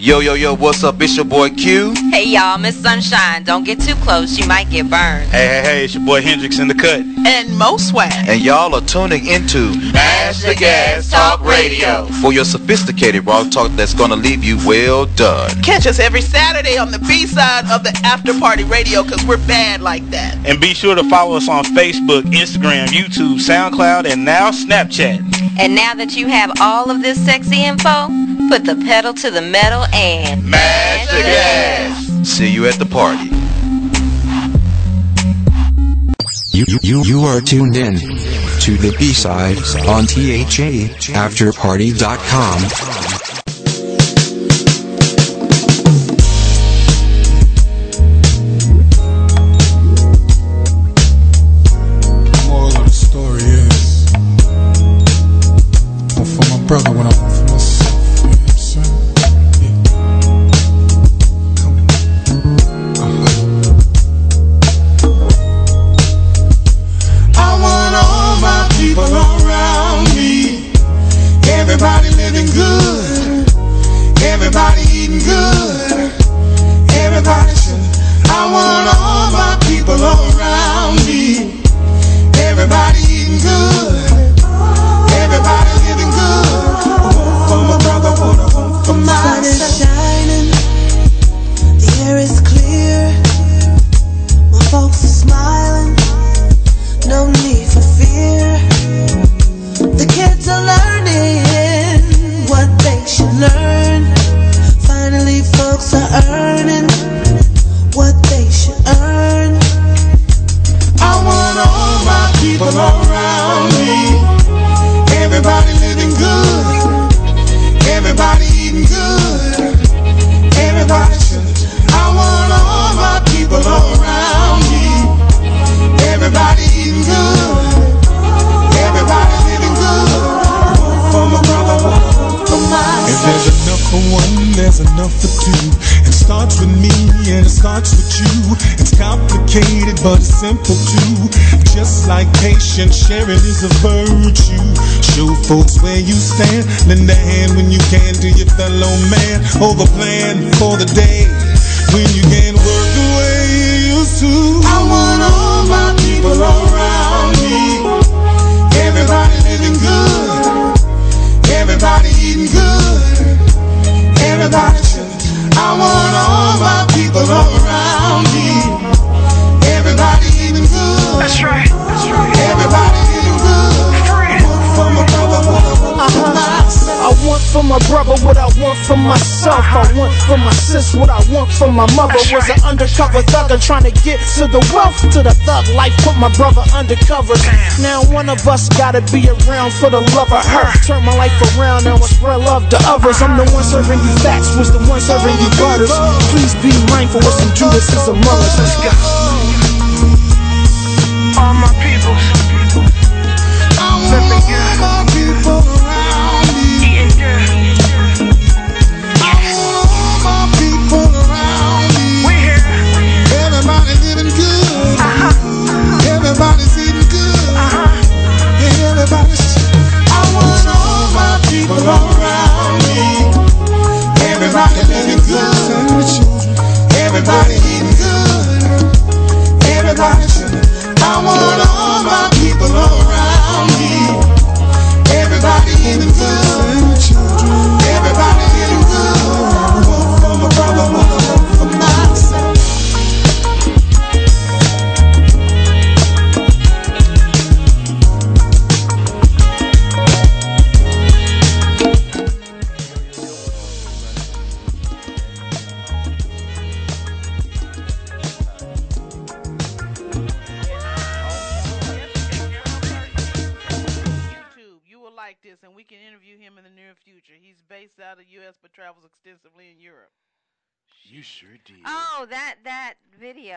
Yo, yo, yo, what's up? It's your boy Q. Hey, y'all, Miss Sunshine. Don't get too close, you might get burned. Hey, hey, hey, it's your boy Hendrix in the cut. And Mo Swag. And y'all are tuning into Mash the Gas Talk Radio. for your sophisticated rock talk that's gonna leave you well done. Catch us every Saturday on the B-side of the After Party Radio because we're bad like that. And be sure to follow us on Facebook, Instagram, YouTube, SoundCloud, and now Snapchat. And now that you have all of this sexy info, put the pedal to the metal and Mash the gas. See you at the party. You, you, you, you are tuned in to the B-side on THA what I want for my mother. Was an undercover thugger trying to get to the wealth, to the thug life. Put my brother undercover. Now one of us gotta be around for the love of her. Turn my life around and will spread love to others. I'm the one serving you facts, was the one serving you butters. Please be mindful with some Judas and mothers.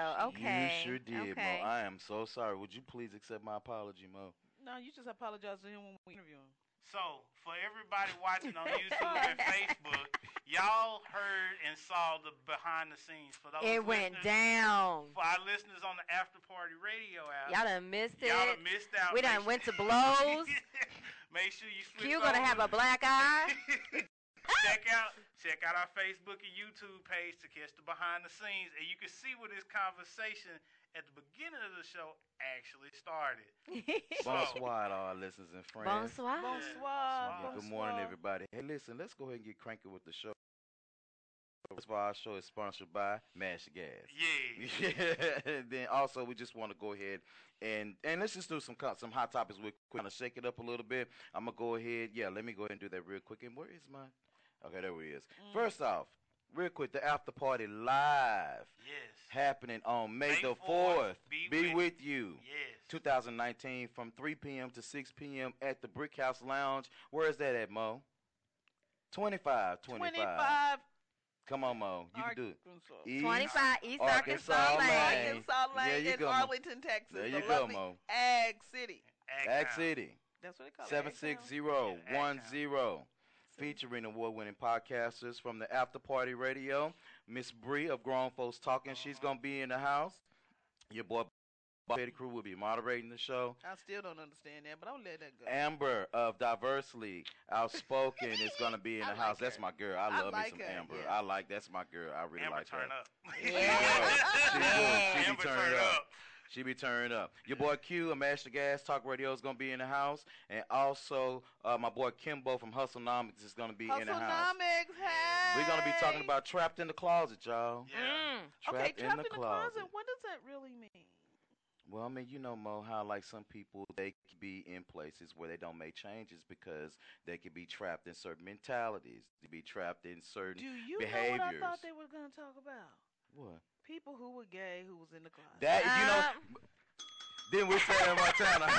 Video. Okay. You sure did, okay. Mo. I am so sorry. Would you please accept my apology, Mo? No, you just apologize to him when we interview him. So, for everybody watching on YouTube and Facebook, y'all heard and saw the behind the scenes. For those It went down. For our listeners on the After Party Radio app, Y'all done missed it. y'all done missed out. We done Make went to blows. Make sure you switch You gonna have a black eye? check out check out our Facebook and YouTube page to catch the behind the scenes, and you can see where this conversation at the beginning of the show actually started. Bonsoir to our listeners and friends. Bonsoir. Bonsoir. Yeah, good morning, everybody. Hey, listen, let's go ahead and get cranky with the show. First of all, our show is sponsored by Mash Gas. Yeah. Yeah. and then also we just want to go ahead and and let's just do some co- some hot topics. We're kind of shake it up a little bit. I'm gonna go ahead. Yeah, let me go ahead and do that real quick. And where is my? Okay, there he is. Mm. First off, real quick, the after party live. Yes. Happening on May, May the 4th. Be, Be with, with, you. Yes. 2019 from 3 p.m. to 6 p.m. at the Brick House Lounge. Where is that at, Mo? 25. 25. 25. Come on, Mo. You can do it. East, 25 East Arkansas, Arkansas Lane. Arkansas Lane yeah, in go, Arlington, Mo. Texas. There you the go, Mo. Ag City. Ag, Ag City. That's what they call it. 76010. Featuring award-winning podcasters from the After Party Radio, Miss Bree of Grown Folks Talking. She's gonna be in the house. Your boy Betty Crew will be moderating the show. I still don't understand that, but I'll let that go. Amber of Diversely Outspoken is gonna be in the like house. That's my girl. I I love like me some her, Amber. yeah. I like that's my girl. I really Amber like turn her. up. Yeah. She be Amber turned turn up. up. She be turning up. Your boy Q, a Mash the Gas Talk Radio is gonna be in the house, and also uh, my boy Kimbo from Hustlenomics is gonna be in the house. Hustlenomics, hey. We're gonna be talking about trapped in the closet, y'all. Yeah. Mm. Okay, Trapped trapped in the closet. What does that really mean? Well, I mean, you know, Mo, how like some people they could be in places where they don't make changes because they could be trapped in certain mentalities. They be trapped in certain Do you know what I thought they were going to talk about? what? People who were gay who was in the closet. That you know. Um, Then we said in Montana.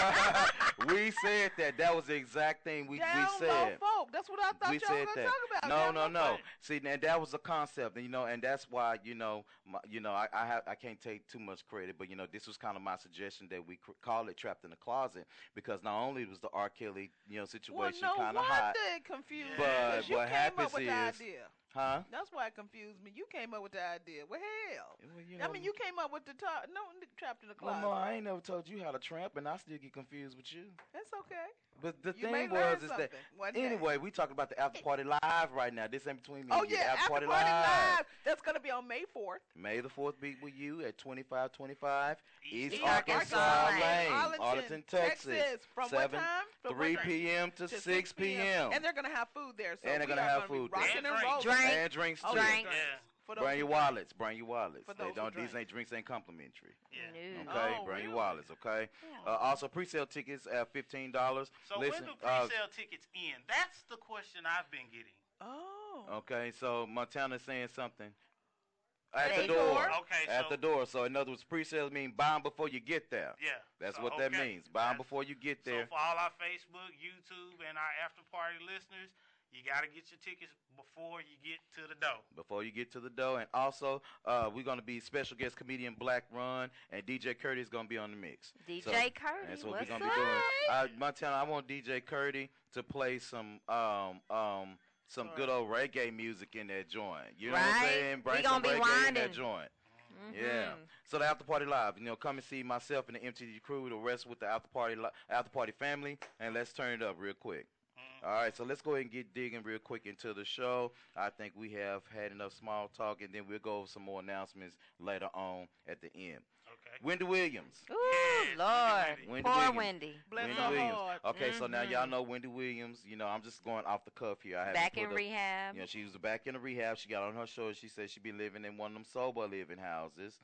we said that. That was the exact thing we, Down we low folk. That's what I thought we y'all said were going to that. talk about. No, Down no, no. folk. See, and that was a concept, and you know, and that's why you know, my, you know, I I, have, I can't take too much credit, but you know, this was kind of my suggestion that we cr- call it "Trapped in the Closet" because not only was the R. Kelly, you know, Well, situation no kind of wonder hot, it confused me. But 'cause you what came happens up with the is- idea. Huh? That's why it confused me. You came up with the idea. Well, hell. Well, you I mean, you came up with the top. No, trapped in the Well, closet. no, I ain't never told you how to tramp, and I still get confused with you. That's okay. But the You thing learn was is that something one day. anyway, we talking about the after party live right now. This ain't between me Oh and yeah, the after party, party live. live. That's gonna be on May fourth. May the fourth be with you at twenty five twenty five East East Arkansas, Arkansas Lane, Lane, Arlington, Arlington, Texas. From Seven, what time? From three p.m. to, To six p.m. And they're gonna have food there. So And they're gonna are have be food there. rocking And and drinks. rolling. Drink. and drinks Oh, too. drinks. Oh, yeah. For those Bring your wallets. Bring your wallets. For They those who don't. These drink. ain't drinks ain't complimentary. Yeah. No. Okay, Oh, bring your wallets. Okay. Uh, also, pre-sale tickets at fifteen dollars. So Listen, when do uh, pre-sale tickets end? That's the question I've been getting. Oh. Okay, so Montana's saying something. At They the door. door. Okay, At so the door. So in other words, pre-sales mean buy 'em before you get there. yeah, That's so, what that means. Buy 'em That's- before you get there. So for all our Facebook, YouTube, and our after party listeners, you got to get your tickets before you get to the door. before you get to the door. And also, uh, we're gonna be special guest comedian Black Run and DJ Curdy is gonna be on the mix. DJ So, Curdy, That's what what's we're gonna be doing. up? Uh, Montana, I want DJ Curdy to play some um um some Alright. good old reggae music in that joint. You know what I'm Right. saying? We Bring gonna some be reggae in winding. that joint. Yeah. Mhm. So the after party live, you know, come and see myself and the MTG crew, the rest with the after party li- after party family, and let's turn it up real quick. All right, so let's go ahead and get digging real quick into the show. I think we have had enough small talk, and then we'll go over some more announcements later on at the end. Okay. Wendy Williams. Ooh, Yes, Lord. Wendy Wendy Poor Williams. Wendy. Bless Wendy her Williams. heart. Okay, so now y'all Mhm. know Wendy Williams. You know, I'm just going off the cuff here. I haven't Back in up- rehab. You know, she was back in the rehab. She got on her show. And she said she'd be living in one of them sober living houses,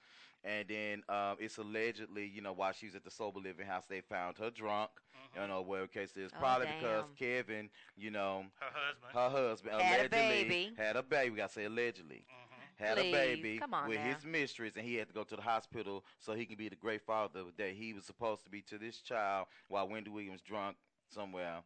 and then um, it's allegedly, you know, while she was at the sober living house, they found her drunk. Mhm. You know, well, case is Oh, probably because. Kevin, you know, Her husband. her husband Had a allegedly baby. had a baby. We gotta say allegedly Mhm. had Please, a baby with now. his mistress, and he had to go to the hospital so he can be the great father that he was supposed to be to this child while Wendy Williams drunk somewhere,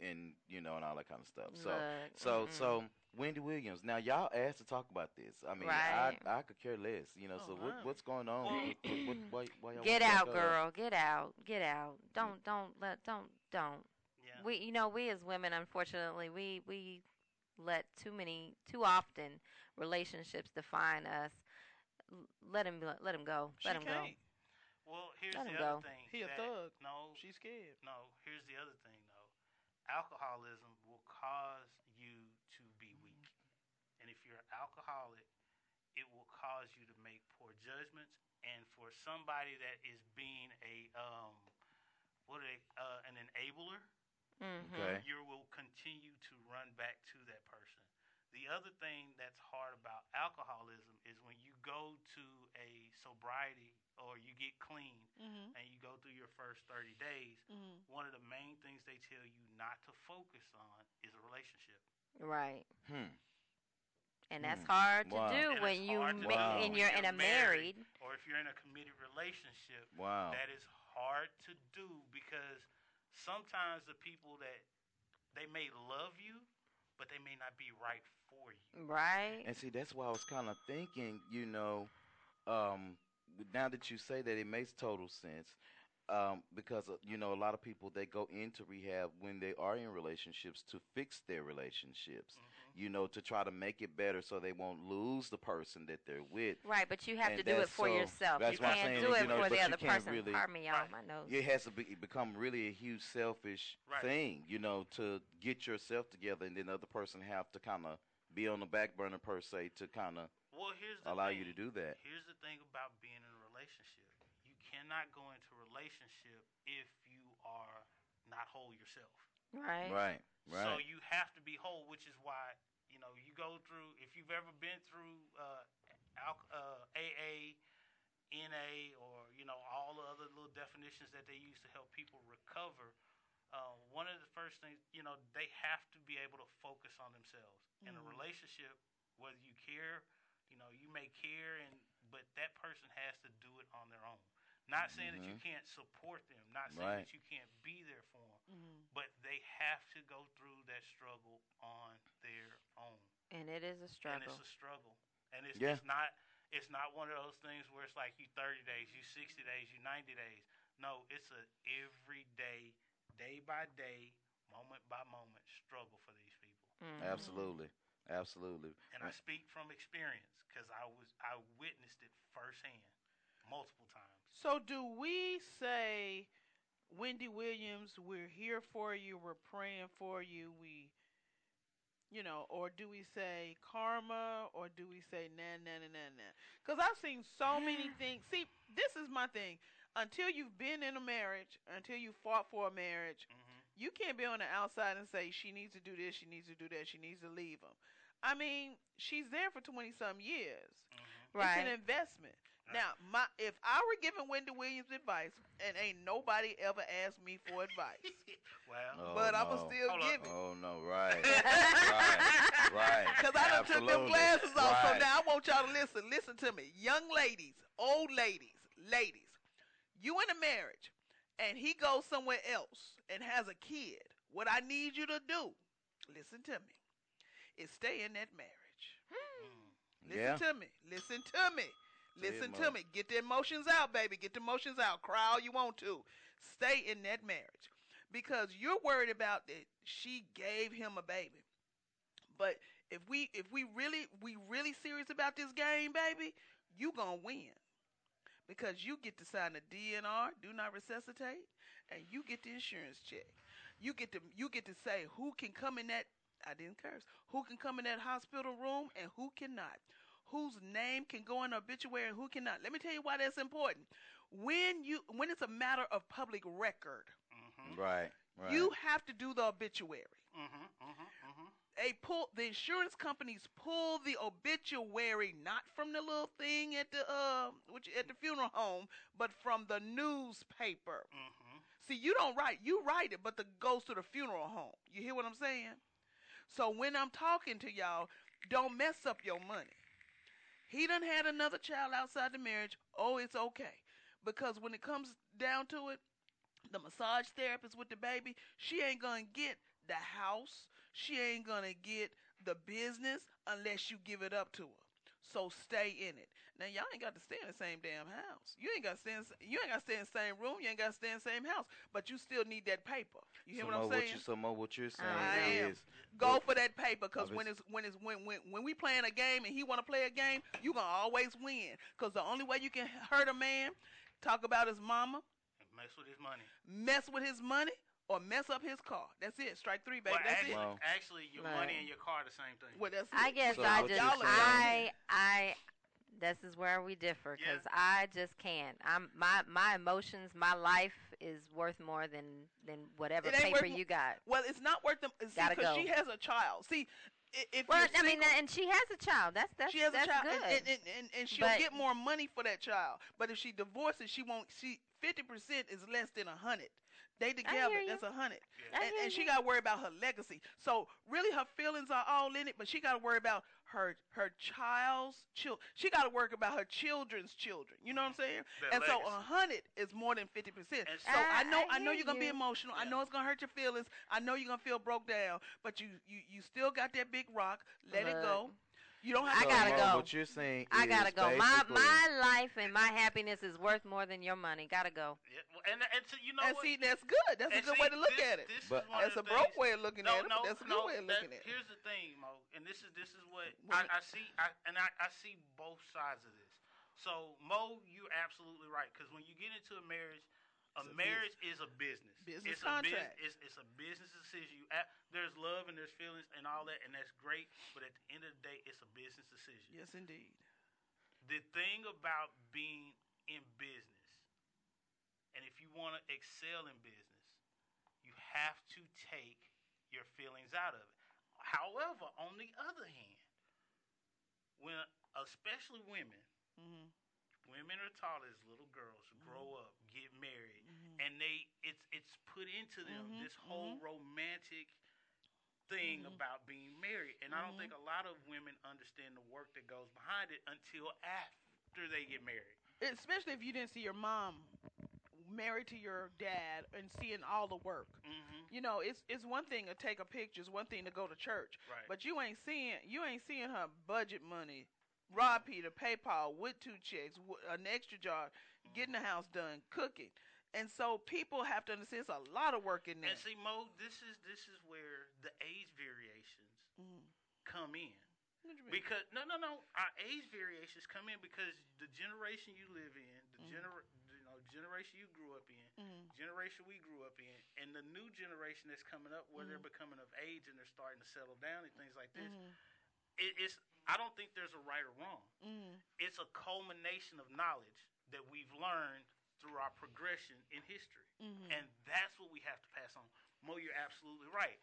and you know, and all that kind of stuff. So, Look, so, mm-mm. so Wendy Williams. Now y'all asked to talk about this. I mean, Right. I I could care less. You know, Oh, so wow. what what's going on? Well- What- what- what- why, why Get out, back up? girl. Get out. Get out. Don't don't let don't don't. Yeah. We you know we as women unfortunately we we let too many too often relationships define us. Let him let him go. She Let him go. can't. Well, here's Let the him other go. thing. He a thug. No, She's scared. no. Here's the other thing, though. Alcoholism will cause you to be you're alcoholic, it will cause you to make poor judgments. And for somebody that is being a um, what are they, uh, an enabler, Mm-hmm. Okay. you will continue to run back to that person. The other thing that's hard about alcoholism is when you go to a sobriety or you get clean Mm-hmm. and you go through your first 30 days, Mm-hmm. one of the main things they tell you not to focus on is a relationship. Right. Hmm. And that's Mm. hard to Wow. do And when you hard to ma- do and when you're you're in a married. married. Or if you're in a committed relationship, Wow. that is hard to do because sometimes the people that they may love you, but they may not be right for you. Right. And see, that's why I was kind of thinking, you know, um, now that you say that, it makes total sense. Um, because uh, you know, a lot of people they go into rehab when they are in relationships to fix their relationships. Mm-hmm. You know, to try to make it better so they won't lose the person that they're with. Right, but you have And to do it for so- yourself. that's you what I'm can't saying, do you it know, for the other person. really- Pardon me, y'all. Right. My nose. It has to be become really a huge selfish Right. thing, you know, to get yourself together, and then the other person have to kind of be on the back burner per se to kind of Well, here's the allow thing. you to do that. Here's the thing about being in a relationship. You cannot go into a relationship if you are not whole yourself. Right. Right, right. So you have to be whole, which is why you know you go through. If you've ever been through uh, al- uh, AA, NA, or you know all the other little definitions that they use to help people recover, uh, one of the first things you know they have to be able to focus on themselves. In a Mhm. relationship, whether you care, you know you may care, and but that person has to do it on their own. Not saying that you Mhm. can't support them. Not saying Right. that you can't be there for them Mm-hmm. but they have to go through that struggle on their own. And it is a struggle. And it's a struggle. And it's, Yeah. it's not it's not one of those things where it's like you 30 days, you 60 days, you 90 days. No, it's a everyday, day by day, moment by moment struggle for these people. Mhm. Absolutely, absolutely. And I speak from experience because I was I witnessed it firsthand multiple times. So do we say, Wendy Williams, we're here for you, we're praying for you, we, you know, or do we say karma, or do we say na na na na na? Because I've seen so many things. See, this is my thing. Until you've been in a marriage, until you fought for a marriage, hmm you can't be on the outside and say she needs to do this, she needs to do that, she needs to leave him. I mean, she's there for twenty some years. hmm It's Right. an investment. Right. Now, my if I were giving Wendy Williams advice, and ain't nobody ever asked me for advice, Well, Oh, but I'ma no. still Hold up. give it. Oh no, right, right, right. Cause I done took them Absolutely. glasses off, so now I want y'all to listen. Listen to me, young ladies, old ladies, ladies. You in a marriage, and he goes somewhere else and has a kid. What I need you to do, listen to me, is stay in that marriage. mm, Listen Yeah. to me. Listen to me. Listen to me. Get the emotions out, baby. Get the emotions out. Cry all you want to. Stay in that marriage. Because you're worried about that she gave him a baby. But if we if we really we really serious about this game, baby, you gonna win. Because you get to sign the DNR, do not resuscitate, and you get the insurance check. You get to you get to say who can come in that I didn't curse. Who can come in that hospital room and who cannot. Whose name can go in an obituary and who cannot. Let me tell you why that's important. When you when it's a matter of public record, hmm Right, right. you have to do the obituary. hmm hmm hmm They pull the insurance companies pull the obituary not from the little thing at the uh which at the funeral home, but from the newspaper. hmm See, you don't write. You write it, but the goes to the funeral home. You hear what I'm saying? So when I'm talking to y'all, don't mess up your money. He done had another child outside the marriage. Oh, it's okay. Because when it comes down to it, the massage therapist with the baby, she ain't gonna get the house. She ain't gonna get the business unless you give it up to her. So stay in it. Now y'all ain't got to stay in the same damn house. You ain't got to stay. In, you ain't got to stay in the same room. You ain't got to stay in the same house. But you still need that paper. You hear so what I'm more saying? you, so more what you're saying I am. Go But- for that paper, cause when was- it's when it's when when when we playing a game and he want to play a game, you gonna always win. Cause the only way you can hurt a man, talk about his mama, Mess with his money. mess with his money, or mess up his car. That's it. Strike three, baby. Well, that's actually, it. Wow. actually, your Right. money and your car the same thing. Well, that's I it. guess So I just you're Y'all are I I this is where we differ Yeah. because I just can't. I'm my my emotions, my life is worth more than than whatever paper worth you got. Well, it's not worth them. See, Gotta because go. she has a child. See, if Well, you're I mean, and she has a child. That's that's she has that's a child, good. and, and, and, and, and she'll But- get more money for that child. But if she divorces, she won't. She fifty percent is less than a hundred. They together, that's a hundred. I And, and she got to worry about her legacy. So really, her feelings are all in it, but she got to worry about her her child's child. She got to worry about her children's children. You know what I'm saying? Mm-hmm. Their and so a hundred is more than fifty percent. So so- I know I I, know you're gonna be you. emotional. I know it's gonna hurt your feelings. I know you're gonna feel broke down. But you you you still got that big rock. Let it go. Look, You don't I have So, to. gotta go. What you're saying I is gotta go. My my life and my happiness is worth more than your money. Gotta go. Yeah, well, and and so, you know And what? see, that's good. That's a good see, way to look this- at it. this But- one That's a the broke way of looking no, at it. no, but that's a good no, way of that- looking at it. Here's the thing, Mo, and this is this is what I, I see. I, and I, I see both sides of this. So, Mo, you're absolutely right. Because when you get into a marriage, a a marriage is a business. Business it's a contract. it's, it's a business decision. You a- there's love and there's feelings and all that, and that's great. But at the end of the day, it's a business decision. Yes, indeed. the thing about being in business, and if you want to excel in business, you have to take your feelings out of it. However, on the other hand, when especially women, hmm women are taught as little girls grow up, get married. And they it's it's put into them Mhm, this whole romantic thing Mhm. about being married and i don't Mhm. think a lot of women understand the work that goes behind it until after they get married Especially if you didn't see your mom married to your dad and seeing all the work. mm-hmm. You know, it's it's one thing to take a picture, it's one thing to go to church, right but you ain't seeing you ain't seeing her budget money, Rob Peter, pay Paul with two checks, an extra job, getting the house done, cooking, and so people have to understand it's a lot of work in there. and see mo this is this is where the age variations Mhm. come in What you mean? because no no no our age variations come in because the generation you live in the Mhm. gener- you know generation you grew up in Mhm. generation we grew up in, and the new generation that's coming up, where they're becoming of age and they're starting to settle down and things like this. Mhm. It, it's I don't think there's a right or wrong. It's a culmination of knowledge that we've learned through our progression in history, Mhm. and that's what we have to pass on. Mo, you're absolutely right.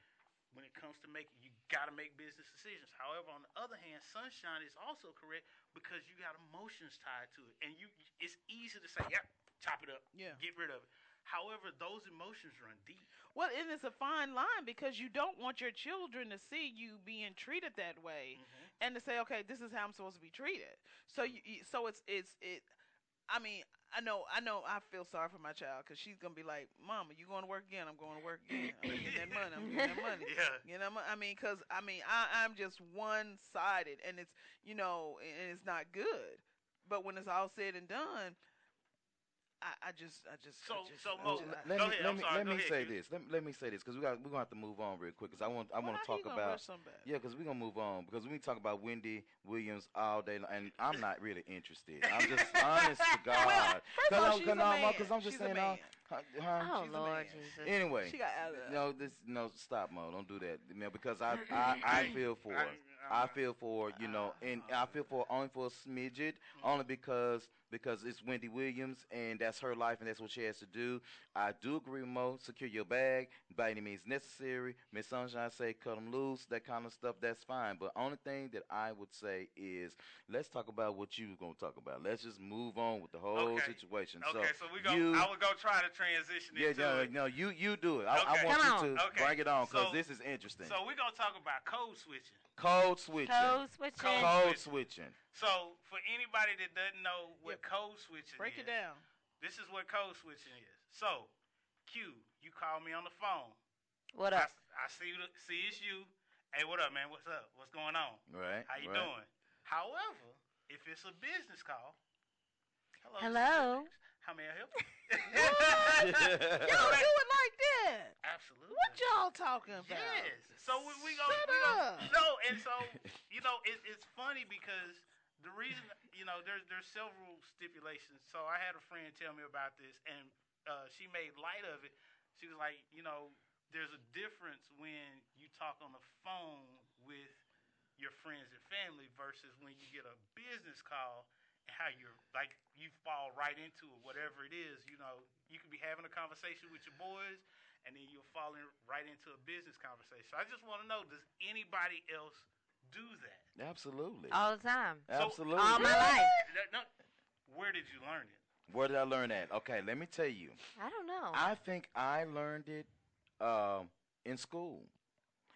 When it comes to making, you got to make business decisions. However, on the other hand, sunshine is also correct because you got emotions tied to it, and you it's easy to say, "Yep, chop it up, Yeah. get rid of it." However, those emotions run deep. Well, and it's a fine line because you don't want your children to see you being treated that way, and to say, okay, this is how I'm supposed to be treated. So you so it's it's it. I mean, I know, I know, I feel sorry for my child because she's gonna be like, "Mama, you going to work again? I'm going to work again. I'm getting that money. I'm getting that money." Yeah. You know, I mean, because I mean, I, I'm just one sided, and it's you know, and it's not good. But when it's all said and done, I, I just, I just, So- I just, so Mo, just- let me let me sorry, let me ahead, say Q. this. Let me, let me say this because we got we're gonna have to move on real quick because I want I want to talk about yeah because we're gonna move on because we talk about Wendy Williams all day long, and I'm not really interested. I'm just honest to God. Well, first of all, I'm, she's a no, man. because I'm just She's a saying, man. uh, huh? Oh she's a Lord. Jesus. Anyway, She got out of no, this no stop, Mo. Don't do that. You know, because I I, I feel for her. I feel for you know, and I feel for only for a smidget, only because because it's Wendy Williams and that's her life and that's what she has to do. I do agree with Mo. Secure your bag by any means necessary. Miss Sunshine say cut them loose, that kind of stuff. That's fine. But only thing that I would say is let's talk about what you was gonna talk about. Let's just move on with the whole Okay. situation. Okay, so, we go. you, I would go try to transition yeah, into no, it. no, you you do it. I, Okay. I want Come you on. to Okay. bring it on because So- this is interesting. So we're gonna talk about code switching. Code switching. Code switching. Code Code switching. Switching. So for anybody that doesn't know what Yep. code switching is, Break is, it down. this is what code switching is. So, Q, you call me on the phone. What I, up? I see you, see it's you. Hey, what up, man? What's up? What's going on? Right. How you right. doing? However, if it's a business call, hello. Hello? How may I help you? Y'all do it like that. Absolutely. What y'all talking about? Yes. So we, we go. Shut we go up. no, and so you know, it, it's funny because the reason you know there's there's several stipulations. So I had a friend tell me about this, and uh, she made light of it. She was like, you know, there's a difference when you talk on the phone with your friends and family versus when you get a business call and how you're like you fall right into it, whatever it is. You know, you could be having a conversation with your boys, and then you're falling right into a business conversation. So I just want to know, does anybody else do that? Absolutely. All the time. So- Absolutely. All my life. No, where did you learn it? Where did I learn that? Okay, let me tell you. I don't know. I think I learned it um, in school,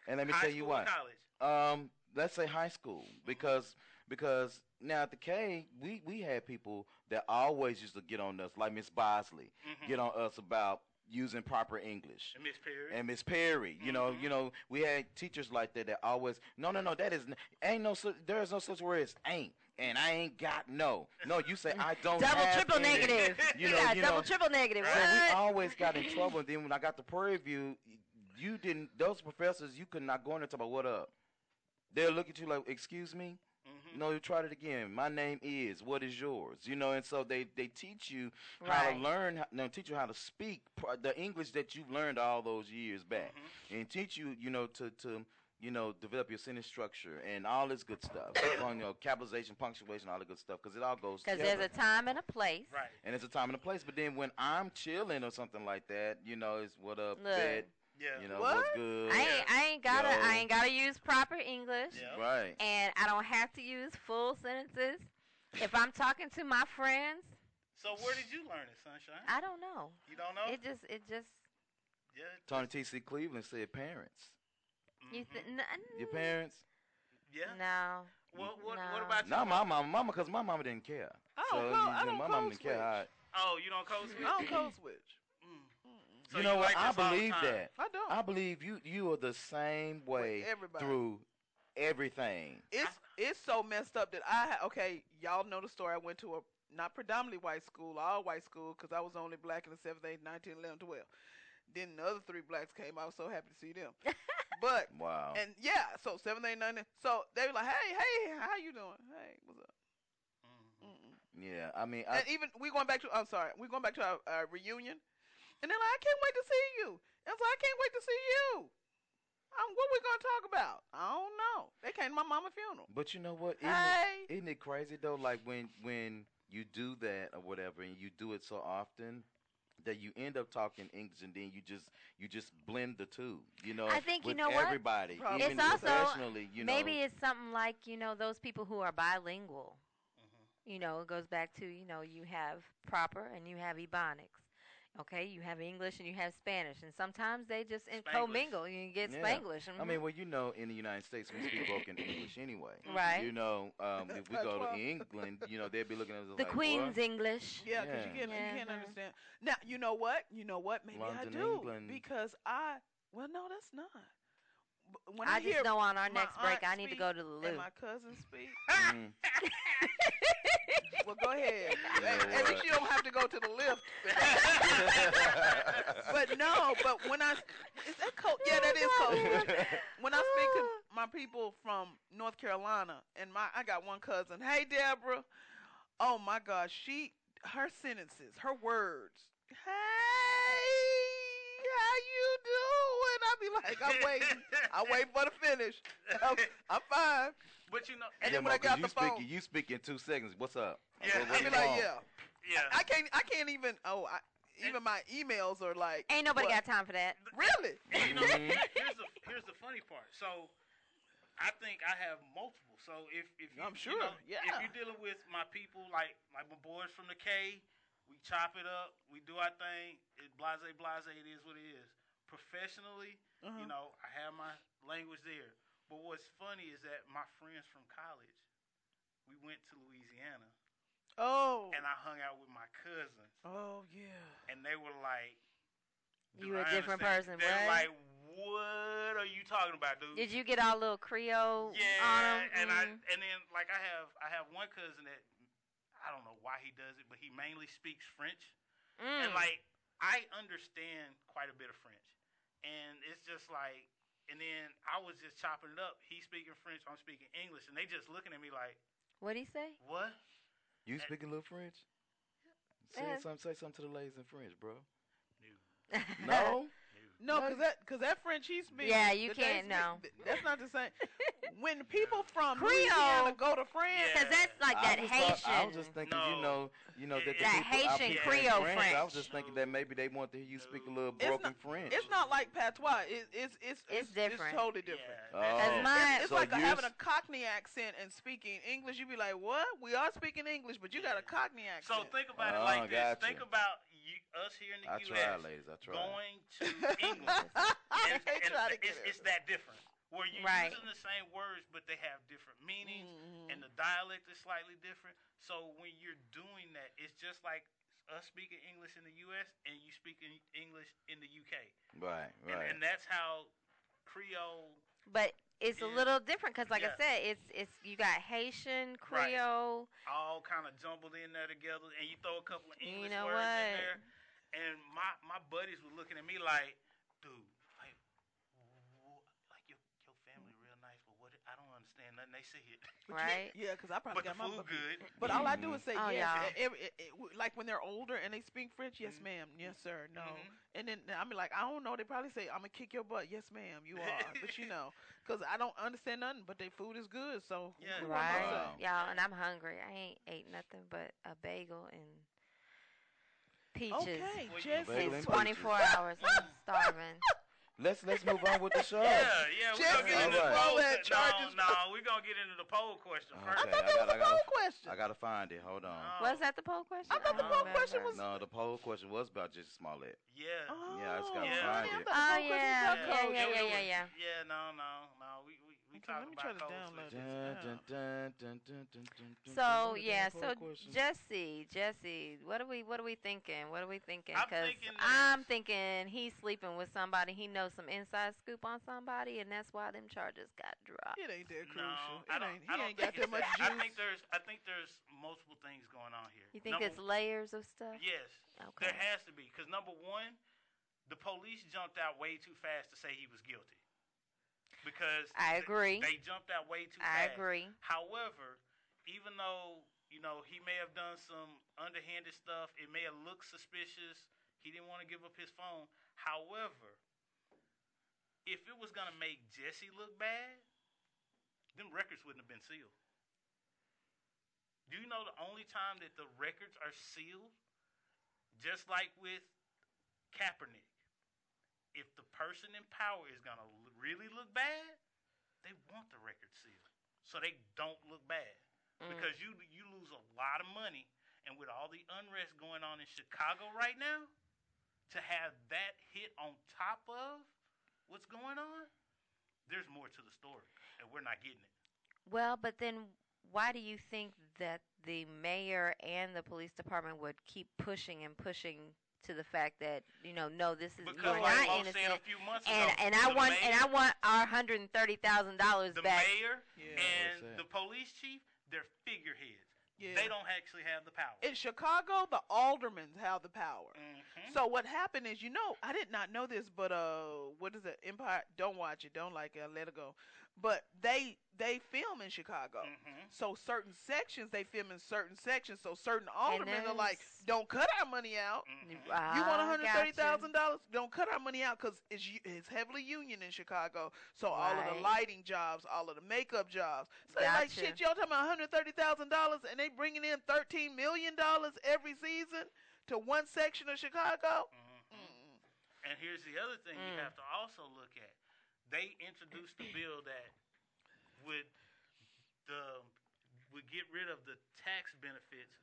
and let me High tell you school what. College. Um, let's say high school because because now at the K we we had people that always used to get on us like Miss Bosley Mhm. get on us about using proper English. And Miss Perry. And Miss Perry, you know, Mhm. you know, we had teachers like that that always, no, no, no, that is, ain't no, there is no such word as ain't, and I ain't got no. No, you say I don't double, have triple any. negative. You You, know, got you double, know, triple negative. so we always got in trouble. And then when I got the Prairie View, you didn't. Those professors, you could not go in there and talk about what up. They'll look at you like, "Excuse me." Mhm. No, you tried it again. My name is. What is yours? You know, and so they they teach you how to learn. how- No, teach you how to speak the English that you've learned all those years back, Mhm. and teach you, you know, to to you know develop your sentence structure and all this good stuff. you know, capitalization, punctuation, all the good stuff, because it all goes Because there's a time and a place. Right. and it's a time and a place. But then when I'm chilling or something like that, you know, it's what up, Look. bet, Yeah. you know, What? what's good, I ain't, I ain't gotta, Yo. I ain't gotta use proper English, Yeah. right? and I don't have to use full sentences. If I'm talking to my friends, So where did you learn it, Sunshine? I don't know. you don't know? It just, it just, yeah. Tony T.C. Cleveland said parents. you Mhm. th- n- Your parents? yeah. No. What what No. what about you? Not my mama, mama, because my mama didn't care. I so don't, I don't my code mama didn't switch. care. How, Oh, you don't code switch. I don't code switch. So you know what? like I this all the believe that. I don't. I believe you. You are the same way everybody. through everything. It's it's so messed up that I okay. Y'all know the story. I went to a not predominantly white school, all white school, because I was only black in the seventh, eighth, 19, 11, 12. Then the other three blacks came. I was so happy to see them. But Wow. and yeah, so seventh, eighth, ninth. So they were like, "Hey, hey, how you doing? Hey, what's up?" Mhm. Mm-mm. yeah. I mean, I, and even we going back to. I'm sorry, we're going back to our, our reunion, and they're like, "I can't wait to see you." And so "I can't wait to see you." Um, what we gonna talk about? I don't know. They came to my mama's funeral. but you know what? Isn't Hey. it, isn't it crazy though? Like when when you do that or whatever, and you do it so often. That you end up talking English and then you just you just blend the two, you know. I think you with know what? everybody, Probably. even It's also- professionally, you know. Maybe it's something like you know those people who are bilingual. Mhm. You know, it goes back to you know you have proper and you have ebonics. Okay, you have English and you have Spanish, and sometimes they just in- Spanglish. commingle. You get Yeah. Spanglish. I mean, well, you know, in the United States, we speak broken English anyway. right? You know, um, if we go to England, you know, they'd be looking at us the like, Queen's what? English. Yeah, because you can't you can't understand. Now you know what? You know what? Maybe I do England. because I. Well, no, that's not. When I, I just know on our next break, I need to go to the and loo. my cousin speak. Mhm. well, go ahead. At, at least you don't have to go to the lift. but no, but when I is that cold? Yeah, that is cold. when I speak to ah. my people from North Carolina, and my I got one cousin. Hey, Deborah. Oh my gosh, she her sentences, her words. Hey, how you doing? I be like, I'm waiting. I wait for the finish. I'm, I'm fine. But you know, And Yeah, then when I got you the speak, phone, you speak in two seconds. What's up? Yeah, What- I what be like, yeah. yeah. I can't. I can't even. Oh, I, even my emails are like. Ain't nobody what? got time for that. Really? you know, Mhm. here's the here's the funny part. So, I think I have multiple. So if if you, I'm you sure, know, yeah. if you're dealing with my people like like my boys from the K, we chop it up, we do our thing. It blase blase. It is what it is. Professionally, Uh-huh. you know, I have my language there. But what's funny is that my friends from college, we went to Louisiana Oh. and I hung out with my cousins, Oh yeah. and they were like. You "Dude, a I different understand." person, They're what? like, "What are you talking about, dude?" Did you get all little Creole yeah, on 'em? and I Mm. and then like I have I have one cousin that I don't know why he does it, but he mainly speaks French, and Mm. like I understand quite a bit of French, and it's just like, and then I was just chopping it up. He's speaking French, I'm speaking English, and they just looking at me like, What'd he say? "What?" You speak a little French? Say Yeah. something. Say something to the ladies in French, bro. No. No. No, cause that cause that French he speaks. Yeah, you can't, speak, no. That's not the same. when people from Creole. Louisiana go to France, Yeah. Because that's like I that was thought- Haitian. I was just thinking, you know, you know that the That people, Haitian people in Creole France, I was just thinking that maybe they want to hear you speak a little It's broken not- French. it's not like patois. It, it's it's It's different. It's totally different. Yeah, Oh. As my- It's, it's So like you having a Cockney accent and speaking English. You'd be like, what? We are speaking English, but you got a Cockney accent. So think about it Oh, like this. Think about you, us here in the I U.S. tried, ladies. I tried. going to England. and, They and try to get it's, it. it's that different. Where you're Right. using the same words, but they have different meanings, Mhm. and the dialect is slightly different. So when you're doing that, it's just like us speaking English in the U.S. and you speaking English in the U.K. Right, And, right. and that's how Creole. But it's a little different because, like I said, it's it's you got Haitian, Creole. all kind of jumbled in there together, and you throw a couple of You English know words in what? there, and my my buddies were looking at me like, wh- like your your family real nice, but what? I don't understand nothing they said. Right. Yeah, because I probably But the got my. food good. But all I do is say Oh, yes. yeah. every- e- e- like when they're older and they speak French, yes, Mhm. ma'am, yes, sir, no. Mhm. And then I mean, like, I don't know. They probably say, "I'm gonna kick your butt." Yes, ma'am, you are. but you know, because I don't understand nothing. But their food is good, so Yeah. what am I Right. Wow. Y'all, and I'm hungry. I ain't ate nothing but a bagel and peaches Okay, Well, you- Jesse. In 24 hours. I'm starving. Let's let's move on with the show. Yeah, yeah, we're gonna get into All the right. poll. All No, no, we're gonna get into the poll question first. I thought that got- was I a gotta- poll question. I gotta find it. Hold on. Was that the poll question? I thought the poll question was- No, the poll question was about Jussie Smollett. Yeah. Oh, Yeah, I just gotta Yeah. find okay, it. Oh, poll yeah, yeah, yeah, yeah, yeah, yeah. Yeah, no, no, no. Okay, let me try to download dun, So dun, dun, yeah, so. Jussie, Jussie, what are we, what are we thinking? What are we thinking? I'm 'Cause thinking I'm thinking he's sleeping with somebody. He knows some inside scoop on somebody, and that's why them charges got dropped. It ain't that No, crucial. I It don't. ain't. He I don't ain't think got that much juice. I think there's. I think there's multiple things going on here. You think Number it's layers of stuff? Yes, Okay. there has to be. Because number one, the police jumped out way too fast to say he was guilty. Because I agree. They jumped out way too fast. I fast. agree. However, even though you know he may have done some underhanded stuff, it may have looked suspicious. He didn't want to give up his phone. However, if it was gonna make Jussie look bad, them records wouldn't have been sealed. Do you know the only time that the records are sealed, just like with Kaepernick, if the person in power is gonna l- really look bad, they want the record sealed so they don't look bad Mm. because you you lose a lot of money, and with all the unrest going on in Chicago right now, to have that hit on top of what's going on, there's more to the story, and we're not getting it. Well, but then why do you think that the mayor and the police department would keep pushing and pushing to the fact that you know, no, this is Because you're like not innocent, said a few months and ago, and I want mayor, and I want our hundred and thirty thousand dollars back. the back. mayor Yeah. and the police chief, they're figureheads. Yeah. They don't actually have the power. In Chicago, the aldermen have the power. Mhm. So what happened is, you know, I did not know this, but uh, what is it? Empire. Don't watch it. Don't like it. Let it go. But they they film in Chicago. Mhm. So certain sections they film in certain sections. So certain aldermen are like, don't cut our money out. Mhm. You Ah, want one hundred thirty thousand gotcha. dollars? Don't cut our money out because it's it's heavily union in Chicago. So all of the lighting jobs, all of the makeup jobs. So they're like shit. Y'all talking about one hundred thirty thousand dollars, and they bringing in thirteen million dollars every season to one section of Chicago. Mhm. Mm-mm. And here's the other thing Mm. you have to also look at. They introduced a bill that would the would get rid of the tax benefits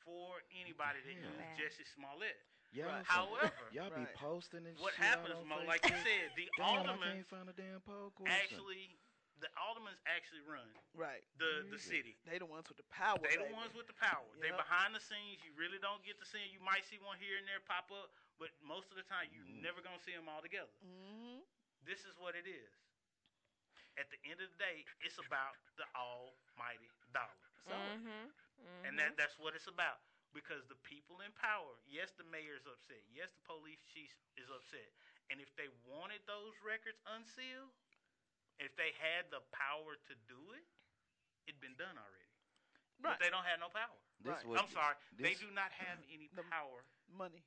for anybody that Yeah. used Jussie Smollett. Y'all right. However, y'all be Right. posting and what shit out happens, Mo, like you said, the Damn, I aldermen can't find a damn poll actually the aldermans actually run Right. the the city. They the ones with the power. They the ones with the power. They Yep. behind the scenes. You really don't get to see 'em. You might see one here and there pop up, but most of the time you Mhm. never gonna see them all together. Mhm. This is what it is. At the end of the day, it's about the almighty dollar, So Mhm. and that that's what it's about. Because the people in power, yes, the mayor's upset, yes, the police chief is upset, and if they wanted those records unsealed, if they had the power to do it, it'd been done already. But they don't have no power. This Right. I'm sorry, they do not have any The- power. Money.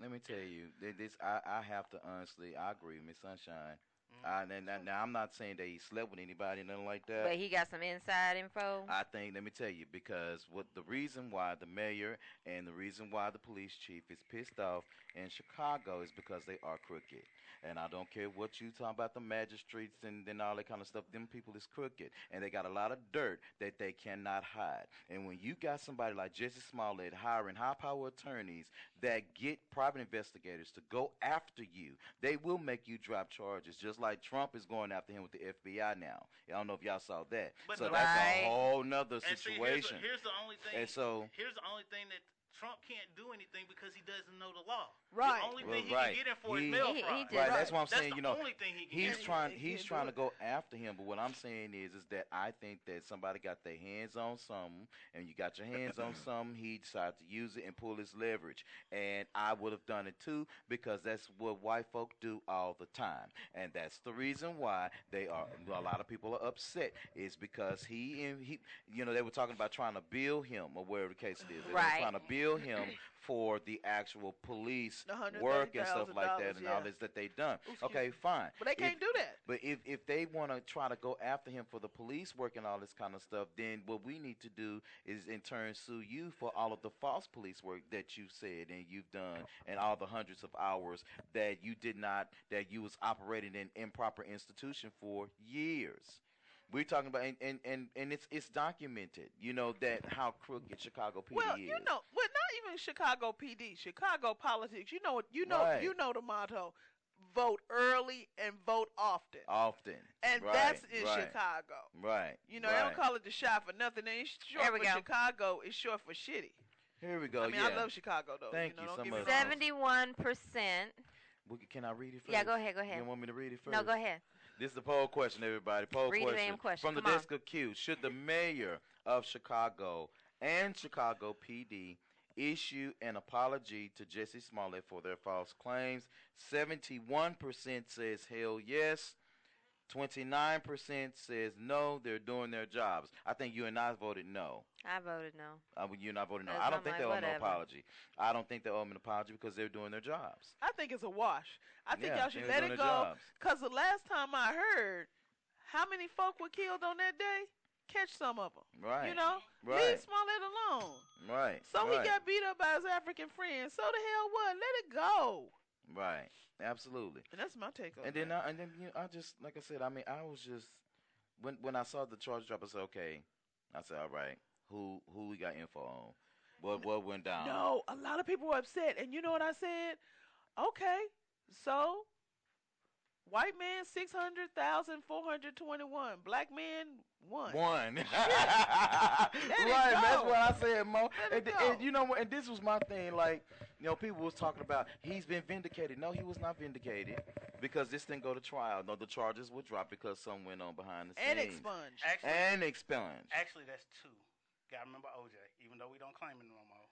Let me tell you, this I, I have to honestly, I agree with Miss Sunshine. Mhm. I, and, and now I'm not saying that he slept with anybody, nothing like that. But he got some inside info. I think let me tell you because what the reason why the mayor and the reason why the police chief is pissed off in Chicago is because they are crooked. And I don't care what you talk about the magistrates and, and all that kind of stuff. Them people is crooked, and they got a lot of dirt that they cannot hide. And when you got somebody like Jussie Smollett hiring high power attorneys that get private investigators to go after you, they will make you drop charges. Just like Trump is going after him with the FBI now. I don't know if y'all saw that. But so no- that's Right. a whole nother And see, here's, situation. the, here's the only thing. And so, here's the only thing that Trump can't do anything because he doesn't know the law. Right. The only Well, thing he right. can get in for He- is mail He- he fraud. did- right, that's what I'm That's saying. the You know, only thing he can he's get. trying He he's trying to go after him but what i'm saying is is that i think that somebody got their hands on something and you got your hands on something he decided to use it and pull his leverage and i would have done it too because that's what white folk do all the time and that's the reason why they are a lot of people are upset is because he and he you know they were talking about trying to bill him or whatever the case it is they were Right. trying to bill him for the actual police work and stuff like that $130,000, and all this that they've done excuse okay me. fine But they can't do that. but if if they want to try to go after him for the police work and all this kind of stuff, then what we need to do is in turn sue you for all of the false police work that you said and you've done, and all the hundreds of hours that you did not that you was operating in improper institution for years. We're talking about and, and, and, and it's it's documented, you know, that how crooked Chicago PD Well, is. you know, well, not even Chicago PD, Chicago politics. You know, what- you know, Right. you know the motto: vote early and vote often. often. and right, that's in right, Chicago. Right. You know, right. they don't call it the shot for nothing. They ain't short There we for go. Chicago. It's short for shitty. Here we go. I mean, yeah. I love Chicago though. Thank you. you so don't get much. Seventy-one percent. Can- Can I read it first? Yeah, go ahead. Go ahead. don't want me to read it first? No, go ahead. This is the poll question, everybody. Poll Read the question. question. From the Come on. desk of Q. Should the mayor of Chicago and Chicago PD issue an apology to Jussie Smollett for their false claims? 71% says hell yes. 29% says no, they're doing their jobs. I think you and I voted no. I voted no. Uh, well, you and I voted no. Because I don't think like, they owe him an apology. I don't think they owe him an apology because they're doing their jobs. I think it's a wash. I think Yeah, y'all should let it go. Cause the last time I heard, how many folk were killed on that day? Catch some of them. Right. You know, Right. leave Smollett alone. Right. So right. he got beat up by his African friends. So the hell what? Let it go. Right. Absolutely. And that's my take on And then, I, and then you know, I just like I said, I mean, I was just when when I saw the charge drop, I said, okay. I said, all right, who who we got info on? What what went down? No, a lot of people were upset. And you know what I said? Okay, so white man 600,421. Black man one. One. it right, that's what I said, Mo. And, and you know what? And this was my thing. Like, you know, people was talking about he's been vindicated. No, he was not vindicated because this didn't go to trial. No, the charges were dropped because something went on behind the scenes. And scenes. expunged. Actually, And expunged. actually, that's two. Gotta remember OJ, even though we don't claim him no more.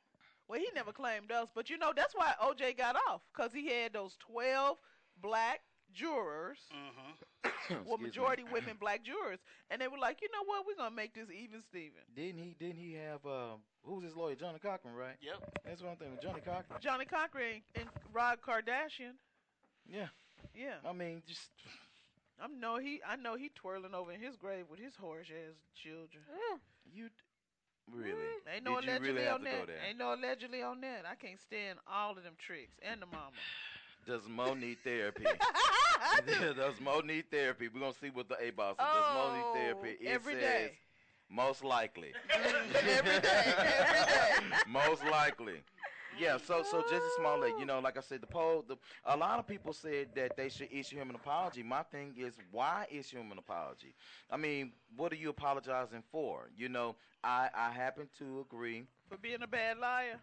Well, he never claimed us, but you know that's why OJ got off because he had those twelve black jurors, Mm-hmm. well, Excuse me. majority women black jurors, and they were like, you know what, we're gonna make this even, Steven. Didn't he? Didn't he have? Uh, who was his lawyer? Johnnie Cochran, right? Yep. That's one thing. Johnnie Cochran. Johnnie Cochran and Rod Kardashian. Yeah. Yeah, I mean, just I know he. I know he twirling over in his grave with his horse ass children. you d- really. Ain't no Did you allegedly really have on to go that. there? Ain't no allegedly on that. I can't stand all of them tricks and the mama. Does Mo need therapy? I do. Does Mo need therapy? We're gonna see what the A boss says. Does Mo need oh, therapy? It Oh, every says day. most likely. every day, every day. most likely. Yeah, so so Jussie Smollett, you know, like I said, the poll, the a lot of people said that they should issue him an apology. My thing is, why issue him an apology? I mean, what are you apologizing for? You know, I I happen to agree. For being a bad liar.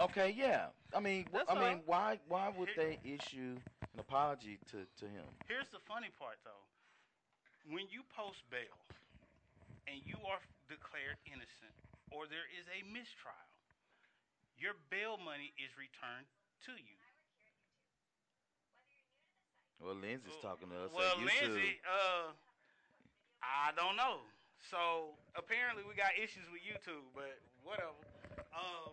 Okay, yeah. I mean, That's I mean, why why would they issue an apology to to him? Here's the funny part, though. When you post bail and you are declared innocent, or there is a mistrial, your bail money is returned to you. Well, Lindsay's talking to us. Well, so Lindsay, uh, I don't know. So apparently we got issues with YouTube, but whatever. Um,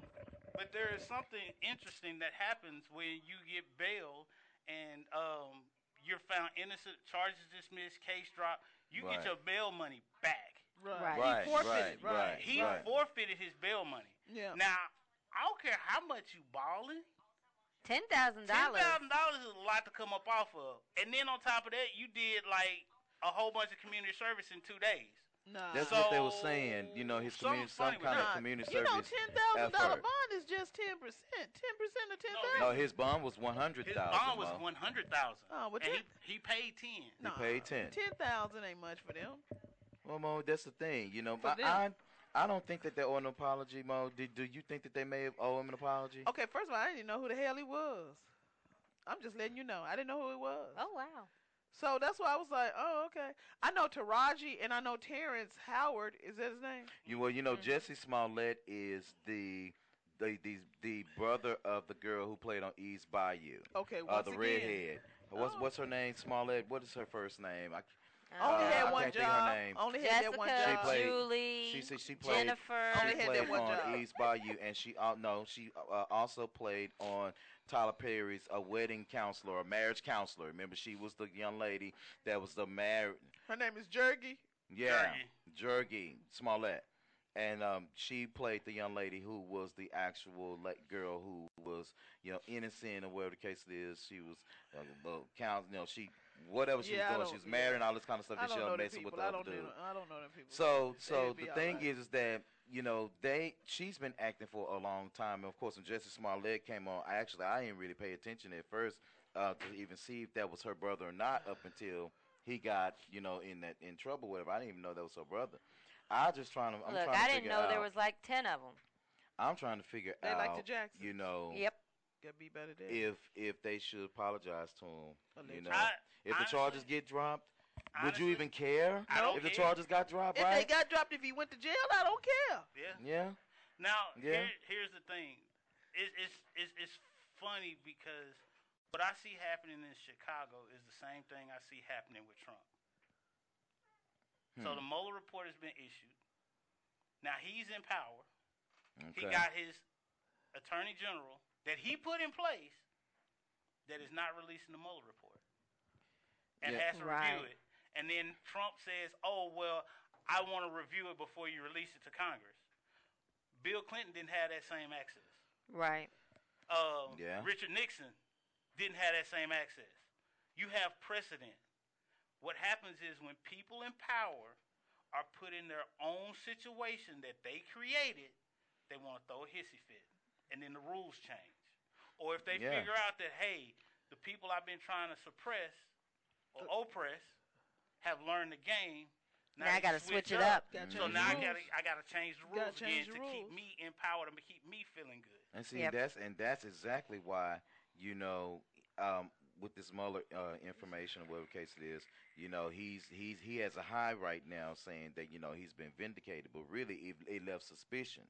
but there is something interesting that happens when you get bail and um, you're found innocent, charges dismissed, case dropped. You Right. get your bail money back. Right. Right. Right, He forfeited. right, right. He right. forfeited his bail money. Yeah. Now, I don't care how much you balling. Ten thousand dollars. Ten thousand dollars is a lot to come up off of. And then on top of that, you did like a whole bunch of community service in two days. Nah. That's what they were saying. You know, his community, some funny with kind of Nah, community you know, ten thousand dollar bond is just ten percent. Ten percent of ten thousand. No, thousand. No, his bond was one hundred thousand. His thousand. bond was one hundred thousand. Oh, but and he, he paid ten. He paid 10. Ten thousand ain't much for them. Well, Mo, that's the thing. You know, For I, them. I I don't think that they owe an apology, Mo. Did, do you think that they may have owe him an apology? Okay, first of all, I didn't even know who the hell he was. I'm just letting you know. I didn't know who he was. Oh wow. So that's why I was like, oh, okay. I know Taraji and I know Terrence Howard. Is that his name? You well, you know, Mhm. Jussie Smollett is the the the the brother of the girl who played on Eve's Bayou. Okay, Uh, the again. redhead. What's Oh. what's her name? Smollett. What is her first name? I, Only Uh, had one can't think her job. name. Only had that one Jessica, She played- Julie, she said she played. Jennifer. Only She had played that one on job. Eve's Bayou, and she uh, no, she uh, also played on Tyler Perry's A Wedding Counselor, a marriage counselor. Remember, she was the young lady that was the married. Her name is Jurnee. Yeah, Jurnee Smollett, and um, she played the young lady who was the actual like girl who was you know innocent or whatever the case is. She was uh, the count, you know, she whatever she Yeah, was doing, she was yeah. married and all this kind of stuff. I That she don't was know them messing people. with the I other don't dude. know. I don't know them people. So, so the thing alright. is, is that you know they she's been acting for a long time. And of course, when Jussie Smollett came on, I actually I didn't really pay attention at first uh, to even see if that was her brother or not. Up until he got you know in that in trouble, whatever. I didn't even know that was her brother. I just trying to. I'm Look, trying I to didn't know out, there was like ten of them. I'm trying to figure They out. like the Jacksons. You know, Yep. Gotta be better than if if they should apologize to him. You know, I, if the charges get dropped, would you even care I don't if the care. charges got dropped? If right? they got dropped, if he went to jail, I don't care. Yeah. yeah. Now, Yeah. here, here's the thing. It's, it's, it's, it's funny because what I see happening in Chicago is the same thing I see happening with Trump. So Hmm. the Mueller report has been issued. Now he's in power. He got his attorney general that he put in place that is not releasing the Mueller report and Yeah. has to review it. And then Trump says, "Oh well, I want to review it before you release it to Congress." Bill Clinton didn't have that same access. Right. Um, Yeah. Richard Nixon didn't have that same access. You have precedent. What happens is when people in power are put in their own situation that they created, they want to throw a hissy fit, and then the rules change. Or if they Yeah. figure out that hey, the people I've been trying to suppress or oppress have learned the game. Now I gotta switch switch it up. Gotta So change now I gotta. I gotta change the rules change again the to keep me empowered and to keep me feeling good. And see, Yep. that's and that's exactly why you know, um, with this Mueller uh, information, or whatever case it is, you know, he's he's he has a high right now saying that you know he's been vindicated, but really it, it left suspicion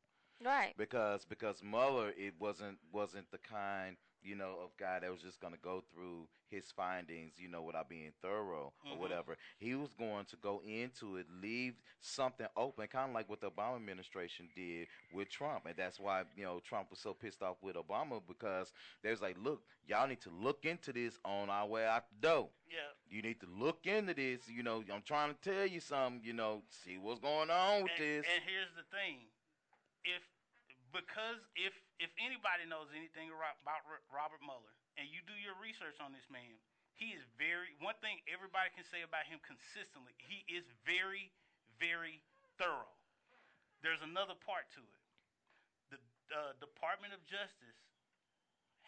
Right. because because Mueller it wasn't wasn't the kind you know of guy that was just going to go through his findings you know without being thorough or Mhm. whatever. He was going to go into it leave something open kind of like what the obama administration did with trump. And that's why you know trump was so pissed off with obama because they was like look y'all need to look into this on our way out the door. Yeah. you need to look into this you know i'm trying to tell you something you know see what's going on with and, this. and here's the thing, if because if if anybody knows anything about Robert Mueller and you do your research on this man, he is very. One thing everybody can say about him consistently, he is very, very thorough. There's another part to it. The uh, Department of Justice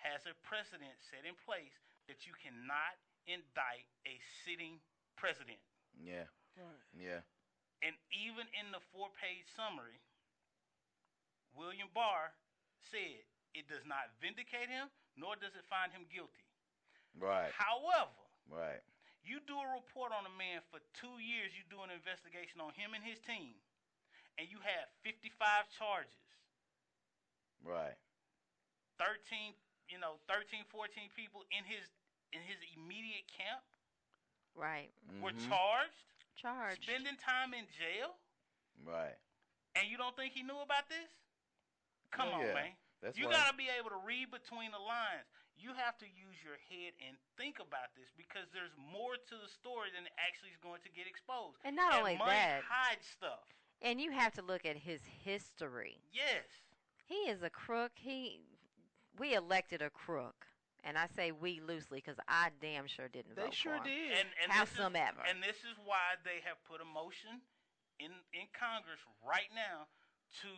has a precedent set in place that you cannot indict a sitting president. yeah Right. yeah And even in the four page summary, William Barr said it does not vindicate him, nor does it find him guilty. right However, right you do a report on a man for two years, you do an investigation on him and his team, and you have 55 charges, right 13, you know, 13, 14 people in his in his immediate camp Right. were Mhm. charged, Charged. spending time in jail, Right. and you don't think he knew about this? Come Oh, on, yeah. man. That's you got to be able to read between the lines. You have to use your head and think about this because there's more to the story than actually is going to get exposed. And not only money that- hide stuff. And you have to look at his history. Yes. He is a crook. He, we elected a crook, and I say we loosely because I damn sure didn't They vote sure for him. did. And, and this is, Howsomever. and this is why they have put a motion in in Congress right now to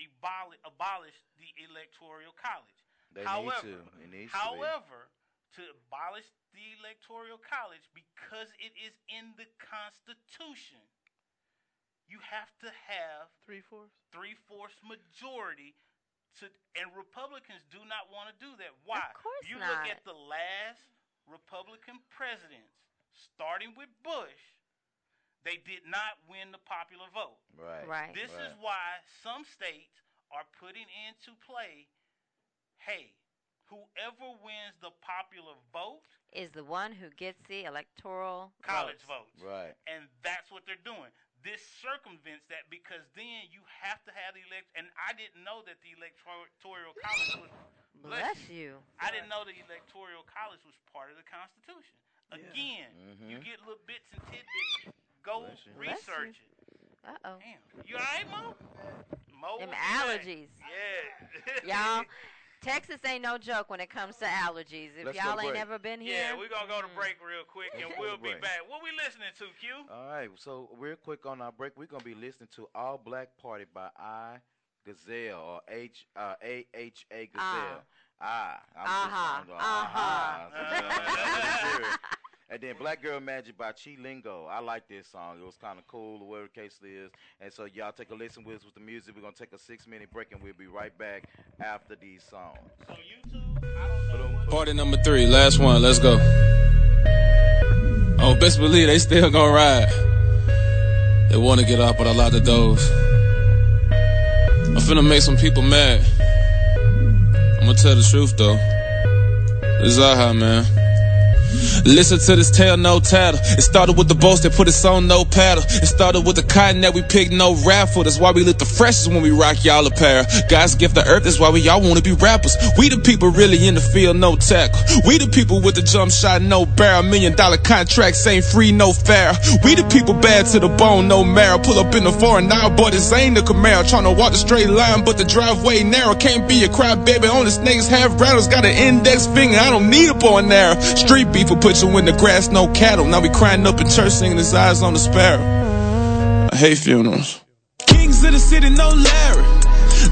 abolish abolish the electoral college. They however, need to. It needs however, to abolish the electoral college because it is in the Constitution, you have to have Three fourths. three fourths majority to and Republicans do not want to do that. Why? Of course you look at the last Republican presidents, starting with Bush, they did not win the popular vote. Right. Right. This is why some states are putting into play, hey, whoever wins the popular vote, Is the one who gets the electoral college votes. votes. Right. And that's what they're doing. This circumvents that because then you have to have the elect. And I didn't know that the electoral college was. Bless you. I didn't know the electoral college was part of the Constitution. Again, you Mhm. get little bits and tidbits. Go Bless you. Bless you. research it. Uh oh. Damn, you all right, Mo? Mo, Them will back. allergies. Yeah, Y'all, Texas ain't no joke when it comes to allergies. If Let's y'all ain't break. never been here, Yeah, we're gonna go to mm, break real quick, and Let's we'll to be break. back. What we listening to, Q? All right. So real quick on our break, we're gonna be listening to "All Black Party" by I Gazelle or H uh, A H A Gazelle. Ah. I'm just- Uh-huh, I'm doing, uh-huh. So, yeah, that's the spirit. And then Black Girl Magic by Chi Lingo. I like this song. It was kind of cool, or whatever the case is. And so y'all take a listen with us with the music. We're gonna take a six minute break and we'll be right back after these songs. So YouTube, I don't know what. Party number three, last one, let's go. Oh, best believe they still gonna ride. They wanna get off, but I lock the those. I'm finna make some people mad. I'm gonna tell the truth though. This is Aha, man. Listen to this tale, no tattle. It started with the boats that put us on no paddle. It started with the cotton that we picked, no raffle. That's why we look the freshest when we rock y'all apparel. God's gift to earth, that's why we all wanna be rappers. We the people really in the field, no tackle. We the people with the jump shot, no barrel. Million dollar contracts ain't free, no fair. We the people bad to the bone, no marrow. Pull up in the foreign now, boy, this ain't the Camaro. Tryna walk the straight line, but the driveway narrow. Can't be a cry, baby. Only snakes have rattles. Got an index finger, I don't need a bow and arrow. Street beef will put you in the grass, no cattle. Now we crying up in church, singing his eyes on the sparrow. I hate funerals. Kings of the city, no Larry.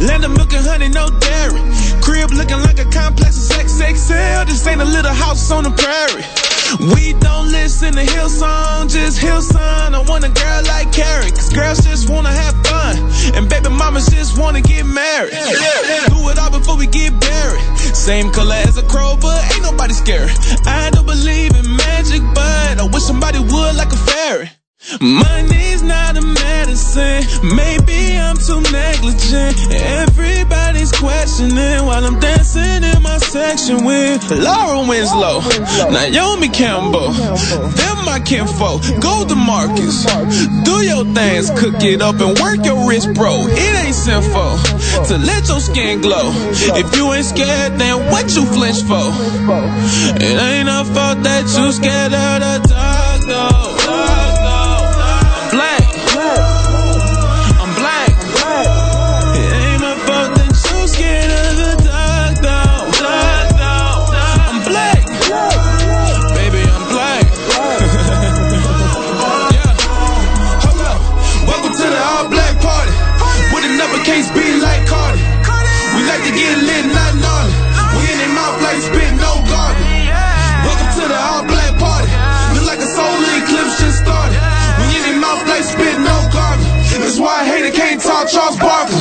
Land of milk and honey, no dairy. Crib looking like a complex of XXL. This ain't a little house on the prairie. We don't listen to Hillsong, just Hillsong. I want a girl like Carrie, cause girls just wanna have fun. And baby mamas just wanna get married. Do it all before we get buried. Same color as a crow, but ain't nobody scared. I don't believe in magic, but I wish somebody would like a fairy. Money's not a medicine. Maybe I'm too negligent. Everybody's questioning while I'm dancing in my section with Laura Winslow, Naomi Campbell. Them my kinfolk. Go to Marcus. Do your things, cook it up and work your wrist, bro. It ain't sinful to let your skin glow. If you ain't scared, then what you flinch for? It ain't a fault that you scared of the dark, though. Charles Barkley.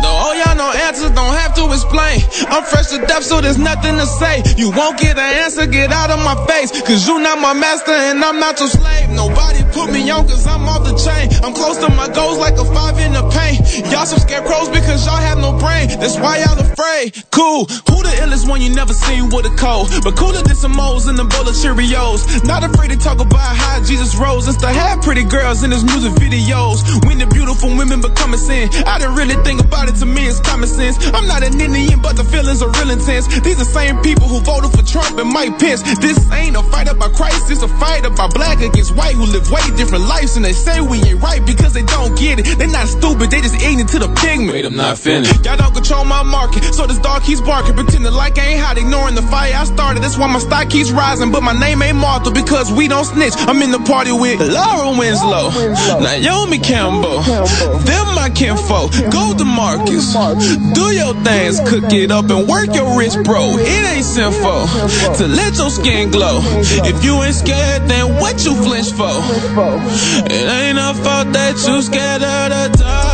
No, oh y'all no answers, don't have to explain. I'm fresh to death, so there's nothing to say. You won't get an answer, get out of my face. Cause you not my master and I'm not your slave. Nobody put me on cause I'm off the chain. I'm close to my goals like a five in the paint. Y'all some scarecrows because y'all have no brain. That's why y'all afraid. Cool. Who the illest one you never seen with a cold? But cooler than some moles in the bowl of Cheerios. Not afraid to talk about how Jesus rose. It's to have pretty girls in his music videos. When the beautiful women become a sin. I didn't really think about about it to me it's common sense. I'm not an Indian, but the feelings are real intense. These are same people who voted for Trump and Mike Pence. This ain't a fight about Christ, it's a fight about black against white who live way different lives and they say we ain't right because they don't get it. They're not stupid, they just ignorant to the pigment. Wait, I'm not finished. Y'all don't control my market, so this dog keeps barking, pretending like I ain't hot, ignoring the fire I started. That's why my stock keeps rising, but my name ain't Martha because we don't snitch. I'm in the party with Laura Winslow, Naomi Campbell, them my kinfolk. Go to Marcus, do your things, cook it up and work your wrist, bro. It ain't sinful to let your skin glow. If you ain't scared, then what you flinch for? It ain't our fault that you scared of the dark,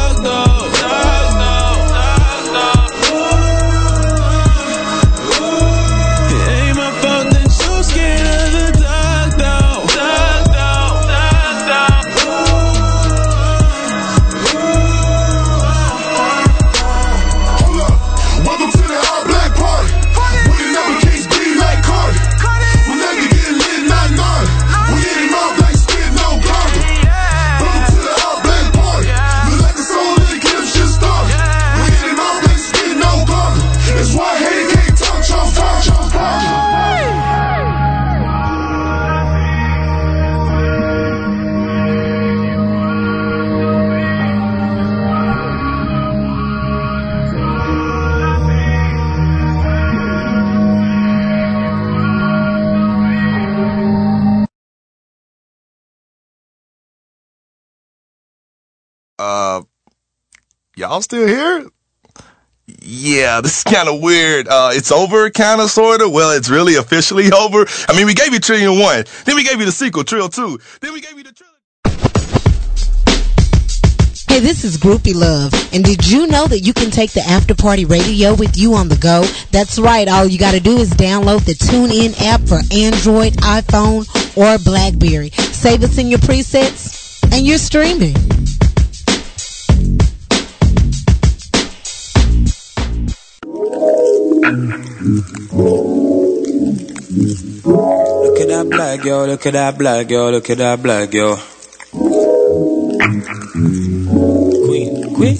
y'all still here? Yeah, this is kind of weird. Uh, it's over, kind of, sort of. Well, it's really officially over. I mean, we gave you Trillion 1. Then we gave you the sequel, Trill 2. Then we gave you the Trill. Hey, this is Groupie Love. And did you know that you can take the After Party Radio with you on the go? That's right. All you got to do is download the TuneIn app for Android, iPhone, or Blackberry. Save us in your presets, and you're streaming. Look at that black girl, look at that black girl, look at that black girl. Queen, queen,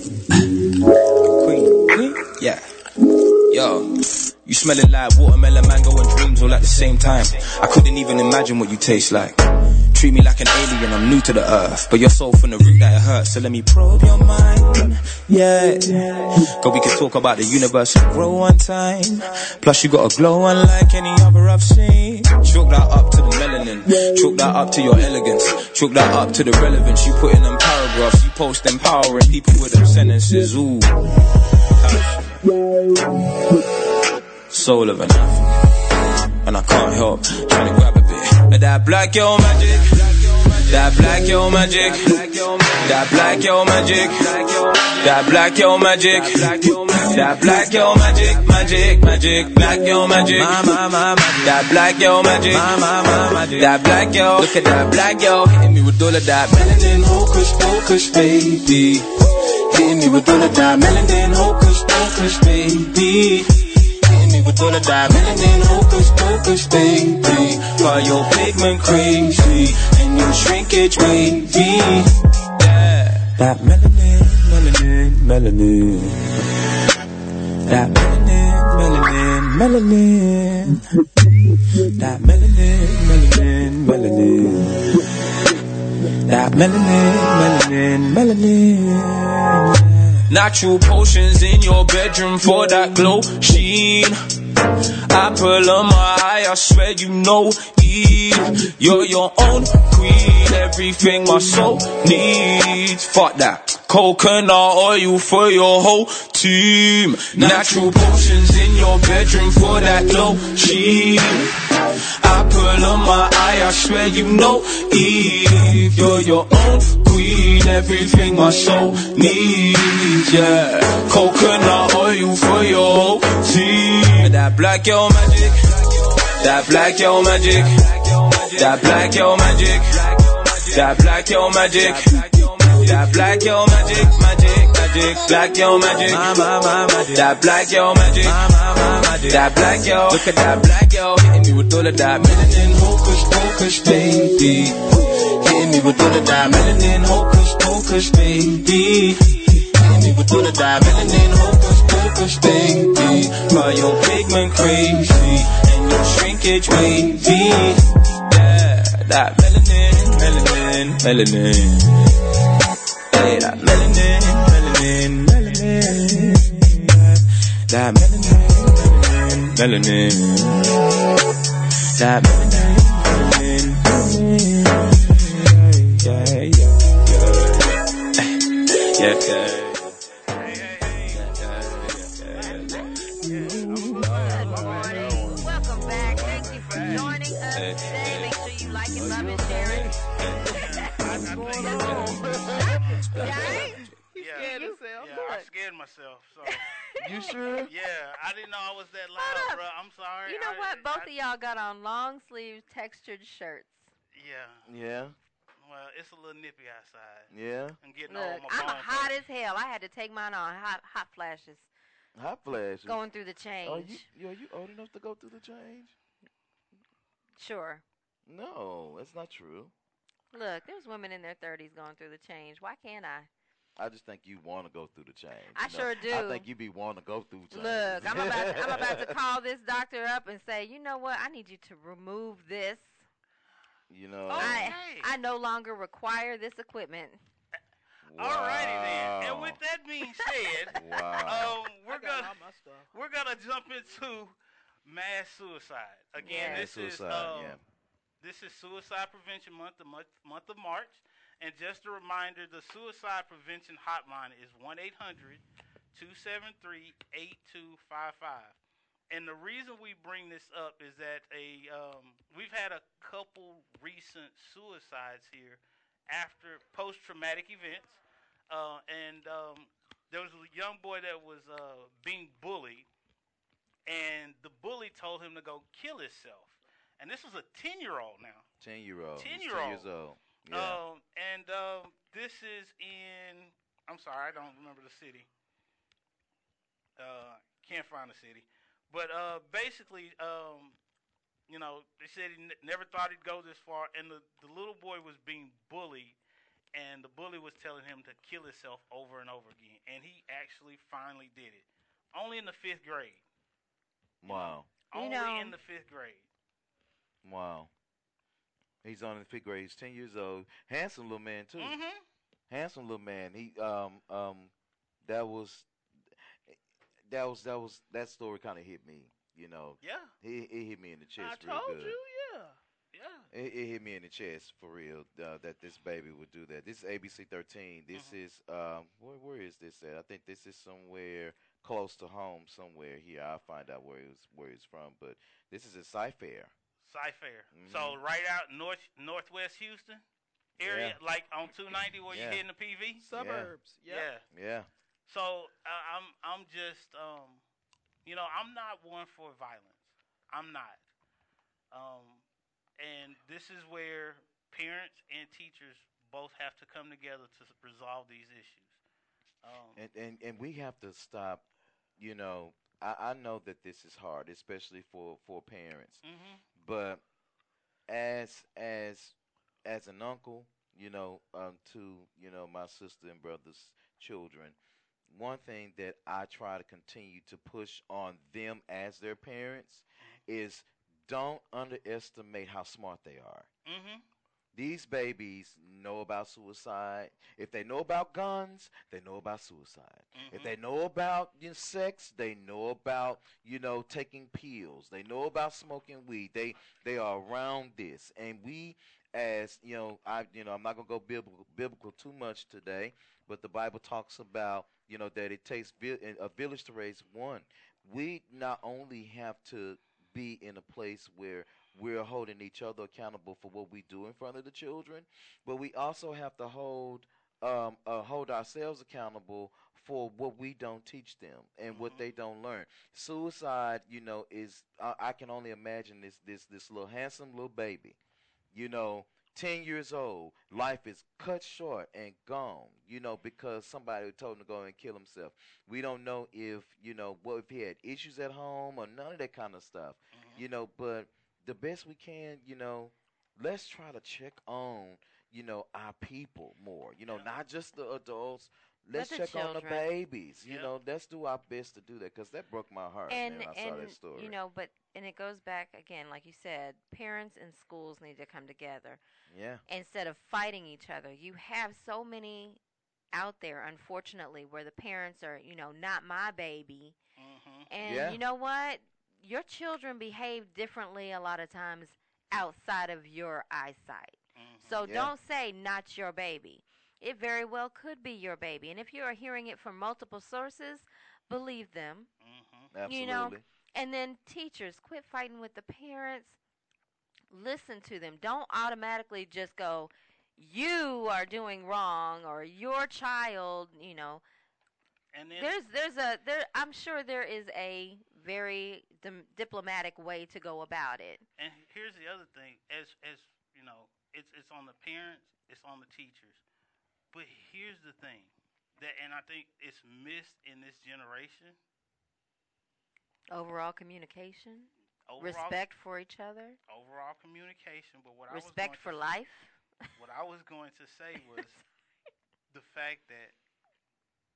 queen, queen, yeah. Yo, you smelling like watermelon, mango, and dreams all at the same time. I couldn't even imagine what you taste like. Treat me like an alien, I'm new to the earth. But you're so from the root that it hurts, so let me probe your mind. Yeah. Go, we can talk about the universe and grow one time. Plus, you got a glow unlike any other I've seen. Chalk that up to the melanin. Chalk that up to your elegance. Chalk that up to the relevance. You put in them paragraphs. You post empowering people with them sentences. Ooh. Soul of an African. And I can't help trying to grab That black yo magic. That black yo magic. That black yo magic. That black yo magic. That black yo magic. Magic, magic. Black yo magic. That black yo magic. That black yo. Look at that black yo. Hitting me with all of that melanin. Hocus pocus, baby. Hitting me with all of that melanin. Hocus pocus, baby. Hitting me with all of that melanin. Hocus pocus, baby. Got your pigment crazy and your shrinkage wavy. That melanin, melanin, melanin. That melanin, melanin, melanin. That melanin, melanin, melanin. That melanin, melanin, melanin. Natural potions in your bedroom for that glow sheen. Apple on my eye, I swear you know Eve. You're your own queen, everything my soul needs. Fuck that. Coconut oil for your whole team. Natural potions in your bedroom for that glow I Apple on my eye, I swear you know Eve. You're your own queen, everything my soul needs. Yeah, coconut oil for your whole team. That black yo magic, that black yo magic, that black yo magic, that black yo magic, that black yo magic, magic, magic, black yo magic, that black yo magic, that black yo. Look at that black yo, hitting me with all of that melanin, hocus pocus, baby. Hitting me with all of that melanin, hocus pocus, baby. Hitting me Gonna die melanin, hocus pocus, baby. Why your pigment crazy and your shrinkage wavy? Yeah, that melanin, melanin, melanin. Hey, that melanin, melanin, melanin. That melanin, melanin, melanin. That melanin, melanin, melanin. Yeah, yeah, yeah. Yeah, yeah. Yeah, scared himself. yeah, I scared myself. So You sure? yeah, I didn't know I was that Hold loud, up. bro. I'm sorry. You know I- what? Both I- of y'all got on long sleeve textured shirts. Yeah. Yeah. Well, it's a little nippy outside. Yeah. I'm getting all Look, my I'm hot up. as hell. I had to take mine on hot hot flashes Hot flashes. going through the Are change. you, yo, you old enough to go through the change? Sure. No, that's not true. Look, there's women in their 30s going through the change. Why can't I? I just think you want to go through the change. I you know? sure do. I think you be wanting to go through change. Look, I'm about to, I'm about to call this doctor up and say, you know what? I need you to remove this. You know. I I no longer require this equipment. Wow. All righty then. And with that being said, Wow. um, we're gonna all my stuff. we're gonna jump into mass suicide again. Yeah. This is Suicide, um, yeah. this is Suicide Prevention Month, the month month of March. And just a reminder, the suicide prevention hotline is 1-800-273-8255. And the reason we bring this up is that a um, we've had a couple recent suicides here after post-traumatic events, uh, and um, there was a young boy that was uh, being bullied, and the bully told him to go kill himself. And this was a ten-year-old now. Ten year old. 10 He's year old. Years old. Yeah. Um, and um, this is in. I'm sorry, I don't remember the city. Uh, can't find the city, but uh, basically, um, you know, they said he n- never thought he'd go this far, and the the little boy was being bullied, and the bully was telling him to kill himself over and over again, and he actually finally did it, only in the fifth grade. wow. You Only know- in the fifth grade. Wow. He's on in fifth grade. He's ten years old. Handsome little man too. Mm-hmm. Handsome little man. He um um that was that was that was that story kind of hit me. You know. Yeah. It, it hit me in the I chest real told good. you, yeah. Yeah. It, it hit me in the chest for real uh, that this baby would do that. This is ABC 13. This Mhm. is um where where is this at? I think this is somewhere close to home somewhere here. I'll find out where it's where it's from, but this is a Cy-Fair. Cy-Fair. Mhm. So right out north northwest Houston area, Yeah. like on 290 where Yeah. you're hitting the PV. Suburbs. Yep. Yeah. Yeah. So uh, I'm I'm just um, you know I'm not one for violence. I'm not. Um, and this is where parents and teachers both have to come together to resolve these issues. Um, And and and we have to stop. You know, I, I know that this is hard, especially for for parents. mhm. But as as as an uncle, you know, um, to you know my sister and brother's children, one thing that I try to continue to push on them as their parents is don't underestimate how smart they are. Mhm. These babies know about suicide. If they know about guns, they know about suicide. If Mhm. they know about you know, sex, they know about you know taking pills. They know about smoking weed. They they are around this, and we as you know, I you know I'm not gonna go biblical biblical too much today, but the Bible talks about you know that it takes vi- a village to raise one. We not only have to be in a place where we're holding each other accountable for what we do in front of the children, but we also have to hold um, uh, hold ourselves accountable for what we don't teach them and what they don't learn. Suicide, you know, is I I can only imagine this this this little handsome little baby, you know, ten years old, life is cut short and gone, you know, because somebody told him to go and kill himself. We don't know if you know what if he had issues at home or none of that kind of stuff, you know. But the best we can, you know, let's try to check on, you know, our people more. You know, not just the adults. let's the check on the babies. You Yep. know, let's do our best to do that because that broke my heart and man, when I and saw that story. you know, but and it goes back again, like you said, parents and schools need to come together yeah, instead of fighting each other. You have so many out there, unfortunately, where the parents are, you know, not my baby, Mm-hmm. and Yeah. you know what? Your children behave differently a lot of times outside of your eyesight. Mm-hmm. So Yeah. don't say not your baby. It very well could be your baby. And if you are hearing it from multiple sources, believe them. absolutely. You know, and then teachers, quit fighting with the parents. Listen to them. Don't automatically just go, you are doing wrong or your child, you know. And then There's there's a there I'm sure there is a very dim- diplomatic way to go about it. And here's the other thing: as as you know, it's it's on the parents, it's on the teachers. But here's the thing that, and I think it's missed in this generation. Overall communication, Overall, respect for each other, overall communication. But what respect I was for life. What I was going to say was the fact that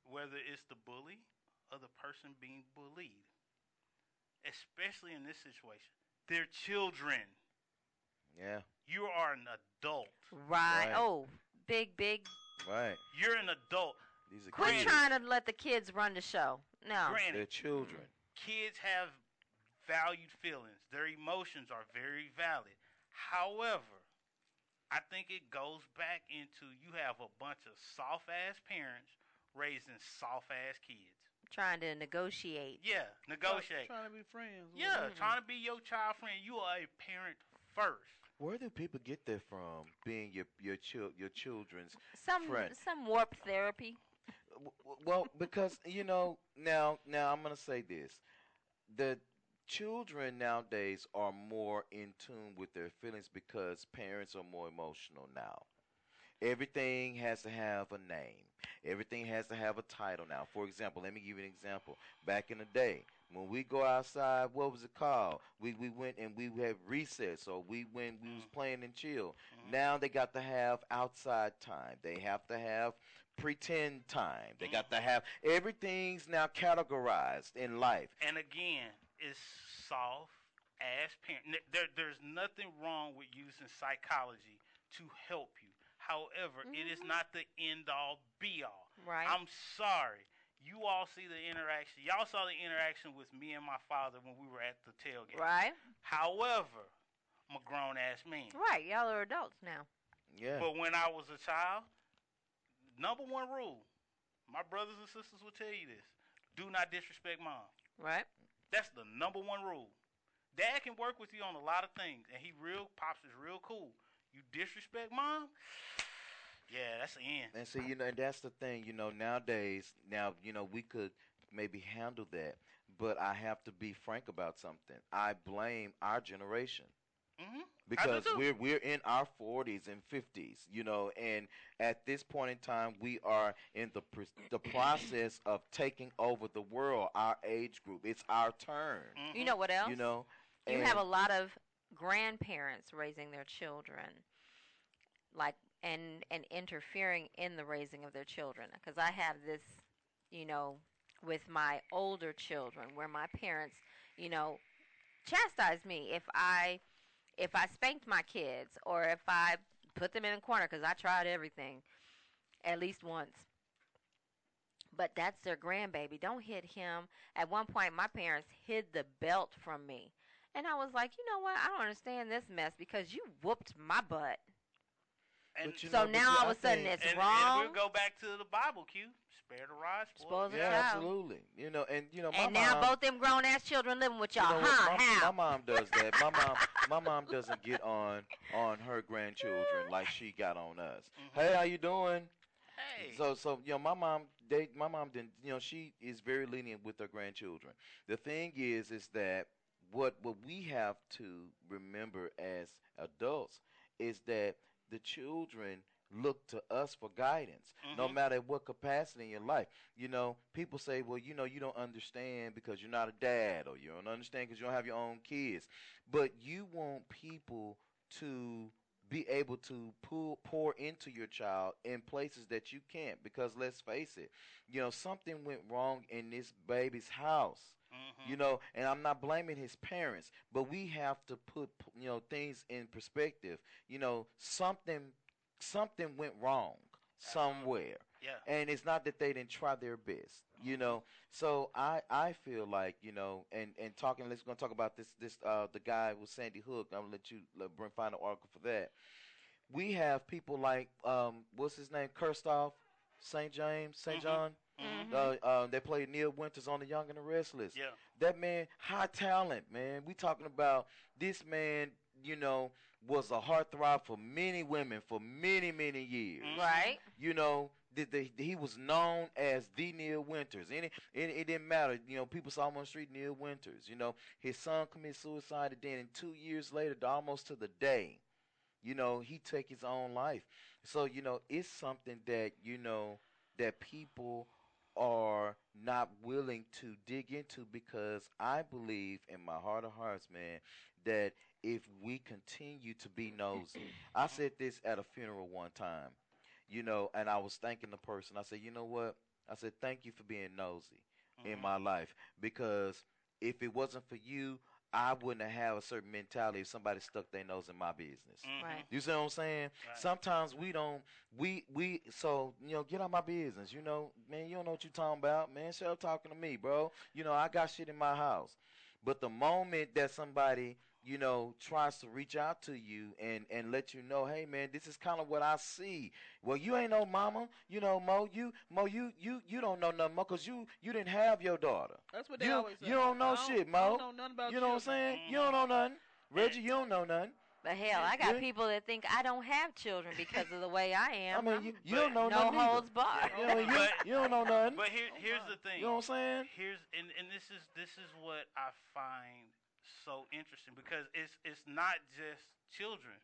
whether it's the bully or the person being bullied, especially in this situation, they're children. yeah, You are an adult. Right. Right. Oh, big big right. You're an adult. These are Quit kids. trying to let the kids run the show. No. Granted, They're children. kids have valued feelings. Their emotions are very valid. However, I think it goes back into you have a bunch of soft ass parents raising soft ass kids. Trying to negotiate. Yeah, negotiate. Trying to be friends. with Yeah, them. trying to be your child friend. You are a parent first. Where do people get that from? Being your your chil- your children's Some friend. some warped therapy. W- w- Well, because you know now now I'm gonna say this: the children nowadays are more in tune with their feelings because parents are more emotional now. Everything has to have a name. Everything has to have a title now. For example, let me give you an example. Back in the day, when we go outside, what was it called? We we went and we had recess, or we went we was mm. playing and chill. Mm-hmm. Now they got to have outside time. They have to have pretend time. They got to mm-hmm. have everything's now categorized in life. And again, it's soft ass parent. There, there's nothing wrong with using psychology to help you. However, it is mm-hmm. not the end all be all. Right. I'm sorry. You all see the interaction. Y'all saw the interaction with me and my father when we were at the tailgate. Right. However, I'm a grown ass man. Right. Y'all are adults now. Yeah. But when I was a child, number one rule, my brothers and sisters will tell you this: do not disrespect mom. Right. That's the number one rule. Dad can work with you on a lot of things, and he real pops is real cool. You disrespect mom, yeah, that's the end. And see, you know, and that's the thing, you know, nowadays, now, you know, we could maybe handle that, but I have to be frank about something. I blame our generation Mm-hmm. because too. we're we're in our 40s and 50s, you know, and at this point in time, we are in the pr- the process of taking over the world, our age group. It's our turn. You know what else? You know, You and- have a lot of grandparents raising their children, like and and interfering in the raising of their children. Because I have this, you know, with my older children, where my parents, you know, chastise me if I if I spanked my kids or if I put them in a corner because I tried everything at least once. But that's their grandbaby. Don't hit him. At one point, my parents hid the belt from me. And I was like, you know what? I don't understand this mess because you whooped my butt. And So know, now all of a sudden it's and, wrong. And we'll go back to the Bible, Q. Spare the rod, spoil Spoil the the yeah, child. absolutely. You know, and you know, my and now mom, both them grown ass children living with You y'all, know huh? My, How? my mom does that. My mom, my mom doesn't get on on her grandchildren like she got on us. Mm-hmm. Hey, how you doing? Hey. So, so you know, my mom, they, my mom didn't. You know, she is very lenient with her grandchildren. The thing is, is that what what we have to remember as adults is that the children look to us for guidance, no Mhm. matter what capacity in your life. You know, people say, well, you know, you don't understand because you're not a dad, or you don't understand because you don't have your own kids. But you want people to be able to pull pour into your child in places that you can't because let's face it you know something went wrong in this baby's house Mm-hmm. you know and i'm not blaming his parents but we have to put you know things in perspective. You know something something went wrong somewhere. Yeah. and it's not that they didn't try their best you know. So i i feel like you know and and talking let's gonna talk about this this uh the guy with sandy hook. I'm gonna let you let, bring find an article for that. We have people like um what's his name? Kirstoff? St james? Saint Mhm. john Mhm. uh, uh, they played Neil Winters on The Young and the Restless. Yeah. That man, high talent, man. We talking about this man, you know, was a heartthrob for many women for many, many years. Right. You know, the, the, he was known as the Neil Winters. And it, it, it didn't matter. You know, people saw him on the street, Neil Winters. You know, his son committed suicide, and then in two years later, almost to the day, you know, he took his own life. So, you know, it's something that, you know, that people are not willing to dig into because I believe in my heart of hearts, man, that if we continue to be nosy, I said this at a funeral one time, you know, and I was thanking the person. I said, you know what? I said, thank you for being nosy in mm-hmm. my life because if it wasn't for you, I wouldn't have a certain mentality if somebody stuck their nose in my business. Mm-hmm. Right. You see what I'm saying? Sometimes we don't we we so you know get out my business. You know, man, you don't know what you talking about, man. Shut up talking to me, bro. You know, I got shit in my house. But the moment that somebody you know tries to reach out to you and and let you know, hey man, this is kind of what I see. Well, you ain't no mama, you know, Mo. You Mo, you you you don't know nothing, Mo, cause you you didn't have your daughter. That's what they you, always say. You don't know don't- shit, I Mo. don't know nothing about you know what I'm saying? You don't know nothing. Reggie, you don't know nothing. But hell, I got Yeah. people that think I don't have children because of the way I am. I mean, you, you don't know no nothing. either. holds barred. You, know, you, you don't know nothing. But here, here's the thing. You know what I'm saying? Here's and, and this is this is what I find so interesting because it's it's not just children.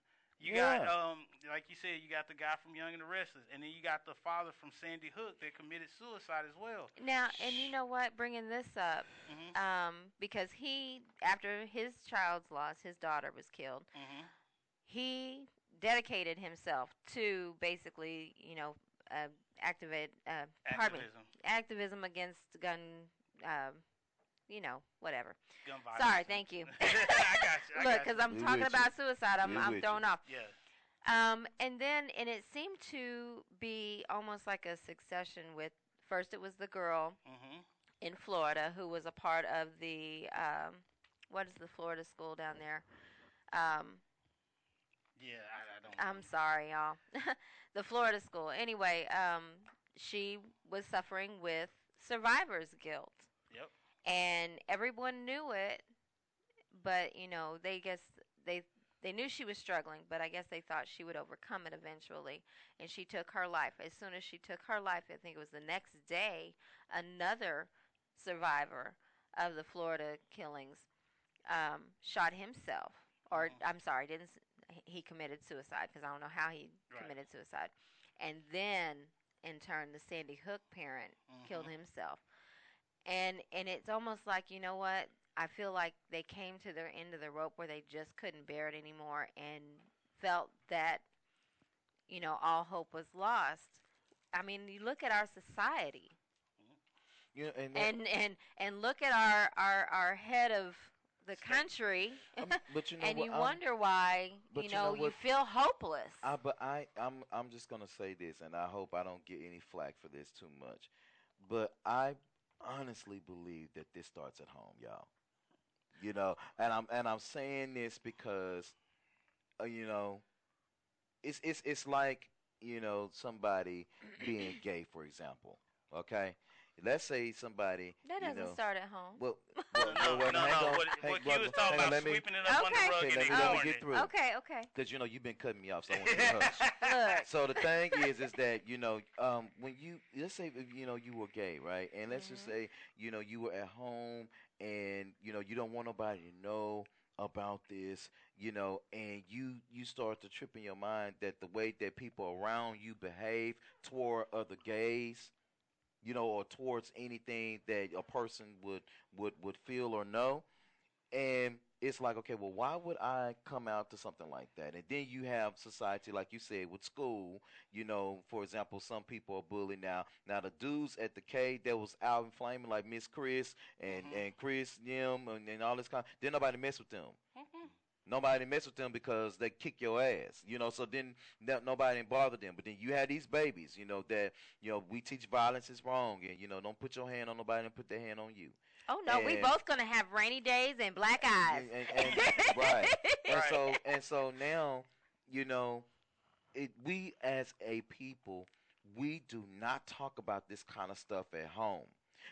You got um like you said, you got the guy from Young and the Restless, and then you got the father from Sandy Hook that committed suicide as well. Now, and you know what? Bringing this up, Mhm. um, because he, after his child's loss, his daughter was killed. Mhm. He dedicated himself to basically, you know, uh, activate, uh, pardon Activism. activism against gun, um, you know, whatever. Gun Sorry, thank you. I got you. I Look, because. I'm We talking with about suicide, I'm, We I'm with thrown you. off. Yeah. Um, and then, and it seemed to be almost like a succession with first it was the girl Mhm. in Florida who was a part of the, um, what is the Florida school down there? Um, Yeah, I, I don't. I'm sorry, y'all. the Florida school. Anyway, um, she was suffering with survivor's guilt. And everyone knew it, but you know, they guess they they knew she was struggling, but I guess they thought she would overcome it eventually. And she took her life. As soon as she took her life, I think it was the next day, another survivor of the Florida killings um, shot himself. Or I'm sorry, didn't he committed suicide because I don't know how he Right. committed suicide. And then in turn the Sandy Hook parent killed Mhm. himself. And and it's almost like, you know what? I feel like they came to their end of the rope where they just couldn't bear it anymore and felt that you know, all hope was lost. I mean, you look at our society You know, and, that- and and and look at our our our head of the country Um, but you know and what, you I'm- wonder why you you know know you feel hopeless I, but I, I'm, I'm just gonna say this, and I hope I don't get any flack for this too much. But I honestly believe that this starts at home, y'all. You know, and I'm, and I'm saying this because, uh, you know, it's, it's, it's like, you know, somebody being gay, for example. Okay, let's say somebody, that doesn't know, start at home well, well, No, well, no, hang no. on, What, hang- what Q brother, was talking hang on, about let me- sweeping it up on the Okay. rug Okay, and let me, let me get through. okay okay Because you know you've been cutting me off, so I want to hush. look So the thing is, is that you know, um, when you let's say you know you were gay, right? And let's just Mhm. say you know you were at home, and you know you don't want nobody to know about this, you know, and you you start to trip in your mind that the way that people around you behave toward other gays, you know, or towards anything that a person would would would feel or know, and it's like, okay, well, why would I come out to something like that? And then you have society, like you said, with school. You know, for example, some people are bullied now. Now the dudes at the K that was out and flaming, like Miss Chris and mm-hmm. and Chris Yim and, and all this kind. Then nobody mess with them. Nobody mess with them because they kick your ass, you know. So then no, nobody bother them. But then you have these babies, you know, that you know we teach violence is wrong, and you know don't put your hand on nobody and put their hand on you. Oh no, we both gonna have rainy days and black eyes. and, and, and- right. And so and so now, you know, it, we as a people, we do not talk about this kind of stuff at home.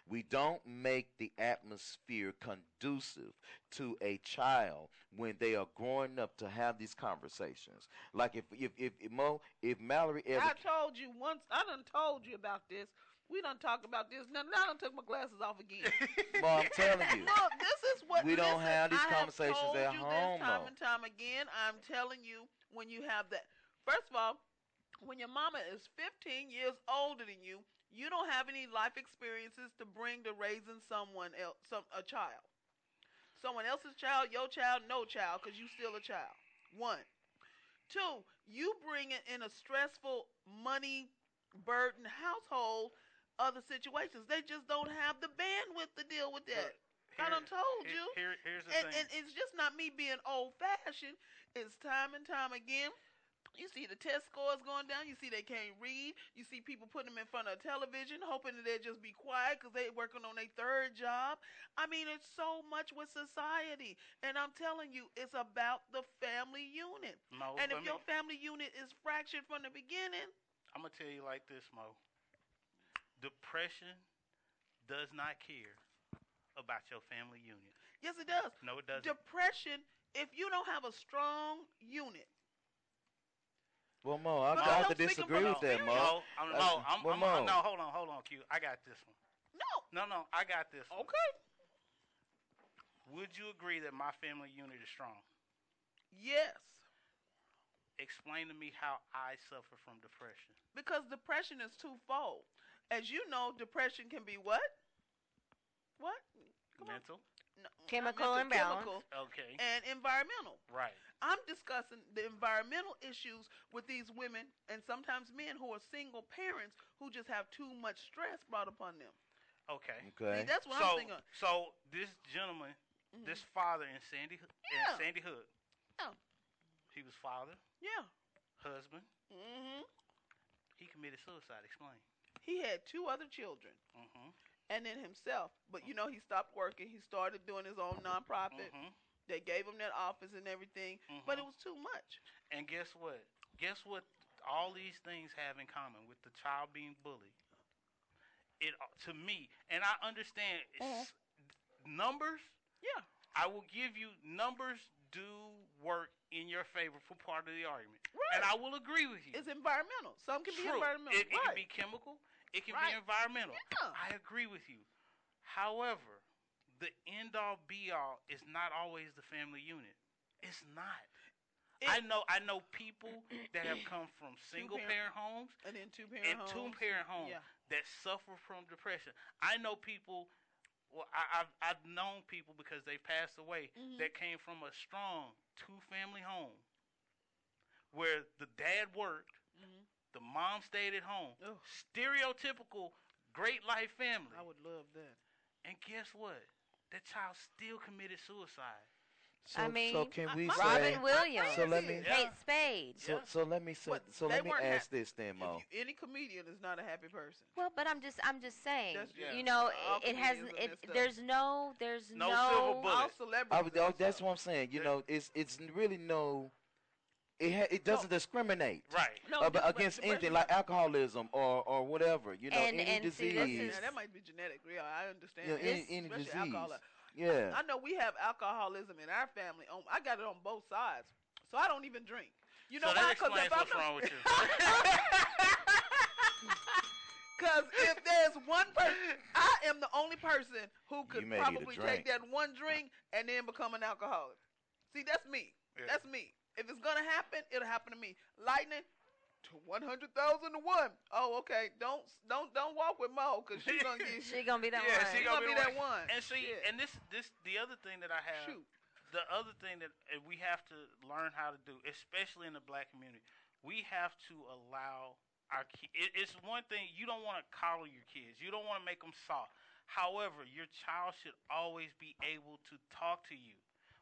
We don't make the atmosphere conducive to a child when they are growing up to have these conversations. Like if if if, if Mo, if Mallory ever I told you once. I done told you about this. We done talked about this. Now, now I done took my glasses off again. Mo, I'm telling you. Look, this is what We don't listen, have these I conversations have told at you home, This time though. and time again, I'm telling you when you have that. First of all, when your mama is 15 years older than you, you don't have any life experiences to bring to raising someone else, some a child. Someone else's child, your child, no child, because you still a child. One. Two, you bring it in a stressful, money burden household, other situations. They just don't have the bandwidth to deal with that. I done told here- you. here- here's the and, thing. and it's just not me being old fashioned. It's time and time again. You see the test scores going down. You see they can't read. You see people putting them in front of television, hoping that they'll just be quiet because they working on their third job. I mean, it's so much with society, and I'm telling you, it's about the family unit. Mo, and if me- your family unit is fractured from the beginning, I'm gonna tell you like this, Mo. Depression does not care about your family unit. yes, it does. No, it doesn't. Depression, if you don't have a strong unit, Well, Mo, I But got to disagree from with that, Mo. Mo, I'm, Mo, I'm, well, I'm, Mo. no, hold on, hold on, Q. I got this one. No. No, no, I got this one. Okay. Would you agree that my family unit is strong? yes, Explain to me how I suffer from depression. because depression is twofold. As you know, depression can be what? What? Mental. No, Chemical mental, imbalance. chemical Okay. and environmental. Right. I'm discussing the environmental issues with these women and sometimes men who are single parents who just have too much stress brought upon them. Okay. Okay. See, that's what so, I'm thinking. So this gentleman, this father in Sandy Yeah. in Sandy Hook, Yeah. he was father, Yeah. husband. Mm-hmm. He committed suicide. Explain. He had two other children Mm-hmm. and then himself. But you know, he stopped working. He started doing his own nonprofit. Mm-hmm. They gave him that office and everything, but mm-hmm. it was too much. And guess what? Guess what? All these things have in common with the child being bullied. It to me, and I understand it's, uh-huh. numbers. Yeah. I will give you numbers do work in your favor for part of the argument, Right. and I will agree with you. It's environmental. Some can be environmental. It, it can be chemical. It can Right. be environmental. Yeah. I agree with you. However, the end all be all is not always the family unit. It's not. I know I know people that have come from single parent- parent homes and then two parent and homes. two parent homes Yeah. that suffer from depression. I know people. Well, I, I've I've known people because they passed away Mhm. that came from a strong two family home where the dad worked, Mhm. the mom stayed at home. Ugh. Stereotypical great life family. I would love that. And guess what? That child still committed suicide. So, I mean, so can we Robin say? Williams, So let me. Kate Spade. So, so let me say. But So let me ask hap- this then, Mo. You, any comedian is not a happy person. Well, but I'm just I'm just saying, That's- yeah. you know, All it, it has comedians it. There's no there's No no, silver bullet. All celebrities. I oh, that's up. what I'm saying. You Yeah. know, it's it's really no. It ha- it doesn't discriminate Right. No, uh, ab- depression- against anything depression- like alcoholism or or whatever. You know, And- any and see, this disease. is- Yeah, that might be genetic. Yeah, I understand. you know, any, any disease. alcohol. Uh, yeah. I know we have alcoholism in our family. On, I got it on both sides, so I don't even drink. You know so why? Because explains if I'm what's wrong with you. Because if there's one person, I am the only person who could You may need a probably take that one drink and then become an alcoholic. See, that's me. Yeah. That's me. If it's gonna happen, it'll happen to me. Lightning to one hundred thousand to one. Oh, okay. Don't don't don't walk with Mo because she's gonna get She gonna be that yeah, one. she She gonna, gonna be, be that one. And see, Yeah. and this this the other thing that I have shoot. the other thing that we have to learn how to do, especially in the black community, we have to allow our kids. It, it's one thing you don't want to coddle your kids. You don't want to make them soft. However, your child should always be able to talk to you,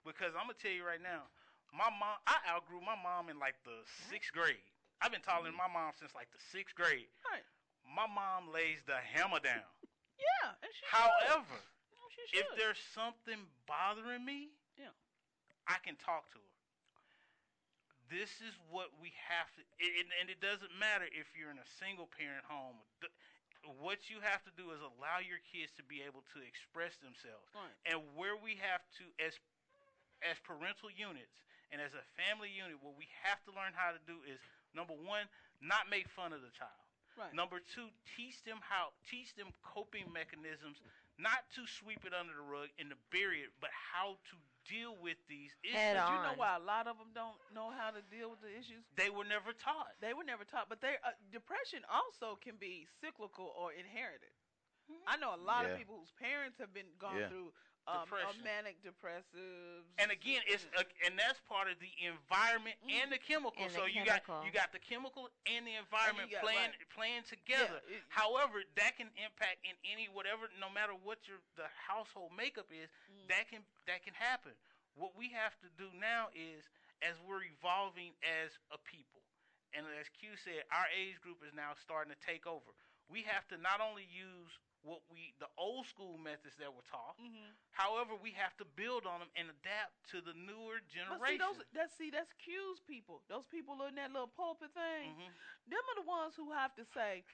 because I'm gonna tell you right now, my mom. I outgrew my mom in like the sixth grade. I've been taller than mm. my mom since like the sixth grade. Right. My mom lays the hammer down. Yeah, and she However, should. She if there's something bothering me, Yeah. I can talk to her. This is what we have to, and, and it doesn't matter if you're in a single parent home. What you have to do is allow your kids to be able to express themselves. Right. And where we have to, as as parental units and as a family unit, what we have to learn how to do is number one, not make fun of the child. Right. Number two, teach them how teach them coping mechanisms, not to sweep it under the rug and to bury it, but how to deal with these issues. Head But you know why a lot of them don't know how to deal with the issues? They were never taught. They were never taught, but they uh, depression also can be cyclical or inherited. I know a lot Yeah. of people whose parents have been gone Yeah. through um, uh, manic depressives. And again, it's uh, and that's part of the environment and the chemical. And the so you chemical. got you got the chemical and the environment got- playing right. playing together. Yeah, it- However, that can impact in any whatever, no matter what your the household makeup is, Mm. that can that can happen. What we have to do now is, as we're evolving as a people, and as Q said, our age group is now starting to take over. We have to not only use what we the old school methods that were taught. Mhm. However, we have to build on them and adapt to the newer generation. But see, those that see that's cues people. Those people in that little pulpit thing. Mhm. Them are the ones who have to say,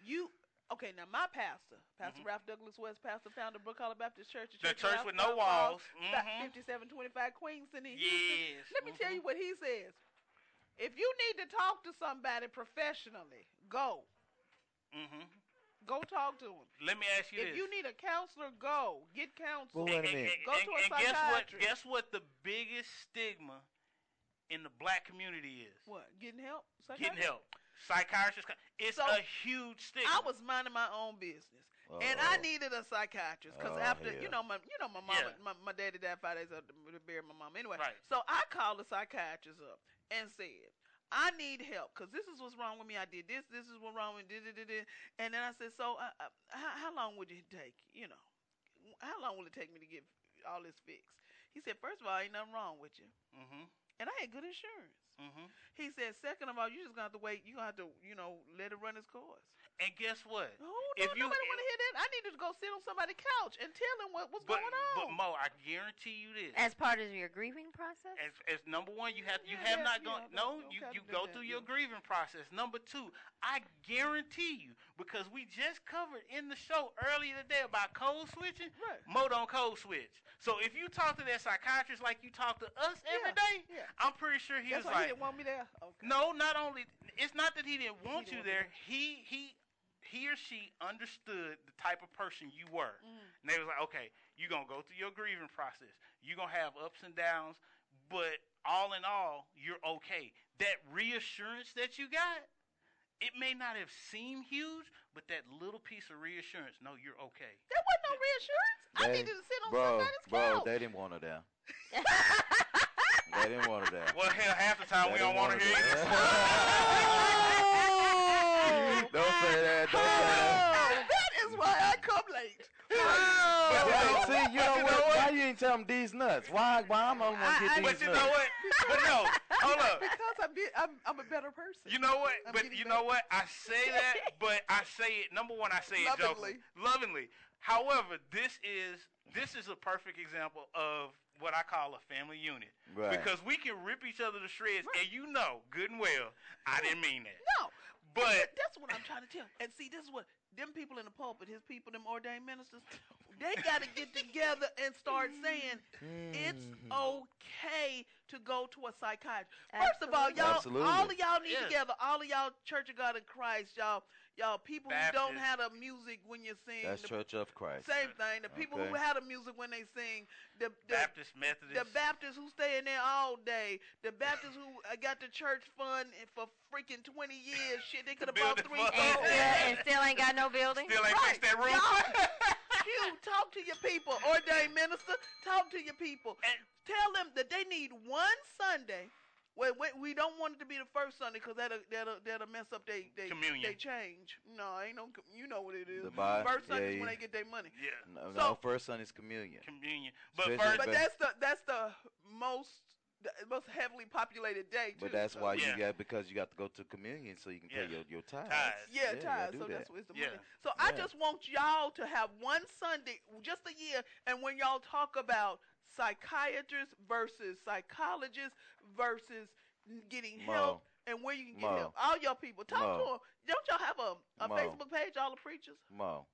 "You." Okay, now my pastor, Pastor Ralph Douglas West, pastor founder of Brookhollow Baptist Church, Mm-hmm. The church Ralph with no walls. About Mhm. 5725 Queenston in Yes. Houston. Let me tell you what he says. If you need to talk to somebody professionally, go. hmm Go talk to him. Let me ask you this. If this. you need a counselor, go. Get counsel. Well, wait a and, minute. and- Go and- to a and guess what? Guess what? The biggest stigma in the black community is What? Getting help? getting help. Psychiatrists. It's So, a huge stigma. I was minding my own business, and I oh. needed a psychiatrist because Oh, after hell. you know my you know my mom Yeah. my, my daddy died five days after to bury my mom. Anyway, Right. so I called the psychiatrist up and said. I need help because this is what's wrong with me. I did this. This is what's wrong with this. And then I said, so uh, uh, how, how long would it take? You know, how long will it take me to get all this fixed? He said, first of all, ain't nothing wrong with you, hmm and I had good insurance. hmm He said, second of all, you just gonna have to wait. You gonna have to, you know, let it run its course. And guess what? Oh, no, If you- nobody want to hear that. I needed to go sit on somebody's couch and tell them what, what's But, going on. but. Mo, I guarantee you this. As part of your grieving process? As, as number one, you have you Yeah, have yeah, not yeah, gone. I No, don't- you you go that, through your yeah. grieving process. Number two, I guarantee you because we just covered in the show earlier today about code switching. Right. Mo don't code switch. So if you talk to that psychiatrist like you talk to us every Yeah, day, yeah. I'm pretty sure he That's was why like, he didn't want me there. Okay. no, not only it's not that he didn't want didn't you want you there. He he he or she understood the type of person you were. Mm. And they was like, okay, you're gonna go through your grieving process. You're gonna have ups and downs, but all in all, you're okay. That reassurance that you got, it may not have seemed huge, but that little piece of reassurance, no, you're okay. There wasn't no reassurance. I They- needed to sit on bro, somebody's bro, couch. they didn't want her there. they didn't want her there. Well, hell, half the time we don't want to her hear you. don't say that. Don't say that. That is why I come late. But you know- see, you but know you what? know what? Why you ain't tell them these nuts? Why? Why I'm the only one I- get I- these But you nuts? know what? But no, hold up. because I'm, be, I'm I'm a better person. You know what? I'm but getting you better. know what? I say that, but I say it. Number one, I say it Lovingly. jokingly, lovingly. However, this is this is a perfect example of what I call a family unit Right. because we can rip each other to shreds, and you know good and well I didn't mean that. No, But that's what I'm trying to tell. And see, this is what them people in the pulpit, his people, them ordained ministers, they got to get together and start saying it's Mm-hmm. okay to go to a psychiatrist. First of all, y'all, Absolutely. all of y'all need Yes. together. All of y'all, Church of God in Christ, y'all, y'all people who don't have the music when you sing. That's the Church of Christ. Same thing. The people who have the music when they sing. The, the Baptist, Methodist, the Baptists who stay in there all day. The Baptists who uh, got the church fund for freaking 20 years. Shit, they could have bought three fund. And phones. still, and still ain't got no building? still ain't Right. fixed that roof. Y'all- you. Talk to your people. Ordained minister, talk to your people. And Tell them that they need one Sunday. Wait, wait, we don't want it to be the first Sunday because that'll, that'll, that'll mess up they, they, Communion. they change. No, ain't no, you know what it is. The Bi- first yeah, Sunday is when they get their money. Yeah. No, So- no, first Sunday's communion. Communion. But Especially first, But But- that's the that's the most the most heavily populated day too. But that's so- why Yeah. you got because you got to go to communion so you can pay your your tithes. Tithes. Yeah, you ties. gotta do So that. that's what's the Yeah. money. So I just want y'all to have one Sunday, just a year, and when y'all talk about psychiatrists versus psychologists versus getting Mo. help and where you can get Mo. help, all y'all people talk Mo. to them. Don't y'all have a, a Facebook page, all the preachers? Mo.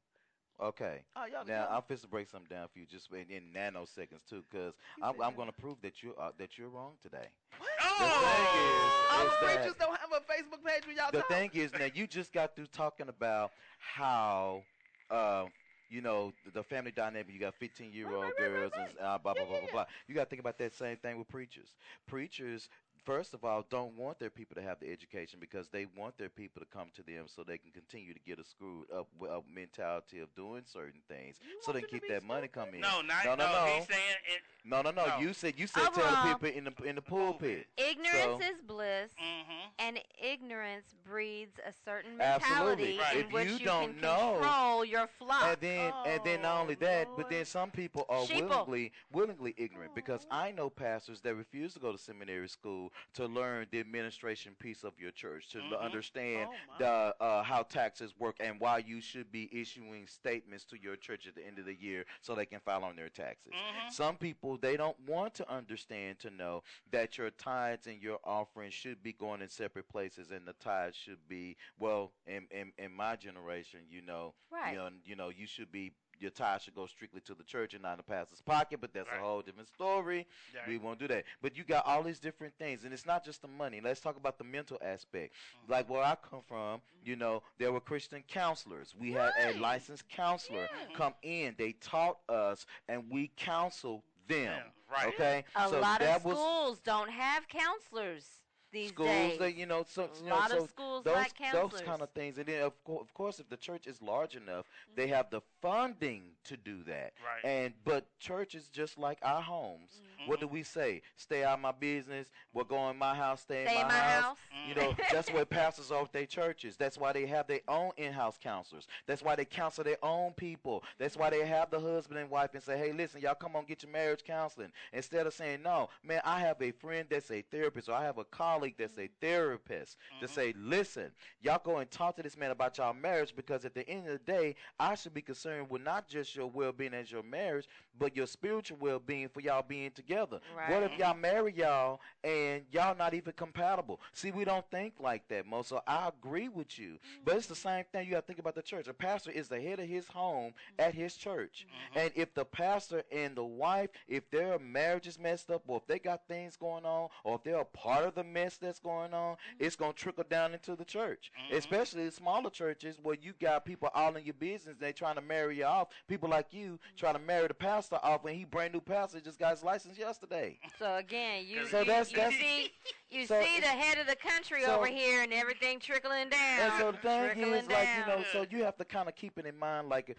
Okay. Oh, Now I'm fixing to break something down for you just in, in nanoseconds too, because I'm, I'm going to prove that you uh, that you're wrong today. What? oh, All is the preachers don't have a Facebook page where y'all the talk. thing is now you just got through talking about how uh, you know the, the family dynamic you got 15 year old Right, right, girls right, and uh, blah blah Yeah, blah blah yeah. blah. You got to think about that same thing with preachers. Preachers first of all don't want their people to have the education because they want their people to come to them so they can continue to get a screwed up uh, mentality of doing certain things You so they can keep be that money stupid? coming in no, not no no no He's saying it. no no no No. you said you said I'm tell the wrong. people in the in the pulpit Ignorance So- is bliss, Mm-hmm. and ignorance breeds a certain Absolutely. mentality Right. in If which you you, don't can know- control your flock. And then, and then not only Oh, that, but then some people are Sheeple. willingly, willingly ignorant because I know pastors that refuse to go to seminary school to learn the administration piece of your church, to Mhm. understand Oh, the uh, how taxes work and why you should be issuing statements to your church at the end of the year so they can file on their taxes. Mhm. Some people they don't want to understand to know that your tithes and your offerings should be going in separate places, and the tithes should be well in in, in my generation, you know, Right. you know, you know, you should be your tithes should go strictly to the church and not in the pastor's pocket, but that's Right. a whole different story. Right. We won't do that. But you got all these different things, and it's not just the money. Let's talk about the mental aspect. Mm-hmm. Like where I come from, you know, there were Christian counselors. We had a licensed counselor come in. They taught us, and we counseled them. Yeah, right. Okay, a so lot that of was schools don't have counselors these schools days. that you know so A you know, lot of so schools those, lack those kind of things and then of, co- of course if the church is large enough they have the funding to do that. Right. and but churches just like our homes. What do we say? Stay out of my business. We're going my house stay, Stay in my, house. Mm. you know that's why pastors are with their churches. That's why they have their own in-house counselors. That's why they counsel their own people. That's why they have the husband and wife and say hey listen y'all come on get your marriage counseling. Instead of saying no man i have a friend that's a therapist or i have a colleague that's a therapist to say listen y'all go and talk to this man about y'all marriage because at the end of the day i should be concerned with not just your well-being as your marriage but your spiritual well-being for y'all being together. What if y'all marry y'all and y'all not even compatible? See we don't think like that mo so i agree with you. But it's the same thing you got to think about the church. A pastor is the head of his home at his church. Mm-hmm. And if the pastor and the wife if their marriage is messed up or if they got things going on or if they're a part of the mess that's going on mm-hmm. it's going to trickle down into the church. Mm-hmm. Especially the smaller churches where you got people all in your business they trying to marry you off people like you trying to marry the pastor off when he brand new pastor just got his license yesterday So again, you So you, that's- you that's- see you so see the head of the country so- over here and everything trickling down. And so the thing is, like you know, so you have to kind of keep it in mind. Like,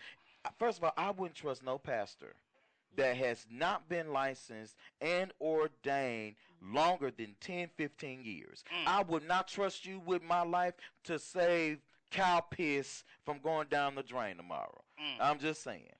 first of all, I wouldn't trust no pastor that has not been licensed and ordained longer than 10, 15 years. Mm. I would not trust you with my life to save cow piss from going down the drain tomorrow. Mm. I'm just saying.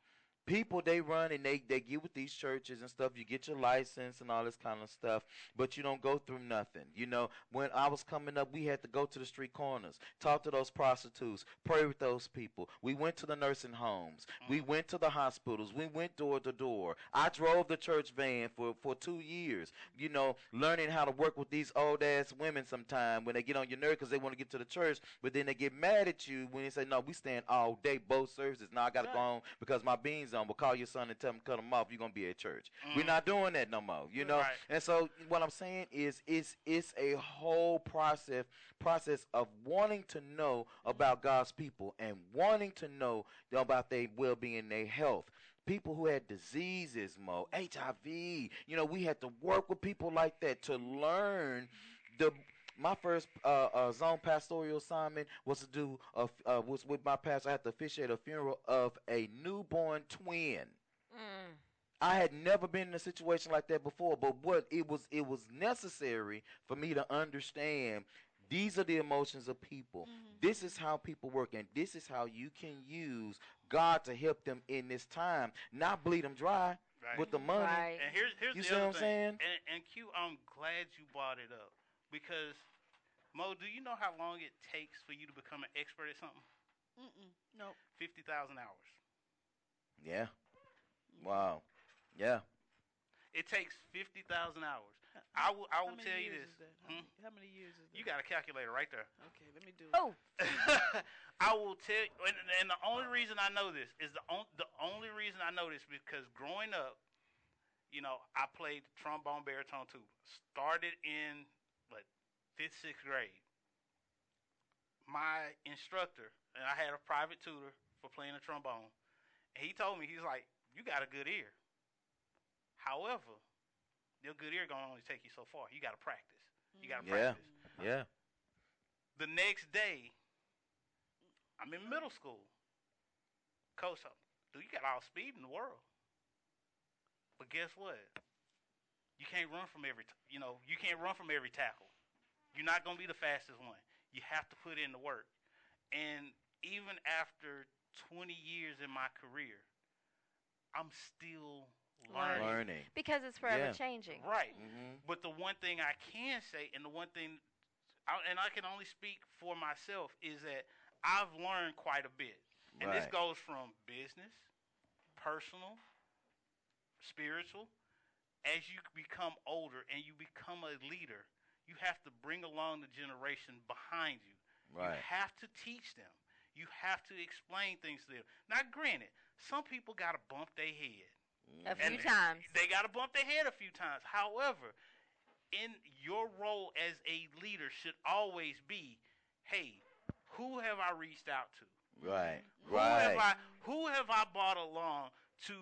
People they run and they, they get with these churches and stuff. You get your license and all this kind of stuff, but you don't go through nothing. You know, when I was coming up, we had to go to the street corners, talk to those prostitutes, pray with those people. We went to the nursing homes. We mm. went to the hospitals. We went door to door. I drove the church van for, for two years, you know, learning how to work with these old ass women sometime when they get on your nerve because they want to get to the church, but then they get mad at you when they say, no, we stand all day, both services. Now I got to go home because my beans on. Well, call your son and tell him cut him off. You're going to be at church. We're mm. not doing that no more, you know? Right. And so what I'm saying is it's it's a whole process process of wanting to know about God's people and wanting to know about their well being, their health. People who had diseases, Mo, HIV, you know, we had to work with people like that to learn the My first uh, uh, zone pastoral assignment was to do a f- uh, was with my pastor. I had to officiate a funeral of a newborn twin. Mm. I had never been in a situation like that before, but what it was it was necessary for me to understand these are the emotions of people. This is how people work, and this is how you can use God to help them in this time, not bleed them dry Right. with the money. And here's here's You the see other what I'm thing. saying? And, and Q, I'm glad you brought it up because Mo, do you know how long it takes for you to become an expert at something? Mm-mm. Nope. Fifty thousand hours. Yeah. Wow. Yeah. It takes fifty thousand hours. I will. I will tell you this. is that? How, Hmm? many, how many years is that? You got a calculator right there. Okay, let me do it. Oh. I will tell you, and, and the only reason I know this is the on, the only reason I know this because growing up, you know, I played trombone, baritone, tuba. Started in what fifth, sixth grade. My instructor and I had a private tutor for playing the trombone, and he told me he's like, "You got a good ear. However, your good ear gonna only take you so far. You got to practice. You got mm-hmm. to Yeah. practice." Yeah. The next day, I'm in middle school. Coach, dude, you got all speed in the world. But guess what? You can't run from every, t- you know, you can't run from every tackle. You're not gonna be the fastest one. You have to put in the work. And even after 20 years in my career, I'm still learning. Learning. Because it's forever Yeah. changing. Right. Mhm. But the one thing I can say, and the one thing, I, and I can only speak for myself, is that I've learned quite a bit. And this goes from business, personal, spiritual. As you become older and you become a leader, you have to bring along the generation behind you. Right. You Right. have to teach them. You have to explain things to them. Now, granted, some people got to bump their head. Mm-hmm. A few And times. They got to bump their head a few times. However, in your role as a leader should always be, hey, who have I reached out to? Right. Who have I who have I brought along to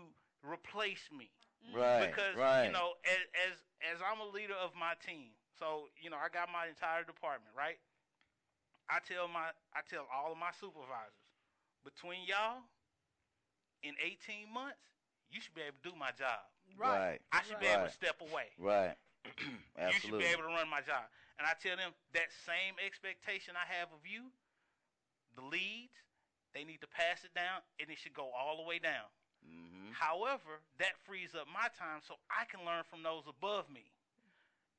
replace me? Right. Because Right. you know, as, as as I'm a leader of my team, so you know, I got my entire department, right? I tell my I tell all of my supervisors, between y'all, in 18 months, you should be able to do my job. Right. I should be able to step away. Right. You should be able to run my job. And I tell them that same expectation I have of you, the leads, they need to pass it down and it should go all the way down. Mhm. However, that frees up my time so I can learn from those above me.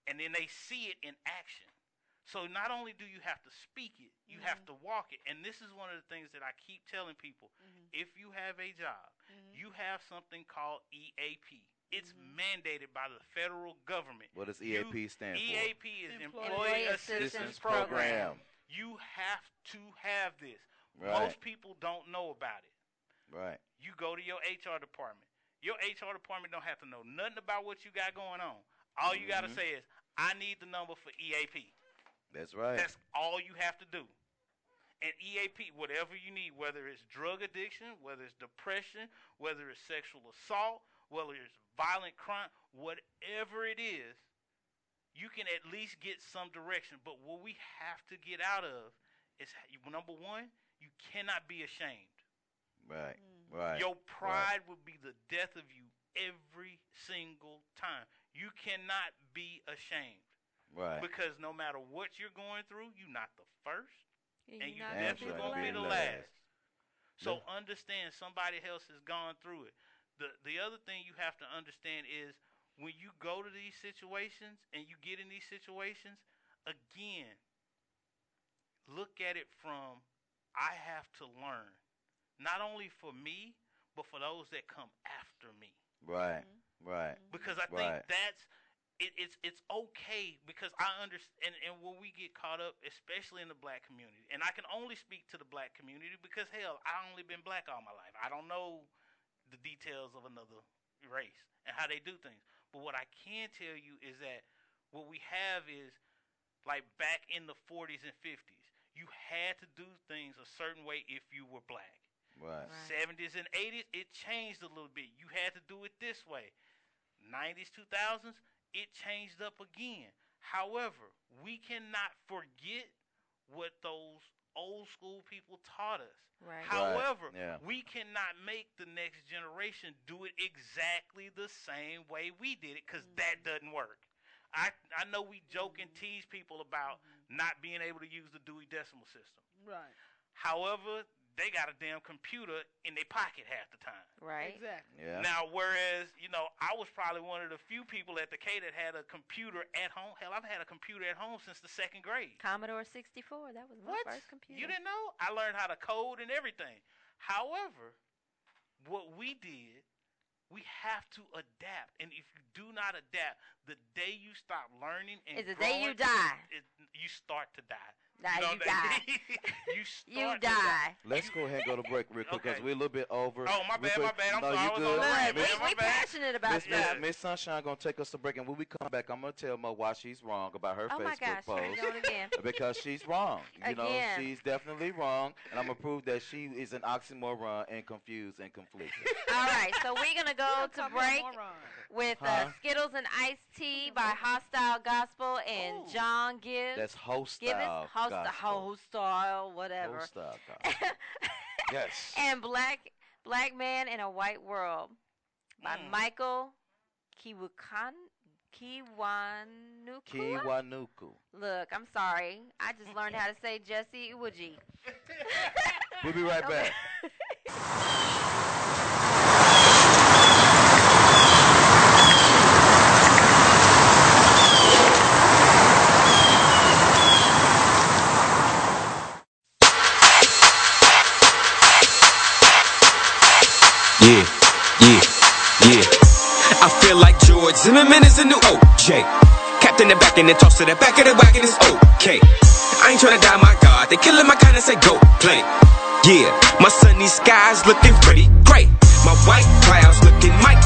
And then they see it in action. So not only do you have to speak it, you have mm-hmm. to walk it. And this is one of the things that I keep telling people. Mm-hmm. If you have a job, mm-hmm. you have something called EAP. It's mandated by the federal government. What does You- EAP stand for? EAP is Employee Employee Assistance Assistance Program. Program. You have to have this. Right. Most people don't know about it. Right. You go to your HR department. Your HR department don't have to know nothing about what you got going on. All you got to Mhm. say is, "I need the number for EAP." That's right. That's all you have to do. And EAP, whatever you need, whether it's drug addiction, whether it's depression, whether it's sexual assault, whether it's violent crime, whatever it is, you can at least get some direction. But what we have to get out of is number one, you cannot be ashamed. Right. Mm. Right. Your pride will be the death of you every single time. You cannot be ashamed. Right. Because no matter what you're going through, you're not the first, And and you're not definitely gonna won't be be the the last. last. So understand somebody else has gone through it. The the other thing you have to understand is when you go to these situations and you get in these situations, again, look at it from I have to learn. Not only for me, but for those that come after me Right. Mm-hmm. Right. Mm-hmm. because I think Right. that's it, it's it's okay because I understand and, and when we get caught up, especially in the black community, and I can only speak to the black community because hell, I only been black all my life. I don't know the details of another race and how they do things. But what I can tell you is that what we have is like back in the 40s and 50s, you had to do things a certain way if you were black. Right. 70s and 80s, it changed a little bit. You had to do it this way. 90s, 2000s, it changed up again. However, we cannot forget what those old school people taught us. Right. However, yeah. we cannot make the next generation do it exactly the same way we did it because that mm-hmm. doesn't work. I I know we joke and tease people about mm-hmm. not being able to use the Dewey Decimal System. Right. However, they got a damn computer in their pocket half the time. Right. Exactly. Yeah. Now, whereas you know, I was probably one of the few people at the K that had a computer at home. Hell, I've had a computer at home since the second grade. Commodore 64. That was my What? first computer. You didn't know? I learned how to code and everything. However, what we did, we have to adapt. And if you do not adapt, the day you stop learning and Is the day you growing, die. it, you start to die. Nah, know you what die. mean? you start You die. die. Let's go ahead and go to break real quick because Okay. we're a little bit over. Oh, my Real bad, my bad. I'm no, sorry, I you was good. on the Look, rant, we, man. My we passionate about Miss, stuff. Miss, Miss Sunshine gonna take us to break, and when we come back, I'm gonna tell Mo why she's wrong about her Oh my Facebook gosh, here we post. again. because she's wrong. You know, Again. she's definitely wrong, and I'm gonna prove that she is an oxymoron and confused and conflicted. All right, so we're gonna go to break with uh, Skittles and Iced Tea by Hostyle Gospel and John Gibbs. That's host Gibbons, host, hostile, whatever. Host style gospel. yes. and Black Black Man in a White World by Mm. Michael Kiwakan Kiwanuku. Kiwanuku. Look, I'm sorry. I just learned how to say Jesse Iwuji. We'll be right back. Zimmerman is a new OJ. Captain the back and then toss to the back of the wagon is okay. I ain't tryna die, my God. They killing my kind and say go play. Yeah, my sunny skies looking pretty great. My white clouds looking Mike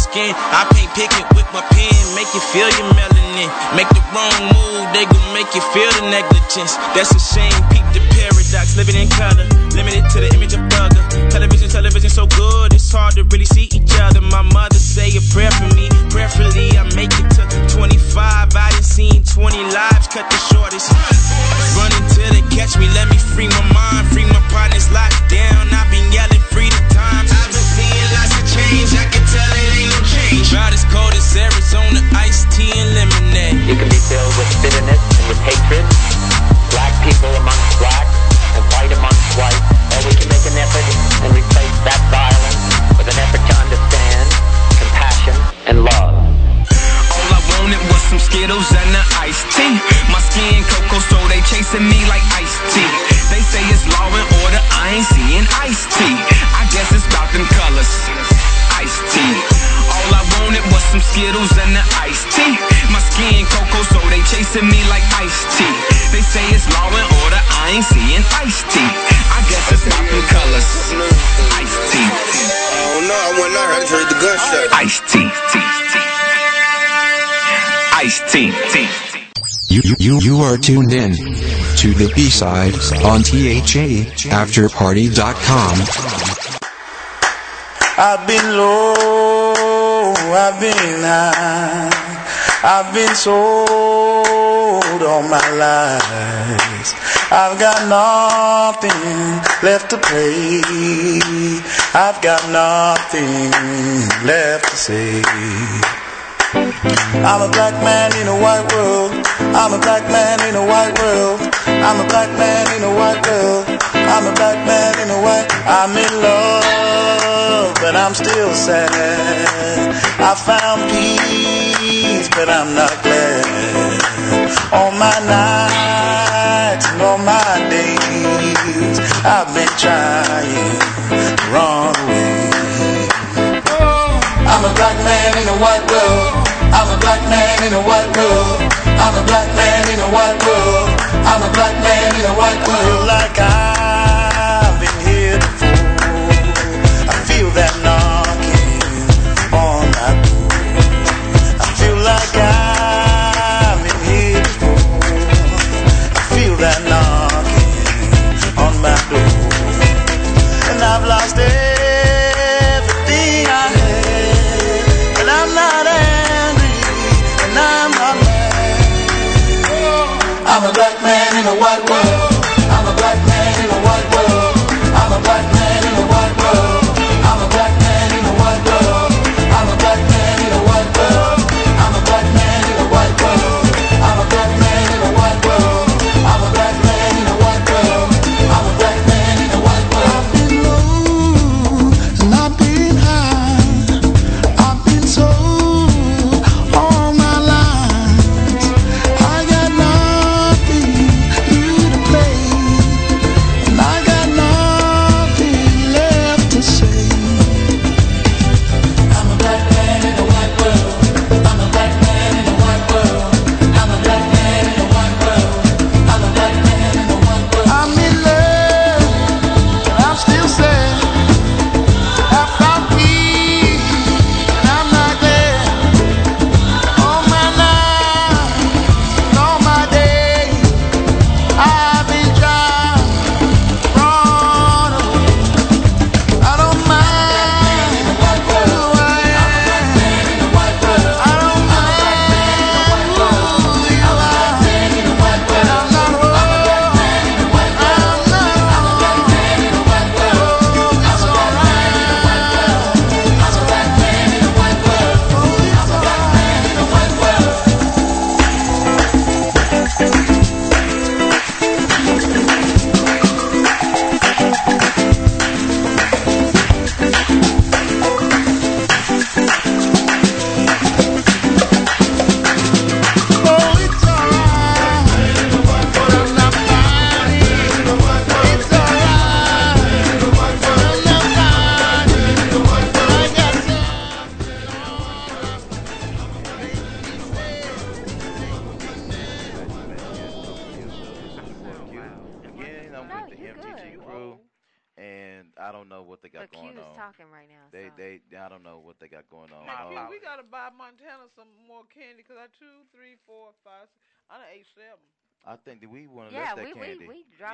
skin. I paint pigment with my pen, make you feel your melanin. Make the wrong move, they gon' make you feel the negligence. That's a shame, are tuned in to the B-side on THA Afterparty.com. I've been low, I've been high, I've been sold all my life. I've got nothing left to pay. I've got nothing left to say. I'm a black man in a white world. I'm a black man in a white world. I'm a black man in a white world. I'm a black man in a white. I'm in love, but I'm still sad. I found peace, but I'm not glad. On my nights and on my days, I've been trying to run away. I'm a black man in a white world. Black man in a white world. I'm a black man in a white world. I'm a black man in a white world. Like I've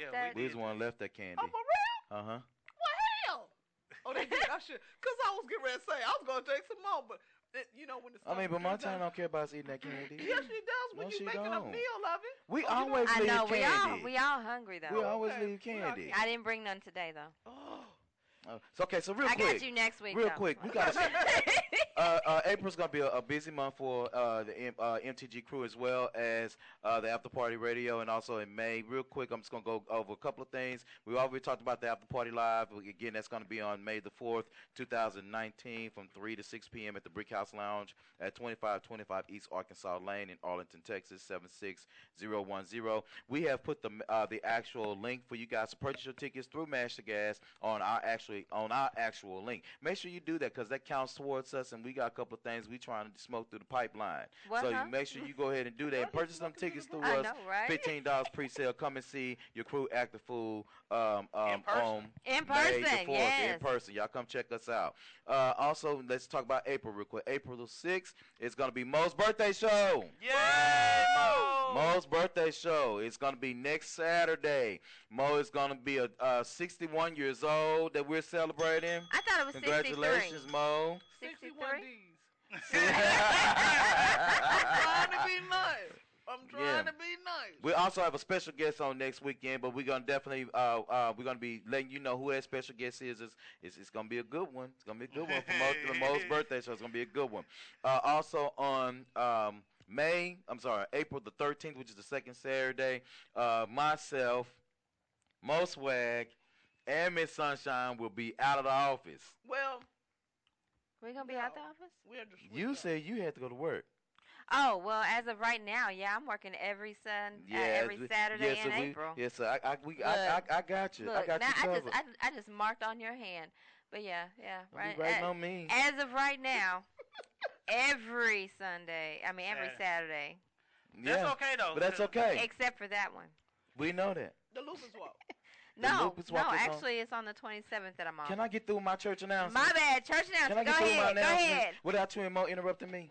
dropped Yeah, that. We just want to left that candy. Oh, for real? Uh huh. Well, hell. Oh, they did. I should. Cause I was getting ready to say I was gonna take some more, but it, you know when the I mean, but my time Montana don't care about us eating that candy. Yes, she does when No, you she making don't. meal of it. We Oh, you always I leave know we all we all hungry though. We always Okay, leave we all candy. I didn't bring none today though. Uh, so okay, so real I quick. I got you next week. Real though. quick, we got Uh, uh, April's gonna be a, a busy month for uh, the M- uh, MTG crew as well as uh, the After Party Radio, and also in May. Real quick, I'm just gonna go over a couple of things. We already talked about the After Party Live. Again, that's gonna be on May the 4th, 2019, from 3 to 6 p.m. at the Brick House Lounge at 2525 East Arkansas Lane in Arlington, Texas 76010. We have put the uh, the actual link for you guys to purchase your tickets through Mash the Gas on our on our actual link. Make sure you do that because that counts towards us, and we got a couple of things we trying to smoke through the pipeline. What, so huh? you make sure you go ahead and do that and purchase some tickets through I us. know, right? Fifteen dollars pre-sale. Come and see your crew act the fool. Um, um, on In May the person, 4th, yes. In person, y'all come check us out. Uh, also, let's talk about April real quick. April the sixth is gonna be Mo's birthday show. Yay, Mo! Mo's birthday show. is gonna be next Saturday. Mo is gonna be a uh, 61 years old that we're celebrating. I thought it was 63. Congratulations, Mo. 63? I'm trying to be nice. I'm trying Yeah. to be nice. We also have a special guest on next weekend, but we're gonna definitely uh, uh, we're gonna be letting you know who that special guest is. It's, it's, it's gonna be a good one. It's gonna be a good one for Mo, the Mo's birthday show. It's gonna be a good one. Uh, also on um, May, I'm sorry, April the 13th, which is the second Saturday, uh, myself, Mo Swag, and Miss Sunshine will be out of the office. Well, we're gonna be out of the office? we're just You said you had to go to work. Oh well, as of right now, yeah, I'm working every sun, uh, every we- Saturday yes, in we- April. Yes, sir. I, I, we, I, I, I got you. I Look, got now you I just I, I just marked on your hand, but yeah, yeah, Don't be right. writing a- on me. As of right now, every Sunday, I mean every Saturday, That's Yeah, okay though. But that's okay. except for that one. we know that. the lupus walk. The No, lupus no, walk is on- actually, it's on the 27th that I'm on. Can I get through my church announcement? My bad, church announcement. Can I announcement. Go get through my ahead, go announcement ahead. without Twin Mo interrupting me?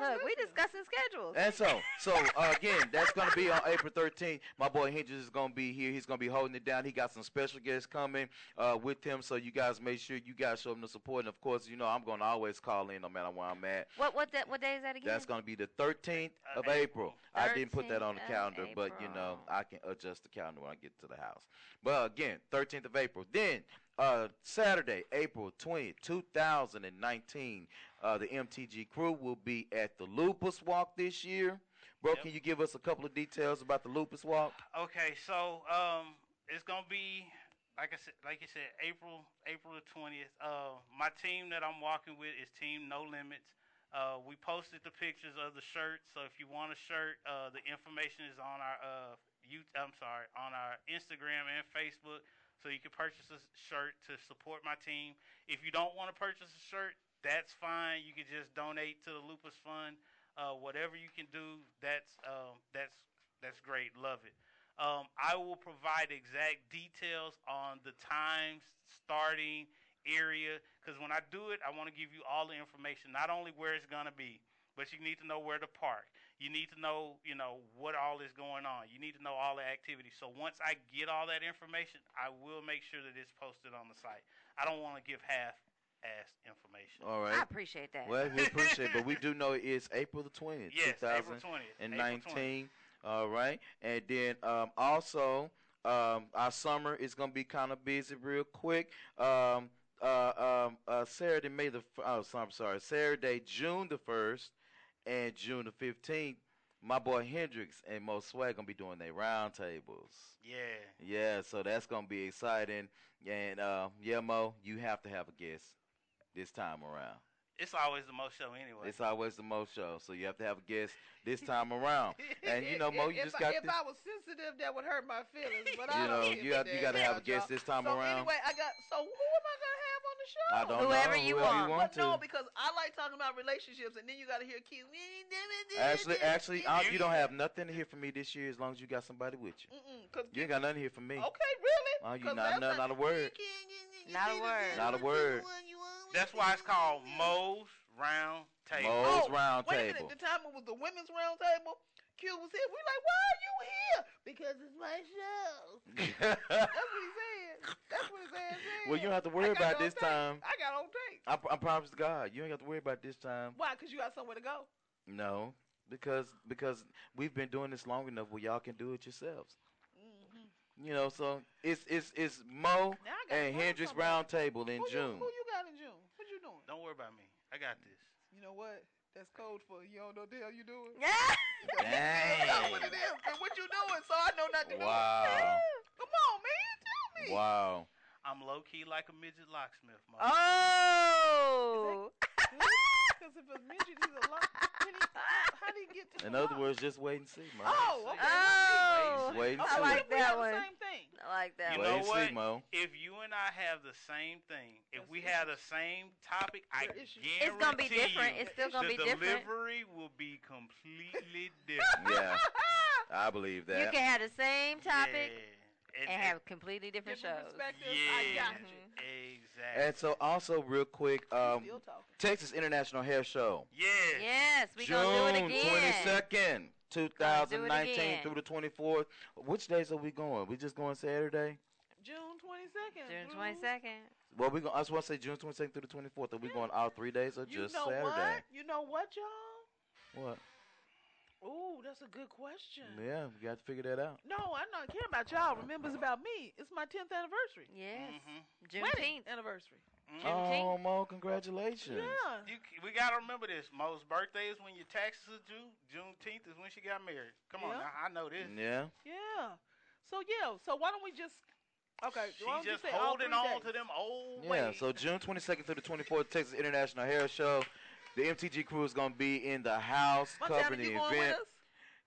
Look, we discussing schedules. And so, so uh, again, that's gonna be on April 13th. My boy Hendrix is gonna be here. He's gonna be holding it down. He got some special guests coming uh, with him, so you guys make sure you guys show him the support. And of course, you know I'm gonna always call in no matter where I'm at. What what da- what day is that again? That's gonna be the 13th of April. 13th I didn't put that on the 13th of calendar, but you know I can adjust the calendar when I get to the house. But again, 13th of April. Then uh, Saturday, April 20th, 2019, uh, the MTG crew will be at the Lupus Walk this year. Bro, can you give us a couple of details about the Lupus Walk? Okay, so um, it's gonna be like I said, like you said, April April the twentieth. Uh, my team that I'm walking with is Team No Limits. Uh, we posted the pictures of the shirts, so if you want a shirt, uh, the information is on our uh, you, I'm sorry, on our Instagram and Facebook, so you can purchase a shirt to support my team. If you don't want to purchase a shirt, that's fine. You can just donate to the Lupus Fund. Uh, whatever you can do, that's um, that's that's great. Love it. Um, I will provide exact details on the times, starting area, because when I do it, I want to give you all the information, not only where it's gonna be, but you need to know where to park. You need to know, you know, what all is going on. You need to know all the activities. So once I get all that information, I will make sure that it's posted on the site. I don't want to give half-ass information. All right. I appreciate that. Well, we appreciate it, but we do know it's April the 20th, Yes, April 20th. and 19. All right. And then um, also, um, our summer is going to be kind of busy real quick. Um, uh, um, uh, Saturday, May the, f- oh, so I'm sorry, Saturday, June the 1st and June the 15th, my boy Hendrix and Mo Swag going to be doing their roundtables. Yeah. Yeah, so that's gonna be exciting. And uh, yeah, Mo, you have to have a guest this time around. It's always the most show anyway. It's always the most show, so you have to have a guest this time around. And you know, Mo, you if just I, got if this. I was sensitive, that would hurt my feelings. But You I don't know, you a have- you gotta have a guest this time so around. Anyway, I got. So who am I gonna have on the show? I don't Whoever know. you whoever want. you want But no, because I like talking about relationships, and then you got to hear Keith. Actually, actually, uh, you don't have nothing to hear from me this year as long as you got somebody with you. Mm-mm, 'cause You ain't got nothing to hear from me. Okay, really? Oh, you 'Cause not, that's not, not a word. Not a word. Not a word. That's why it's called Mo's Round Table. Mo's Oh, round wait a table. minute. The time it was the women's round table, Q was here. We like, why are you here? Because it's my show. That's what he said. That's what his ass said. well, you don't have to worry about this tape. time. I got it on tape. I, I promise to God, you ain't got to worry about this time. Why? Because you got somewhere to go. No, because because we've been doing this long enough where y'all can do it yourselves. Mm-hmm. You know, so it's it's it's Mo Now I gotta and Hendrix somebody. Round Table in Who June. You, who you got in June? What you doing? Don't worry about me. I got this. You know what? That's code for you don't know the hell you doing. Yeah. That's what it is. And what you doing? So I know not to do it. Wow. Come on, man. Tell me. Wow. I'm low key like a midget locksmith. Mo. Oh. Because if a midget, he's a lot. Can he, how do he get to In the other law? words, just wait and see, Mo. Oh, oh, okay. Oh. Wait and see. I like that one. the same thing. I like that You Wait know and what? see, Mo. If you and I have the same thing, if That's we have the same topic, I The issue. guarantee It's gonna be different. It's still gonna be different. The delivery will be completely different. Yeah, I believe that. You can have the same topic Yeah. And have completely different Different shows. perspectives. yeah, I got you. exactly. And so, also, real quick, um, Texas International Hair Show. yeah. Yes, we June gonna do it again. 22nd, Gonna do it 2019 through the 24th. Which days are we going? We just going Saturday? June 22nd. June twenty second. Well, we going. I just want to say June 22nd through the 24th. Are we going all three days or You just know Saturday? what? You know what, y'all? What? Ooh, that's a good question. Yeah, we got to figure that out. No, I'm not care about y'all. Remember, it's about me. It's my 10th anniversary. Yes. Mhm. Wedding Juneteenth. anniversary. Juneteenth. Oh, Mo, congratulations. Yeah. You, we gotta remember this. Mo's birthday is when your taxes are due. Juneteenth is when she got married. Come on, Yeah. now, I know this. Yeah. Yeah. So yeah. So why don't we just? Okay. She's why don't you just holding on days? to them old Yeah, ways. so June 22nd through the 24th, Texas International Hair Show. The MTG crew is going to be in the house Montana, covering the you going with event.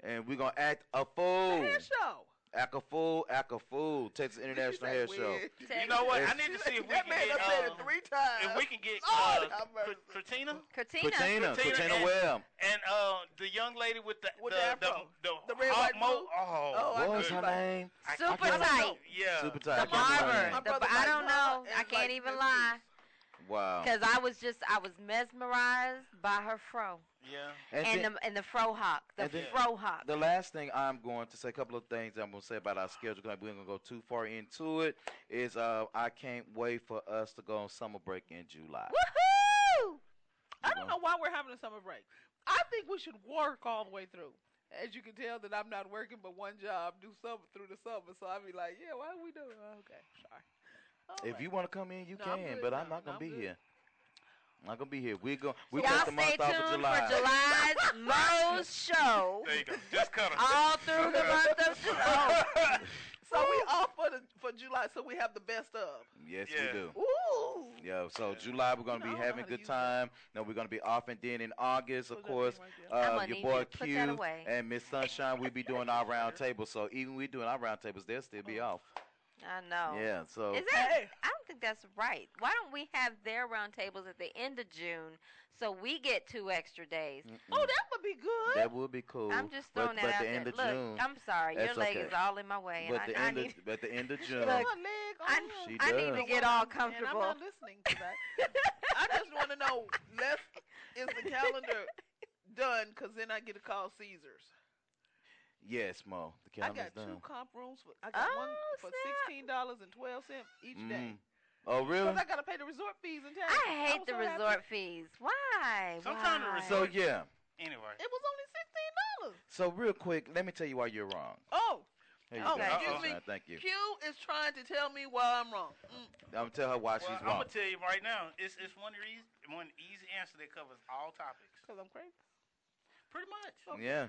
And we're going to act a fool. hair show. Act a fool, act a fool. Texas International Hair Show. you know what? I need to see if we that can man get. done said uh, it three times. if we can get Lord uh, have mercy. Cr- Christina Katina. Christina, Christina and, Webb. and uh, the young lady with the With the, the afro. the, The red, hot white, mo- Oh, Oh, What was her name? Super I can't- tight. Yeah. Super The tight. I can't remember her barber. The, brother I don't know. I can't even lie. Wow. Because I was just, I was mesmerized by her fro. Yeah. And And, then- the, and the fro hawk. The and then- fro hawk. The last thing I'm going to say, a couple of things I'm going to say about our schedule, because we're going to go too far into it, is uh, I can't wait for us to go on summer break in July. Woohoo! I don't know why we're having a summer break. I think we should work all the way through. As you can tell that I'm not working but one job, do summer through the summer. So I'd be like, yeah, why are we doing? Okay, sorry. All If right. you want to come in, you No, can, but I'm not gonna be good. here. I'm not going to be here. We're going we Y'all cut the stay month off tuned of July. for July's Mo's show. There you go. Just cut her. All through the month of July. So we off for the for July, so we have the best of. Yes, Yeah. we do. Ooh. Yeah, so July we're gonna know, be I don't know having how to good use that. time. No, we're gonna be off, and then in August, of Put that course, right uh, your boy you to put that Q and Miss Sunshine, we be doing our round table. So even we doing our round tables, they'll still be off. I know. Yeah, so Is that? I don't think that's right. Why don't we have their round tables at the end of June so we get two extra days? Oh, that would be good. that would be cool. I'm just throwing but that out the there. end of Look, June, I'm sorry, your leg okay. is all in my way, and the I, I end need, of but the end of June. Look, her leg on I, him. She I need to get all comfortable. And comfortable. I'm not listening to that. I just want to know, left is the calendar done? Because then I get to call Caesars. Yes, Mo. The I calendar's got two comp rooms. For, I got one Oh, for snap. sixteen dollars and twelve cents each day. Mhm. Oh, really? Because I gotta pay the resort fees and taxes. I hate was the so happy. resort fees. Why? Sometimes the Why? So yeah. Anyway. It was only sixteen dollars. So real quick, let me tell you why you're wrong. Oh, Here you Oh, go, excuse Sunshine. me. Thank you. Q is trying to tell me why I'm wrong. Mm. I'm gonna tell her why Well, she's I'm wrong. gonna tell you right now. It's it's one easy one easy answer that covers all topics. Cause I'm crazy. Pretty much. Yeah.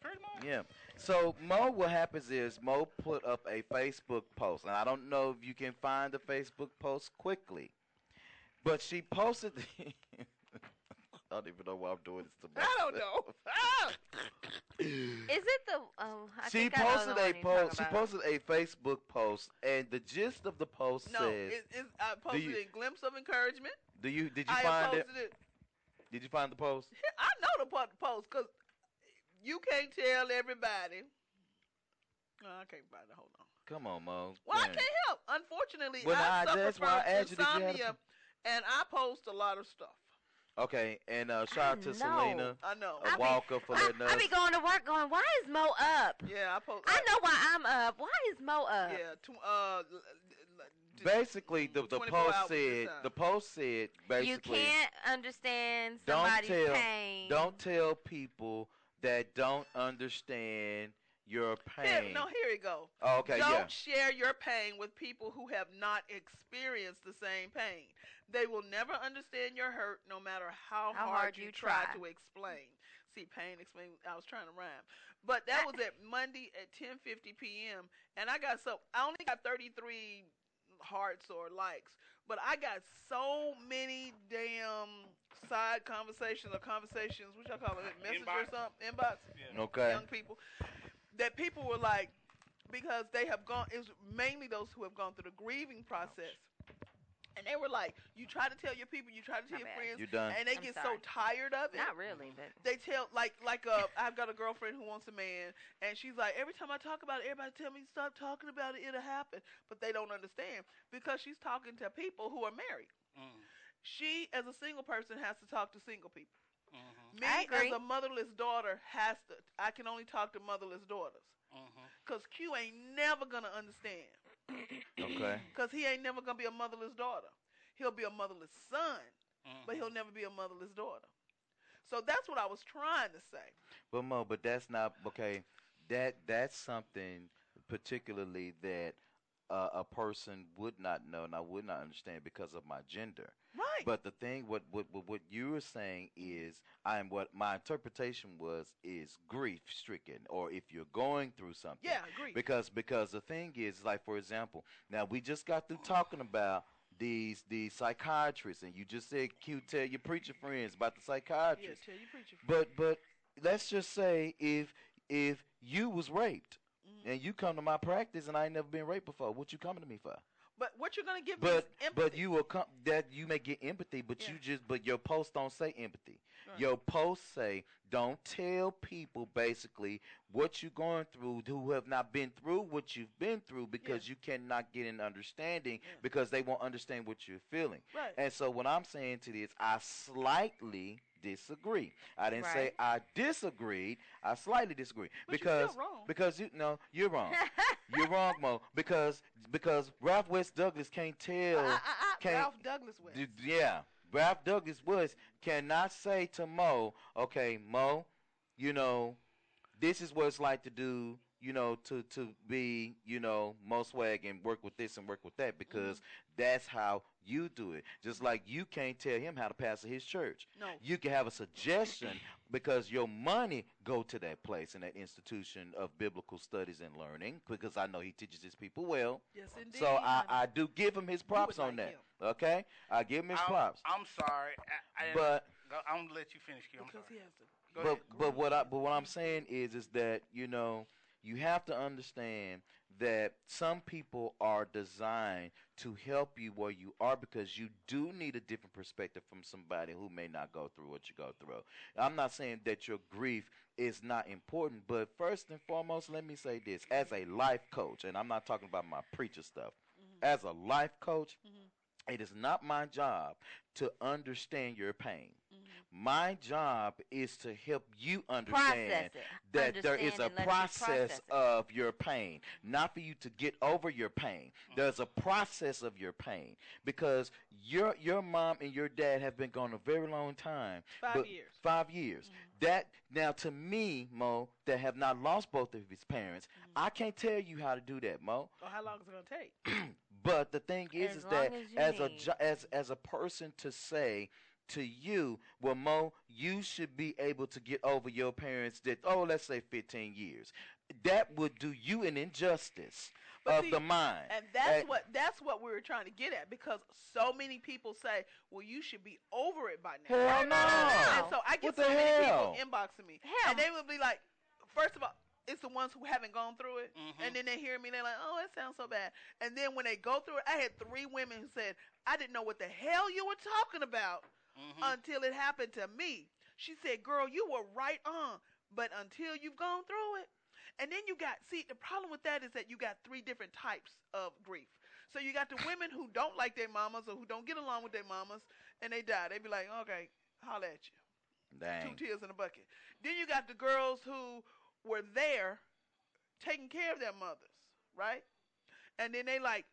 Pretty much. Yeah. So Mo, what happens is Mo put up a Facebook post, and I don't know if you can find the Facebook post quickly, but she posted. I don't even know why I'm doing this to myself. I don't know. Ah! Is it the? Oh, I She think I know the posted a post. She posted a Facebook post, and the gist of the post No, says, it, it's, I posted you- a glimpse of encouragement. "Do you did you I find it? posted it. Did you find the post? I know the po- post because you can't tell everybody. No, I can't find it. Hold on. Come on, Mo. Well, I can't help. Unfortunately, Well, I nah, suffer that's from why I asked you, did you insomnia, and I post a lot of stuff. Okay, and uh, shout out to know. Selena I know. Walker for I, letting us. I be going to work going, why is Mo up? Yeah, I post. I know why I'm up. Why is Mo up? Yeah, tw- uh, Basically, the, the post said the post said basically You can't understand somebody's don't tell pain. don't tell people that don't understand your Here, pain. no, here you go. Oh, okay, Don't yeah. share your pain with people who have not experienced the same pain. They will never understand your hurt, no matter how, How hard, hard you you try try. to explain. See, pain explain. I was trying to rhyme, but that was at Monday at 10:50 p.m. And I got so I only got 33 hearts or likes, but I got so many damn side conversations or conversations, which I call it, message or something, inbox. Okay. Young people that people were like because they have gone it was mainly those who have gone through the grieving process and they were like you try to tell your people you try to tell My your bad. friends You done. and they I'm get sorry. so tired of it Not really, but they tell like like uh I've got a girlfriend who wants a man and she's like every time I talk about it everybody tell me stop talking about it it'll happen but they don't understand because she's talking to people who are married Mm. She as a single person has to talk to single people Mhm. me I as a motherless daughter has to I can only talk to motherless daughters Mhm. Cause Q ain't never gonna understand. Okay. Cause he ain't never gonna be a motherless daughter. He'll be a motherless son, but he'll never be a motherless daughter. So that's what I was trying to say. But Mo, but that's not okay. That that's something particularly that uh, a person would not know and I would not understand because of my gender. Right. But the thing, what what what, you were saying is, I'm what my interpretation was is grief stricken, or if you're going through something. Yeah, grief. Because because the thing is, like for example, now we just got through talking about these these psychiatrists, and you just said, "Q, tell your preacher friends about the yeah, psychiatrist." tell your preacher. friends. But but let's just say if if you was raped. And you come to my practice and I ain't never been raped before, what you coming to me for? But what you're gonna give me But is but you will come that you may get empathy, but you just but your post don't say empathy. Right. Your posts say don't tell people basically what you're going through who have not been through what you've been through because you cannot get an understanding because they won't understand what you're feeling. Right. And so what I'm saying to this, I slightly disagree. I didn't say I disagreed. I slightly disagree But because wrong. because you no, you're wrong. you're wrong, Mo. Because because Ralph West Douglas can't tell. Uh, uh, uh, can't, Ralph Douglas West. D- yeah, Ralph Douglas Woods cannot say to Mo, okay, Mo, you know, this is what it's like to do, you know, to to be, you know, most Swag and work with this and work with that because mm-hmm. that's how you do it. Just like you can't tell him how to pastor his church. No. You can have a suggestion because your money go to that place and that institution of biblical studies and learning because I know he teaches his people well. Yes, indeed. So I. I do give him his props on like that. Okay, I give him his I'm, props. I'm sorry. I, I, But- go, I'm gonna let you finish, Q. I'm because sorry. he has to. Go but ahead. but what I but what I'm saying is is that you know you have to understand that some people are designed to help you where you are because you do need a different perspective from somebody who may not go through what you go through. I'm not saying that your grief is not important, but first and foremost, let me say this: as a life coach, and I'm not talking about my preacher stuff. Mm-hmm. As a life coach, mm-hmm. it is not my job to understand your pain. My job is to help you understand that there is a you process process of your pain, not for you to get over your pain. Mm-hmm. There's a process of your pain because your your mom and your dad have been gone a very long time. Five years. Five years. Mm-hmm. That now to me, Mo, that have not lost both of his parents, mm-hmm. I can't tell you how to do that, Mo. Or how long is it gonna take? But the thing is, As is that as you as a as as a person to say to you, well, Mo, you should be able to get over your parents. That oh, let's say fifteen years. That would do you an injustice But of see, the mind. And that's And- what that's what we were trying to get at because so many people say, "Well, you should be over it by now." Hell no. And so I get What so the many hell? people inboxing me, Hell. and they would be like, first of all. It's the ones who haven't gone through it, Mhm. and then they hear me. They're like, "Oh, it sounds so bad." And then when they go through it, I had three women who said, "I didn't know what the hell you were talking about Mhm. until it happened to me." She said, "Girl, you were right on, but until you've gone through it." And then you got see the problem with that is that you got three different types of grief. So you got the women who don't like their mamas or who don't get along with their mamas and they die. They be like, okay, holla at you. Dang. Two tears in a bucket. Then you got the girls who were there taking care of their mothers, right? And then they like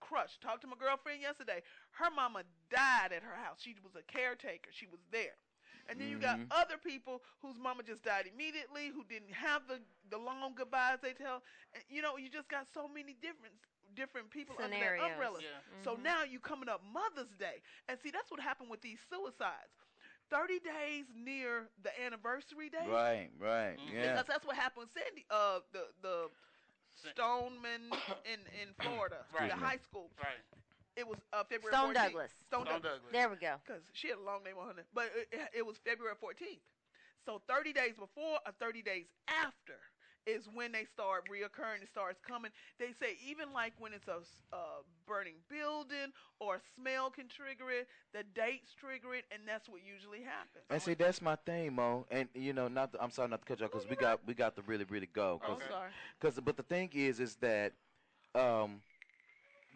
crushed. Talked to my girlfriend yesterday. Her mama died at her house. She was a caretaker. She was there. And then you got Mhm. other people whose mama just died immediately, who didn't have the the long goodbyes they tell. And, you know, you just got so many different different people under Scenarios. that umbrella. Yeah. So Mhm. now you coming up Mother's Day, and see that's what happened with these suicides. Thirty days near the anniversary day, Right, right, yeah. because that's what happened with Sandy, uh, the the Stoneman in in Florida, Right. the high school. Right. It was uh, February Stone 14th. Douglas. Stone, Stone Douglas. Douglas. There we go. Because she had a long name on her, but it, it- it was February 14th. So 30 days before or 30 days after is when they start reoccurring. It starts coming. They say even like when it's a uh, burning building or a smell can trigger it, the dates trigger it, and that's what usually happens. And see, that's my thing, Mo. And you know, not to, I'm sorry not to cut you off because we got we got to really really go. Cause, I'm sorry. Cause, but the thing is, is that um,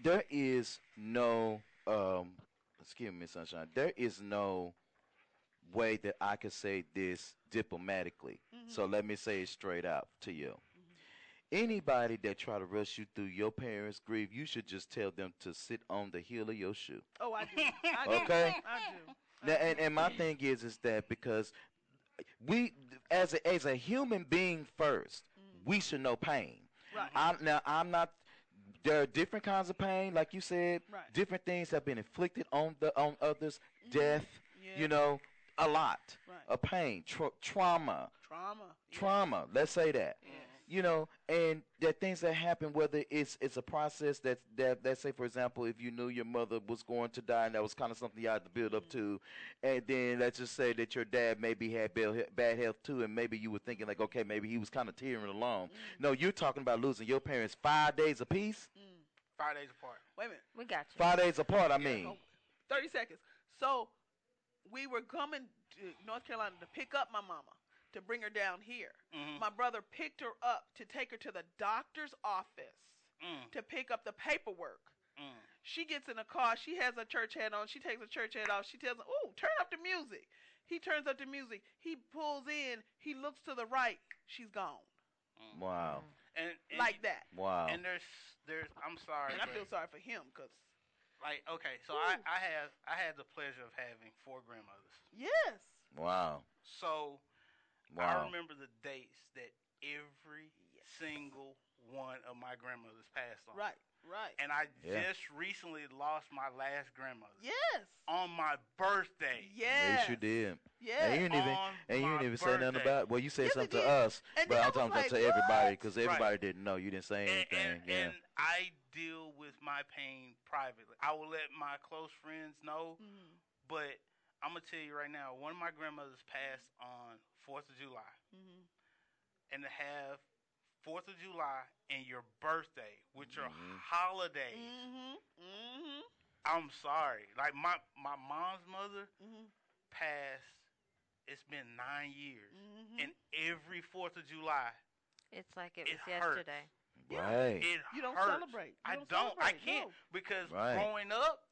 there is no um, excuse me, sunshine. There is no way that I could say this diplomatically. So let me say it straight out to you. Anybody that try to rush you through your parents' grief, you should just tell them to sit on the heel of your shoe. Oh, I do. I do. Okay. I do. Now, and, and my thing is, is that because we, as a, as a human being first, we should know pain. Right. I'm, now, I'm not. There are different kinds of pain, like you said. Right. Different things have been inflicted on the on others. Mm-hmm. Death, Yeah. you know, a lot Right. of pain, tra- trauma, Trauma. trauma. Let's say that. You know, and there are things that happen. Whether it's it's a process that that let's say, for example, if you knew your mother was going to die, and that was kind of something you had to build up to, mm-hmm. and then let's just say that your dad maybe had bad bad health too, and maybe you were thinking like, okay, maybe he was kind of tearing along. Mm-hmm. No, you're talking about losing your parents five days apiece, mm. Five days apart. Wait a minute. We got you. five days apart. I mean, 30 seconds. So we were coming to North Carolina to pick up my mama, to bring her down here. Mhm. My brother picked her up to take her to the doctor's office Mm. to pick up the paperwork. Mm. She gets in the car. She has a church hat on. She takes her church hat off. She tells him, "Ooh, turn up the music." He turns up the music. He pulls in. He looks to the right. She's gone. wow, And, and Like that. wow. And there's there's I'm sorry. And I feel sorry for him because like okay, so I I have I had the pleasure of having four grandmothers. yes, wow, So I remember the dates that every single one of my grandmothers passed on. right, right. And I Yeah. just recently lost my last grandmother yes, on my birthday. yes. Yes, you did. Yes. And you didn't even On and you didn't even say nothing birthday. about. Well, you said Yes, something to us, And but I I'm talking was about to everybody what? because Right. everybody didn't know. You didn't say anything. and, yeah. and I deal with my pain privately. I will let my close friends know, Mhm. but I'm gonna tell you right now, one of my grandmothers passed on Fourth of July, Mhm. and to have Fourth of July and your birthday with your Mhm. holidays, Mhm. Mhm. I'm sorry. Like my my mom's mother Mhm. passed. It's been nine years, Mhm. and every Fourth of July, It's like it It was hurts. yesterday. right. it You don't hurts. celebrate. You I don't don't. I can't no. because Right. growing up,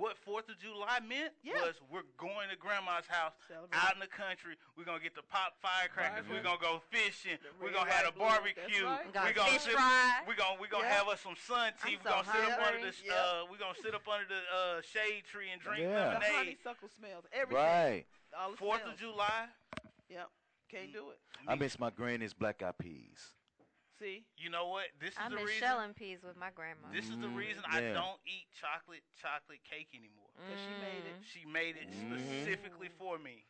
what Fourth of July meant Yeah. was we're going to grandma's house Celebrate. out in the country. We're gonna get the pop firecrackers. Right. We're gonna go fishing. We're gonna have a white, blue, that's barbecue. right. We got We're gonna fish sit. fry. We're gonna we gonna Yeah. have us some sun tea. I'm We're gonna so sit up under the sh- Yeah. uh, we're gonna sit up under the uh, shade tree and drink Yeah. The honeysuckle smells. Everything. Right. All the Fourth smells. of July. Yep. Can't do it. I miss my granny's black eyed peas. See. You know what? This is I the miss reason. shelling peas with my grandma. This is the Mm, reason I don't eat chocolate chocolate cake anymore. Because she made it. She made it Mhm. specifically for me.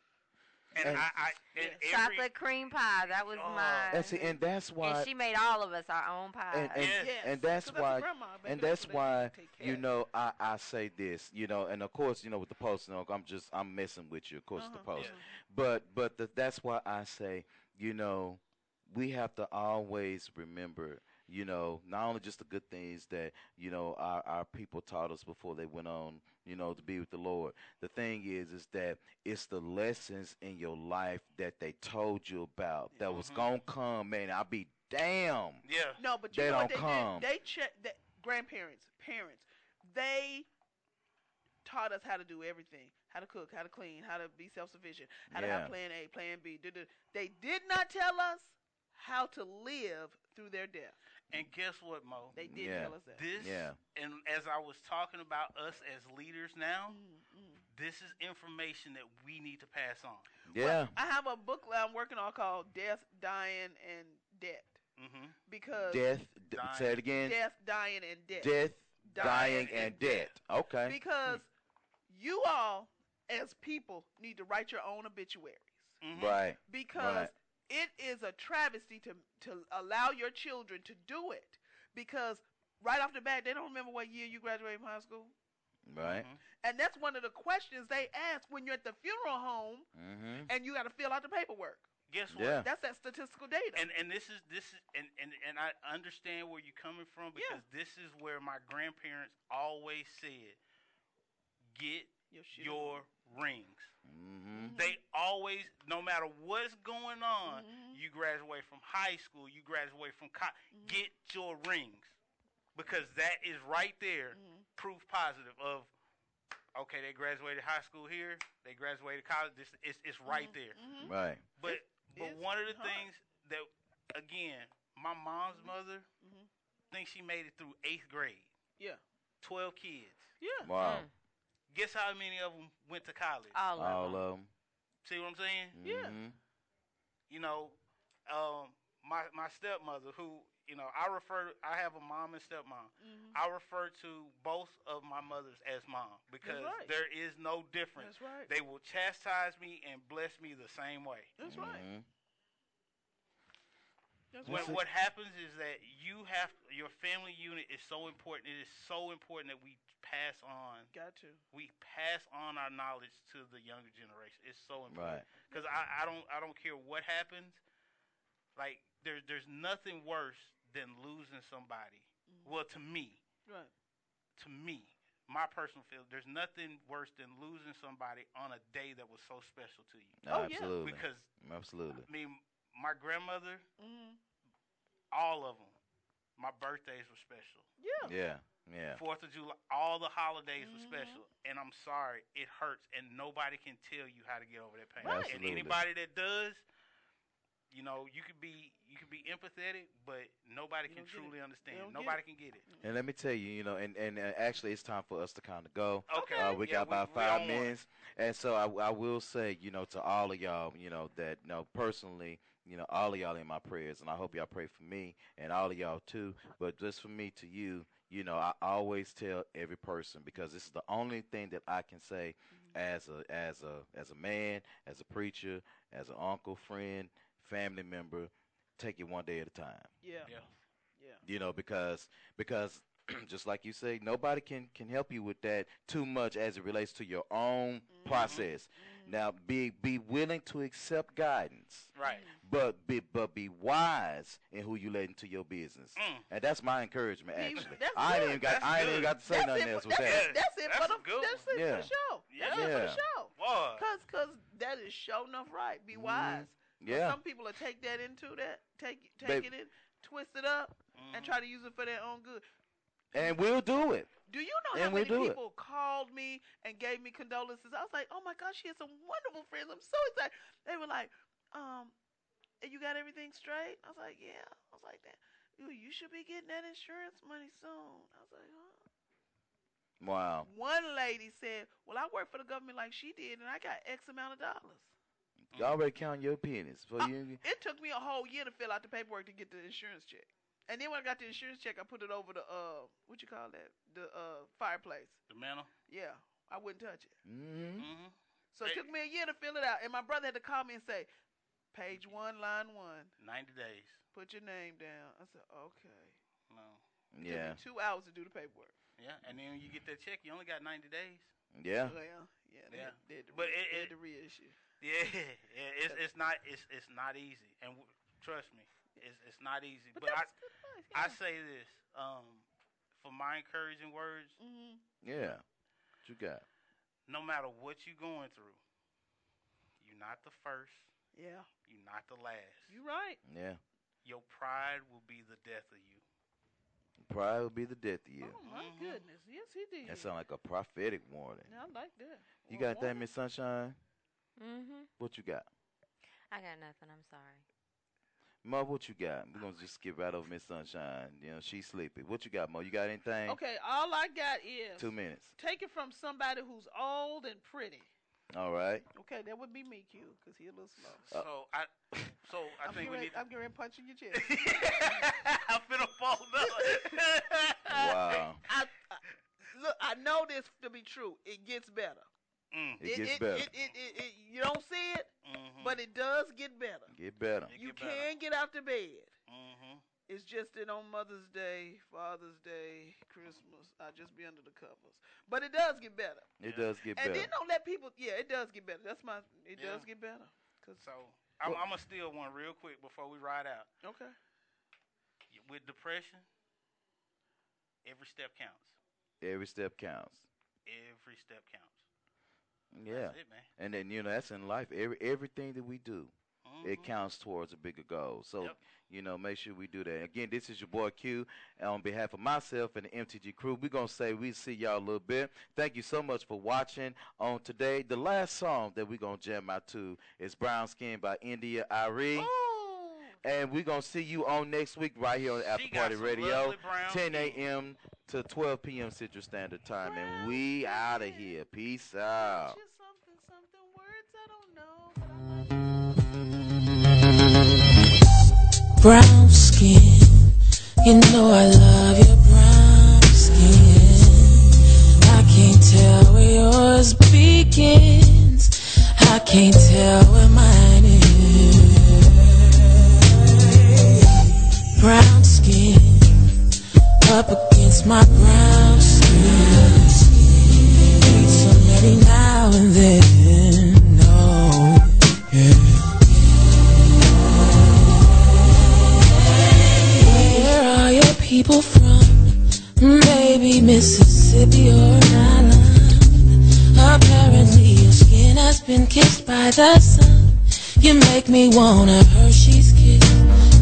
And, And- I, I and Yes. every, Chocolate cream pie. That was Oh. mine. And see, and that's why. And she made all of us our own pies. and and, Yes. Yes. and that's 'Cause a why grandma, and that's what why you know I, I say this you know and of course you know with the post you know I'm just I'm messing with you of course the Uh-huh. post Yeah. but but the, that's why I say you know we have to always remember you know not only just the good things that you know our, our people taught us before they went on you know to be with the Lord the thing is is that it's the lessons in your life that they told you about that was Mhm. gonna come man I'll be damn yeah. No, but you They know what don't they come. did? They check that grandparents, parents, they taught us how to do everything. How to cook, how to clean, how to be self sufficient, how to have plan A, plan B. duh, duh. They did not tell us how to live through their death. And guess what, Mo? They did Yeah. tell us that. This Yeah. and as I was talking about us as leaders now, Mm, mm. this is information that we need to pass on. Yeah. I have a book that I'm working on called Death, Dying, and Debt. Mm-hmm. Because Death. D- say it again. Death, dying, and debt. Death, dying, and debt. Okay. Because you all, as people, need to write your own obituaries. Right. Because Right. It is a travesty to to allow your children to do it. Because right off the bat, they don't remember what year you graduated from high school. Right. And that's one of the questions they ask when you're at the funeral home Mm-hmm. and you got to fill out the paperwork. Guess what? Yeah. That's that statistical data. And and this is this is and, and, and I understand where you're coming from because this is where my grandparents always said, get your, rings. Mm-hmm. They always, no matter what's going on, you graduate from high school, you graduate from college, get your rings because that is right there, proof positive of. Okay, they graduated high school here. They graduated college. This it's, it's right there. Right. But but one of the things that again, my mom's mother thinks she made it through eighth grade. Yeah. Twelve kids. Yeah. Wow. Mm. Guess how many of them went to college? All All of them. See what I'm saying? Mhm. You know, um, my my stepmother, who you know, I refer. I have a mom and stepmom. I refer to both of my mothers as mom because right. there is no difference. That's right. They will chastise me and bless me the same way. That's right. Mhm. That's When, right. what happens is that you have your family unit is so important. It is so important that we pass on. Got to. We pass on our knowledge to the younger generation. It's so important Right. because I, I don't I don't care what happens. Like there's there's nothing worse than losing somebody. Well, to me, Right. to me, my personal feel, there's nothing worse than losing somebody on a day that was so special to you. Oh, Absolutely. Because Absolutely. I mean, my grandmother, Mm-hmm. all of them, my birthdays were special. Yeah. Yeah. Yeah. Fourth of July, all the holidays were Mm-hmm. special, and I'm sorry, it hurts, and nobody can tell you how to get over that pain. Right. And anybody that does, you know, you could be you could be empathetic, but nobody can truly understand. They get Nobody can get it. And let me tell you, you know, and and uh, actually, it's time for us to kind of go. Okay. Uh, we Yeah, got about we five on one. minutes, and so I, I will say, you know, to all of y'all, you know, that you know, personally, you know, all of y'all in my prayers, and I hope y'all pray for me and all of y'all too. But just for me to you, you know, I always tell every person because this is the only thing that I can say mm-hmm. as a as a as a man, as a preacher, as an uncle, friend, family member. Take it one day at a time Yeah. Yeah. Yeah. you know because because just like you say nobody can can help you with that too much as it relates to your own Mm-hmm. process now be be willing to accept guidance Right. but be but be wise in who you let into your business Mm. and that's my encouragement actually that's i ain't good. even got That's i ain't even got to say That's nothing it else with that's that it, that's it That's for the good that's it Yeah. for the show. That's it for the show. Boy. Cause, cause that is show enough right. Be wise. Mm-hmm. yeah Some people will take that into that, take take Babe. it in, twist it up, Mm-hmm. and try to use it for their own good. And we'll do it Do you know how And we many do it. people called me and gave me condolences? I was like, oh my gosh, she has some wonderful friends. I'm so excited. They were like, um, you got everything straight? I was like, yeah. I was like that. You, you should be getting that insurance money soon. I was like, huh? wow One lady said, well, I work for the government like she did, and I got X amount of dollars. you already count your pennies for Uh, you It took me a whole year to fill out the paperwork to get the insurance check. And then when I got the insurance check, I put it over the uh, what you call that, the uh fireplace. The mantle. Yeah, I wouldn't touch it. hmm Mm-hmm. So it took me a year to fill it out, and my brother had to call me and say, "Page one, line one." Ninety days. put your name down." I said, "Okay." No. yeah Took me two hours to do the paperwork. Yeah, and then when you get that check, you only got ninety days. yeah Well, yeah, they, Yeah. Had, they had to But re- it- they it- had to reissue. Yeah, yeah. It's it's not it's it's not easy, and w- trust me, it's it's not easy. But, But, I that's good advice. I say this um for my encouraging words. Mhm. yeah what you got No matter what you're going through, you're not the first. Yeah, You're not the last. You're right. yeah Your pride will be the death of you. pride will be the death of you Oh my Mhm. goodness, yes he did. that sounds like a prophetic warning Yeah, I like that. You Well, got that, Miss Sunshine? Mm-hmm. What you got? I got nothing. I'm sorry. Mo, what you got? We're gonna just skip right over Miss Sunshine. You know, she's sleepy. What you got, Mo? You got anything? Okay, all I got is Two minutes. Take it from somebody who's old and pretty. All right. Okay, that would be me, Q, because he a little slow. So I, uh, so I I'm think we getting, need. I'm getting ready to punch in your chest. I'm finna fold up. Wow. I, I, look, I know this to be true. It gets better. Mm. It gets better. It, it, it, it, you don't see it, but it does get better. Get better. you can get out the bed. Mm-hmm. It's just that on Mother's Day, Father's Day, Christmas, I just be under the covers. But it does get better. It does get and better. And then don't let people. Yeah, it does get better. That's my. It Yeah. does get better. Cause So I'm, I'm gonna steal one real quick before we ride out. okay. With depression, every step counts. Every step counts. Every step counts. Yeah. That's it, man. And then you know that's in life. Every everything that we do, Mm-hmm. it counts towards a bigger goal. So you know, make sure we do that. Again, this is your boy Q. And on behalf of myself and the MTG crew, we're gonna say we see y'all a little bit. Thank you so much for watching on today. The last song that we're gonna jam out to is Brown Skin by India.Arie. And we're gonna see you on next week right here on After got Party Radio, 10 a.m. to 12 p.m. Central Standard Time, and we out of here. Peace out. Brown skin, you know I love your brown skin. I can't tell where yours begins. I can't tell where mine Brown skin, up against my brown skin. Need some every now and then. No. Where are your people from? Maybe Mississippi or Nylon. Apparently your skin has been kissed by the sun. You make me want a Hershey's kiss.